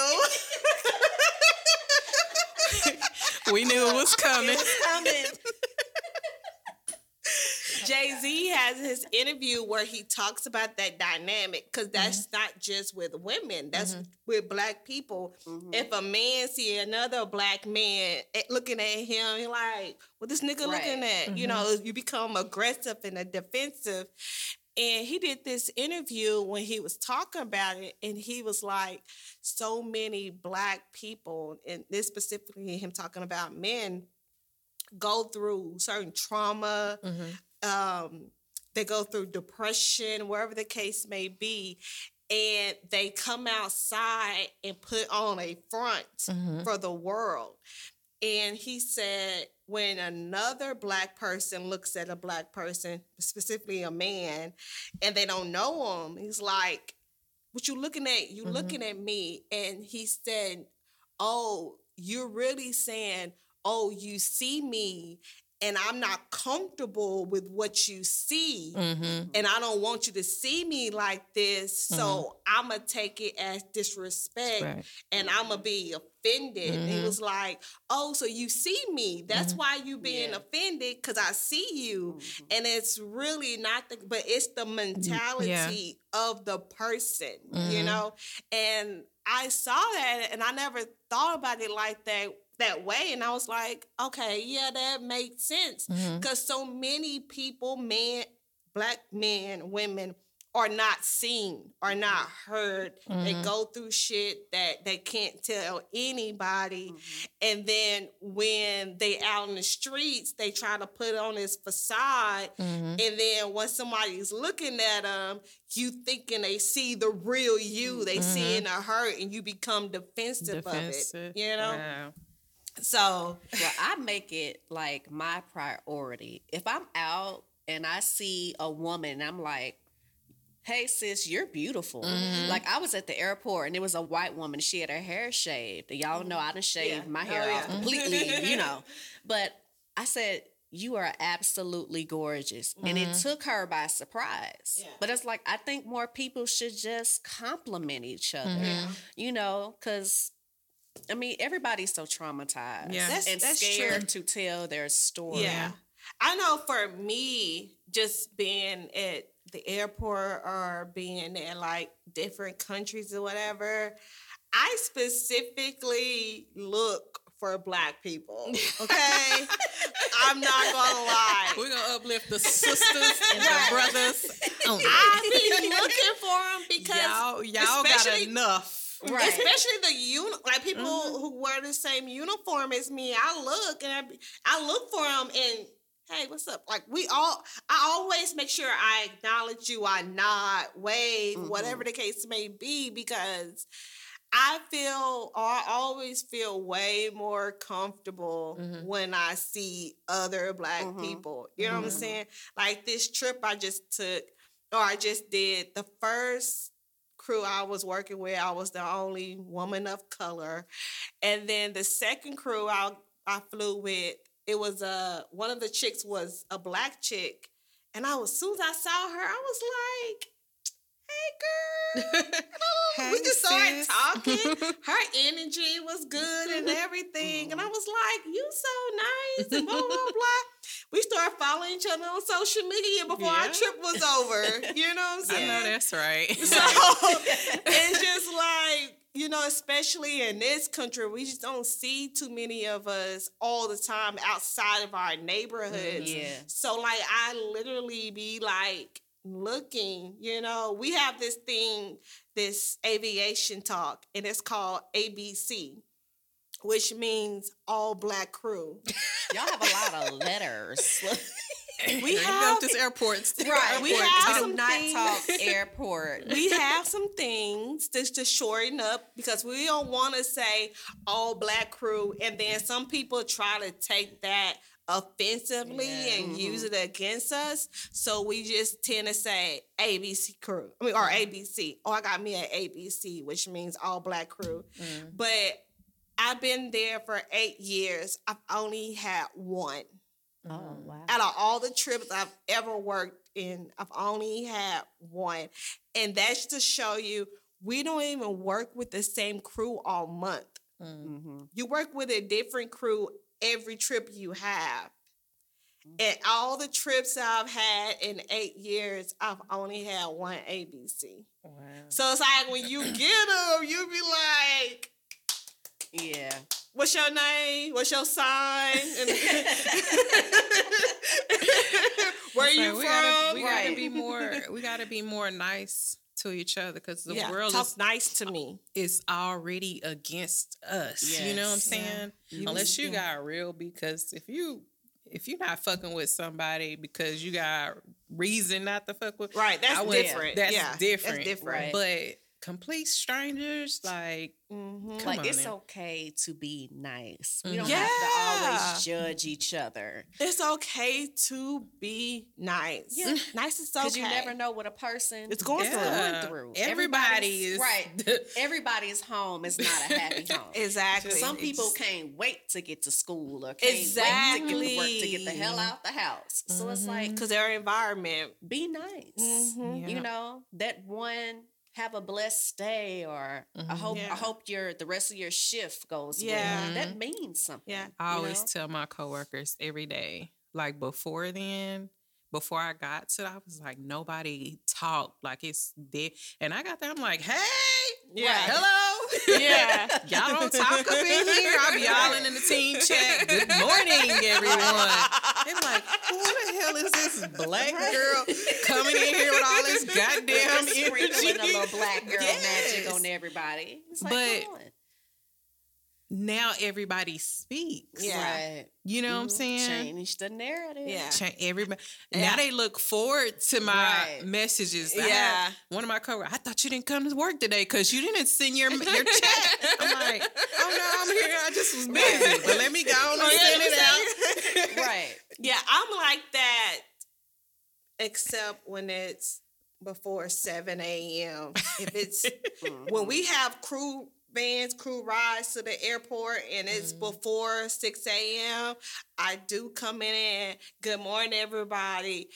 we knew it was coming. It was coming. Jay Z has his interview where he talks about that dynamic because that's not just with women, that's with black people. Mhm. If a man see another black man eh, looking at him, he like, what this nigga looking Right. at? You know, you become aggressive and defensive. And he did this interview when he was talking about it, and he was like, so many black people, and this specifically him talking about men, go through certain trauma, um, they go through depression, wherever the case may be, and they come outside and put on a front for the world. And he said, when another black person looks at a black person, specifically a man, and they don't know him, he's like, "What you looking at? You mm-hmm. looking at me?" And he said, "Oh, you're really saying, oh, you see me." And I'm not comfortable with what you see Mm-hmm. and I don't want you to see me like this. So mm-hmm. I'm gonna take it as disrespect, Right. and I'm gonna be offended. And he mm-hmm. was like, "Oh, so you see me? That's mm-hmm. why you being Yeah. offended because I see you." Mhm. And it's really not the, but it's the mentality of the person, you know. And I saw that, and I never thought about it like that that way. And I was like, okay, yeah, that makes sense because so many people, men, black men, women, are not seen, are not heard. They Mhm. go through shit that they can't tell anybody. Mhm. And then when they out in the streets, they try to put on this facade. Mhm. And then when somebody's looking at them, you thinking they see the real you, they see in a hurt, and you become defensive, Defensive. of it. You know, Wow. So Well, I make it like my priority. If I'm out and I see a woman, I'm like, hey, sis, you're beautiful. Mhm. Like, I was at the airport and it was a white woman. She had her hair shaved. Y'all know I done shaved Yeah. my Oh, hair off completely, you know. But I said, you are absolutely gorgeous. And it took her by surprise. Yeah. But it's like, I think more people should just compliment each other, Mhm. you know, because. I mean, everybody's so traumatized Yeah. That's- and that's scared true. to tell their story. Yeah. I know for me, just being at the airport or being in like different countries or whatever, I specifically look for black people. Okay. I'm not gonna lie. We're gonna uplift the sisters and the brothers. Oh, I be looking for them because y'all, y'all got enough. Right. Especially the uni- like people who wear the same uniform as me. I look and I, I look for them and hey, what's up? Like we all, I always make sure I acknowledge you. I nod, wave, Mhm. whatever the case may be, because I feel, or I always feel way more comfortable Mhm. when I see other black Mhm. people. You know what I'm Mhm. saying? Like this trip I just took or I just did the first crew I was working with. I was the only woman of color, and then the second crew I I flew with, it was a uh, one of the chicks was a black chick, and I was as soon as I saw her, I was like, "Hey, girl." Hey, we just started sis. talking. Her energy was good and everything. And I was like, you so nice and blah, blah, blah. We started following each other on social media before our trip was over. You know what I'm I saying? know that's right. So it's just like, you know, especially in this country, we just don't see too many of us all the time outside of our neighborhoods. Mm-hmm. Yeah. So like I literally be like looking, you know, we have this thing, this aviation talk, and it's called ABC, which means all black crew. Y'all have a lot of letters. We There you go, have just airports. right. we Airport have talk. some do not things- talk airport. we have some things just to shorten up because we don't want to say all black crew and then some people try to take that offensively Yeah. and use mm-hmm. it against us so we just tend to say abc crew i mean or mm-hmm. abc oh i got me an abc which means all black crew mm-hmm. but i've been there for eight years i've only had one Oh wow. out of all the trips I've ever worked in, I've only had one. And that's to show you we don't even work with the same crew all month. Mm-hmm. You work with a different crew every trip you have. Mm-hmm. And all the trips I've had in eight years, I've only had one ABC. Wow. So it's like when you get them, you be like, Yeah. What's your name? What's your sign? Where It's you from? we gotta, we gotta be more. We gotta be more nice to each other because the yeah, world talk is nice to me. is already against us. You know what I'm Yes. saying? You- Unless you yeah. got real, because if you if you're not fucking with somebody because you got reason not to fuck with, Right, that's would- different. That's yeah, different. That's different. Right. But complete strangers, like Mhm. Come like on it's now. okay to be nice. We don't Mhm. have to always judge each other It's okay to be nice. Yeah. nice is okay. because you never know what a person It's going is through. yeah, through. everybody is Everybody's- right. Everybody's home is not a happy home. Exactly. Some people It's- can't wait to get to school or can't wait to get to work to get the hell Exactly. out the house. So it's like because their environment. be nice. Mhm. Yeah. You know, that one have a blessed day or I mm-hmm. hope Yeah. I hope your the rest of your shift goes Yeah. well. That means something. Yeah. I always know? tell my coworkers every day, like before then, before I got to, I was like, nobody talked like it's dead. And I got there, I'm like, hey, Yeah. hello. Yeah. Y'all don't talk up in here. I'll be yelling in the team chat. Good morning, everyone. They're who the hell is this black girl coming in here with all this goddamn Sprinkling a little black girl magic on everybody. It's like, But- Now everybody speaks. Yeah. Right. You know what I'm Mhm. saying? Change the narrative. Yeah. Cha- everybody Yeah. now they look forward to my Right. messages. Yeah. had one of my coworkers, I thought you didn't come to work today because you didn't send your your chat. I'm like, oh no, I'm here. I just was busy, but let me go on and send it out. Right. Yeah, I'm like that, except when it's before 7 a.m. If it's when we mm-hmm. have crew vans, crew rides to the airport and it's mm-hmm. before 6 a.m., I do come in and good morning, everybody.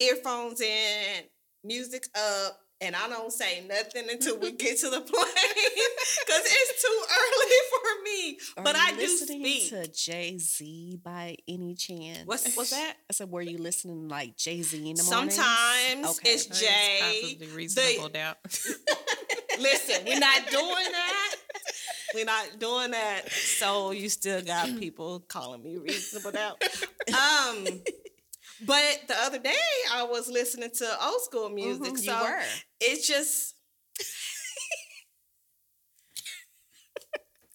Earphones in, music up. And I don't say nothing until we get to the plane because it's too early for me. Are but you I do speak. to Jay Z by any chance? What's what's that? I said, were you listening like Jay Z in the morning? Sometimes Okay. it's Jay. Possibly reasonable The- doubt. listen, we're not doing that. We're not doing that. So you still got people calling me reasonable doubt. Um, but the other day I was listening to old school music. Mhm, so you were. it's just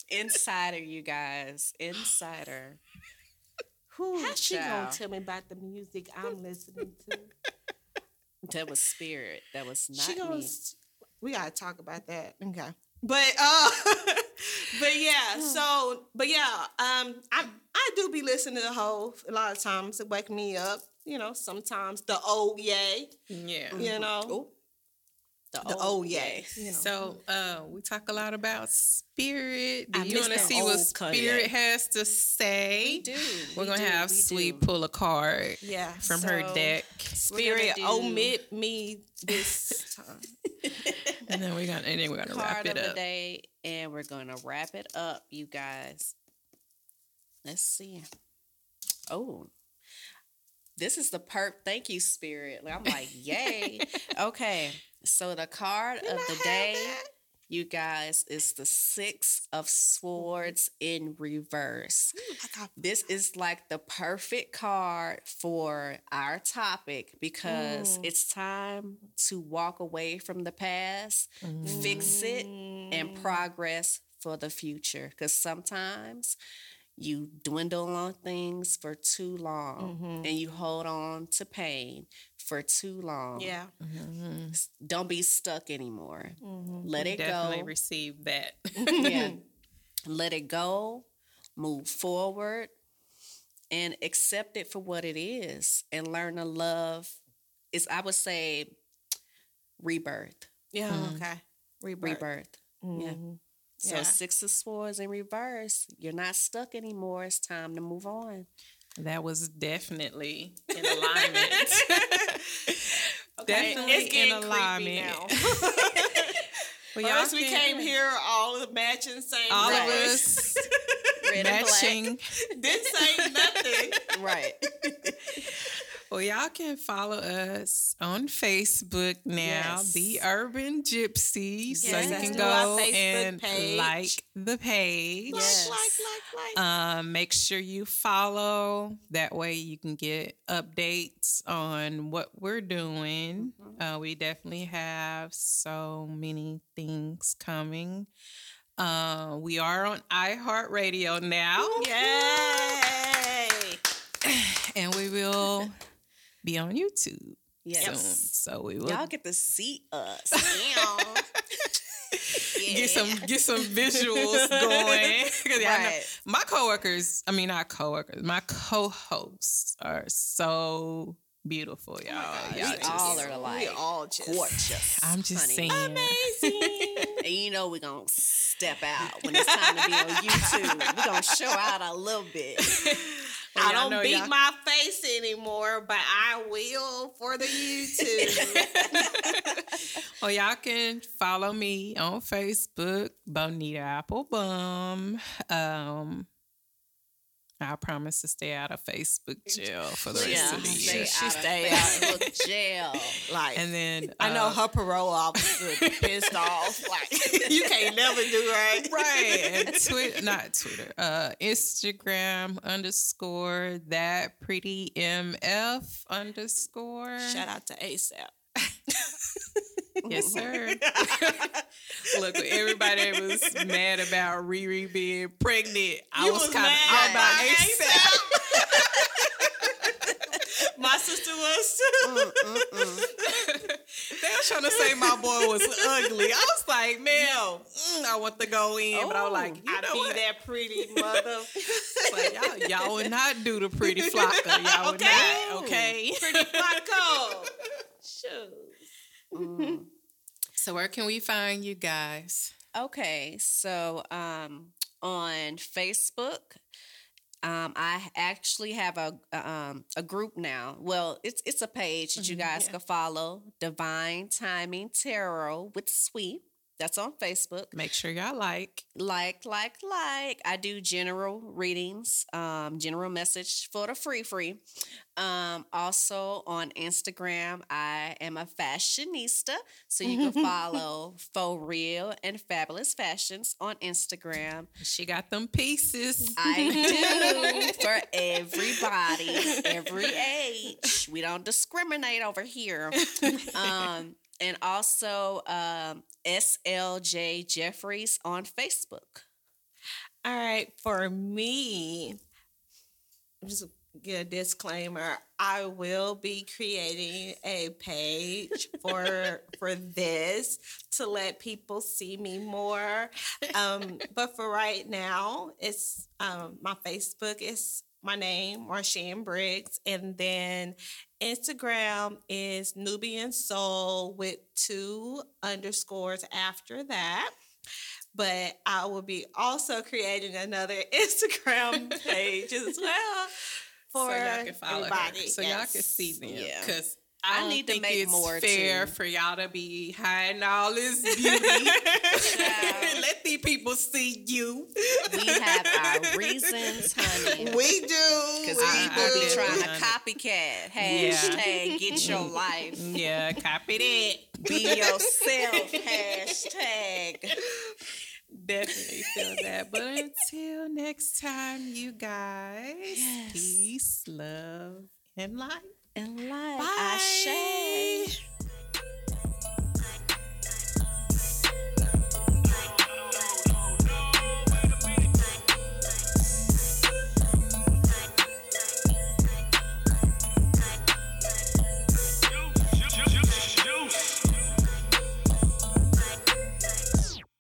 Insider, you guys. Insider. Whew, how she gonna tell me about the music I'm listening to? That was spirit. That was not she me. we gotta talk about that. Okay. But uh but yeah, so but yeah, um I I do be listening to the whole a lot of times to wake me up you know, sometimes the old yay, Yeah. you know, Ooh. The, the old yay. You know. So uh, we talk a lot about spirit. Do I you want to see what old Kanye. spirit has to say? We do. We're We gonna do, have we Sweet do. pull a card yeah, from her deck, spirit do- omit me this time. and then we're gonna and then we're gonna wrap it of the up. day, and we're gonna wrap it up, you guys. Let's see. Oh, this is the perp. Thank you, spirit. I'm like, yay. okay, so the card of the day, you guys, is the Six of Swords in reverse. This is like the perfect card for our topic because it's time to walk away from the past, fix it, and progress for the future. Because sometimes you dwindle on things for too long mm-hmm. and you hold on to pain for too long. Yeah, mm-hmm. Don't be stuck anymore. Mm-hmm. Let it Definitely go. receive that. yeah. Let it go, move forward, and accept it for what it is and learn to love. Is I would say rebirth. yeah, Mm-hmm. okay, rebirth. Rebirth. Yeah. So Yeah. six of swords in reverse. You're not stuck anymore. It's time to move on. that was definitely in alignment. definitely It's in alignment. now. Well, y'all First, we came here all the matching same all of us matching. Didn't say nothing. Right. Well, y'all can follow us on Facebook now, Yes. The Urban Gypsy. So you can go and page. like the page. Yes. Like, like, like. Um, make sure you follow. That way you can get updates on what we're doing. Uh, we definitely have so many things coming. Uh, we are on iHeartRadio now, Yay! and we will be on YouTube Yes. soon. So we will Y'all get to see us. get some get some visuals going. 'Cause y'all know- Right. my coworkers, I mean not coworkers, my co-hosts are so beautiful, oh y'all. y'all we just- all are like we all just gorgeous. I'm just honey. saying. And you know we're gonna step out when it's time to be on YouTube. We're gonna show out a little bit. I don't beat y'all- my face anymore, but I will for the YouTube. Well, y'all can follow me on Facebook, Bonita Applebum. Um, I promise to stay out of Facebook jail for the rest Yeah, of the stay year. She out stay of out. Facebook jail. like, And then I know uh, her parole officer pissed off. Like, you can't never do right. right and Twitter, not Twitter, uh, Instagram underscore that pretty mf underscore. Shout out to ASAP. Yes, sir. Look, everybody was mad about Riri being pregnant. I You was, kind of all about ASAP. My sister was too. they were trying to say my boy was ugly. I was like, man, mm, I want to go in, but I was like, you I know be what? that pretty mother. Like, y'all, y'all would not do the pretty flocker. Y'all would Okay. not. Okay. pretty Flacko. Shoot. So where can we find you guys? Okay, so um, on Facebook, um, I actually have a a, um, a group now. Well, it's it's a page that you guys can follow. Divine Timing Tarot with Sweet. That's on Facebook. Make sure y'all like. Like, like, like. I do general readings, um, general message for the free free. Um, also on Instagram, I am a fashionista. So you can follow For Real and Fabulous Fashions on Instagram. She got them pieces. I do for everybody, every age. We don't discriminate over here. Um, and also um, SLJ Jeffries on Facebook. All right, for me, just get a disclaimer. I will be creating a page for for this to let people see me more. Um, but for right now, it's um, my Facebook is my name, Marshan Briggs. And then Instagram is Nubian Soul with two underscores after that. But I will be also creating another Instagram page as well for so y'all can follow everybody. her. So Yes. y'all can see them. Yeah. Because I I, need to think make it's more, fair too. for y'all to be hiding all this beauty. Let these people see you. We have our reasons, honey. We do. Because we people be trying to Yeah. copycat. Hashtag get your life. Yeah, copy that. Be yourself. Hashtag. Definitely feel that. But until next time, you guys, peace, love, and light and life, Bye. say.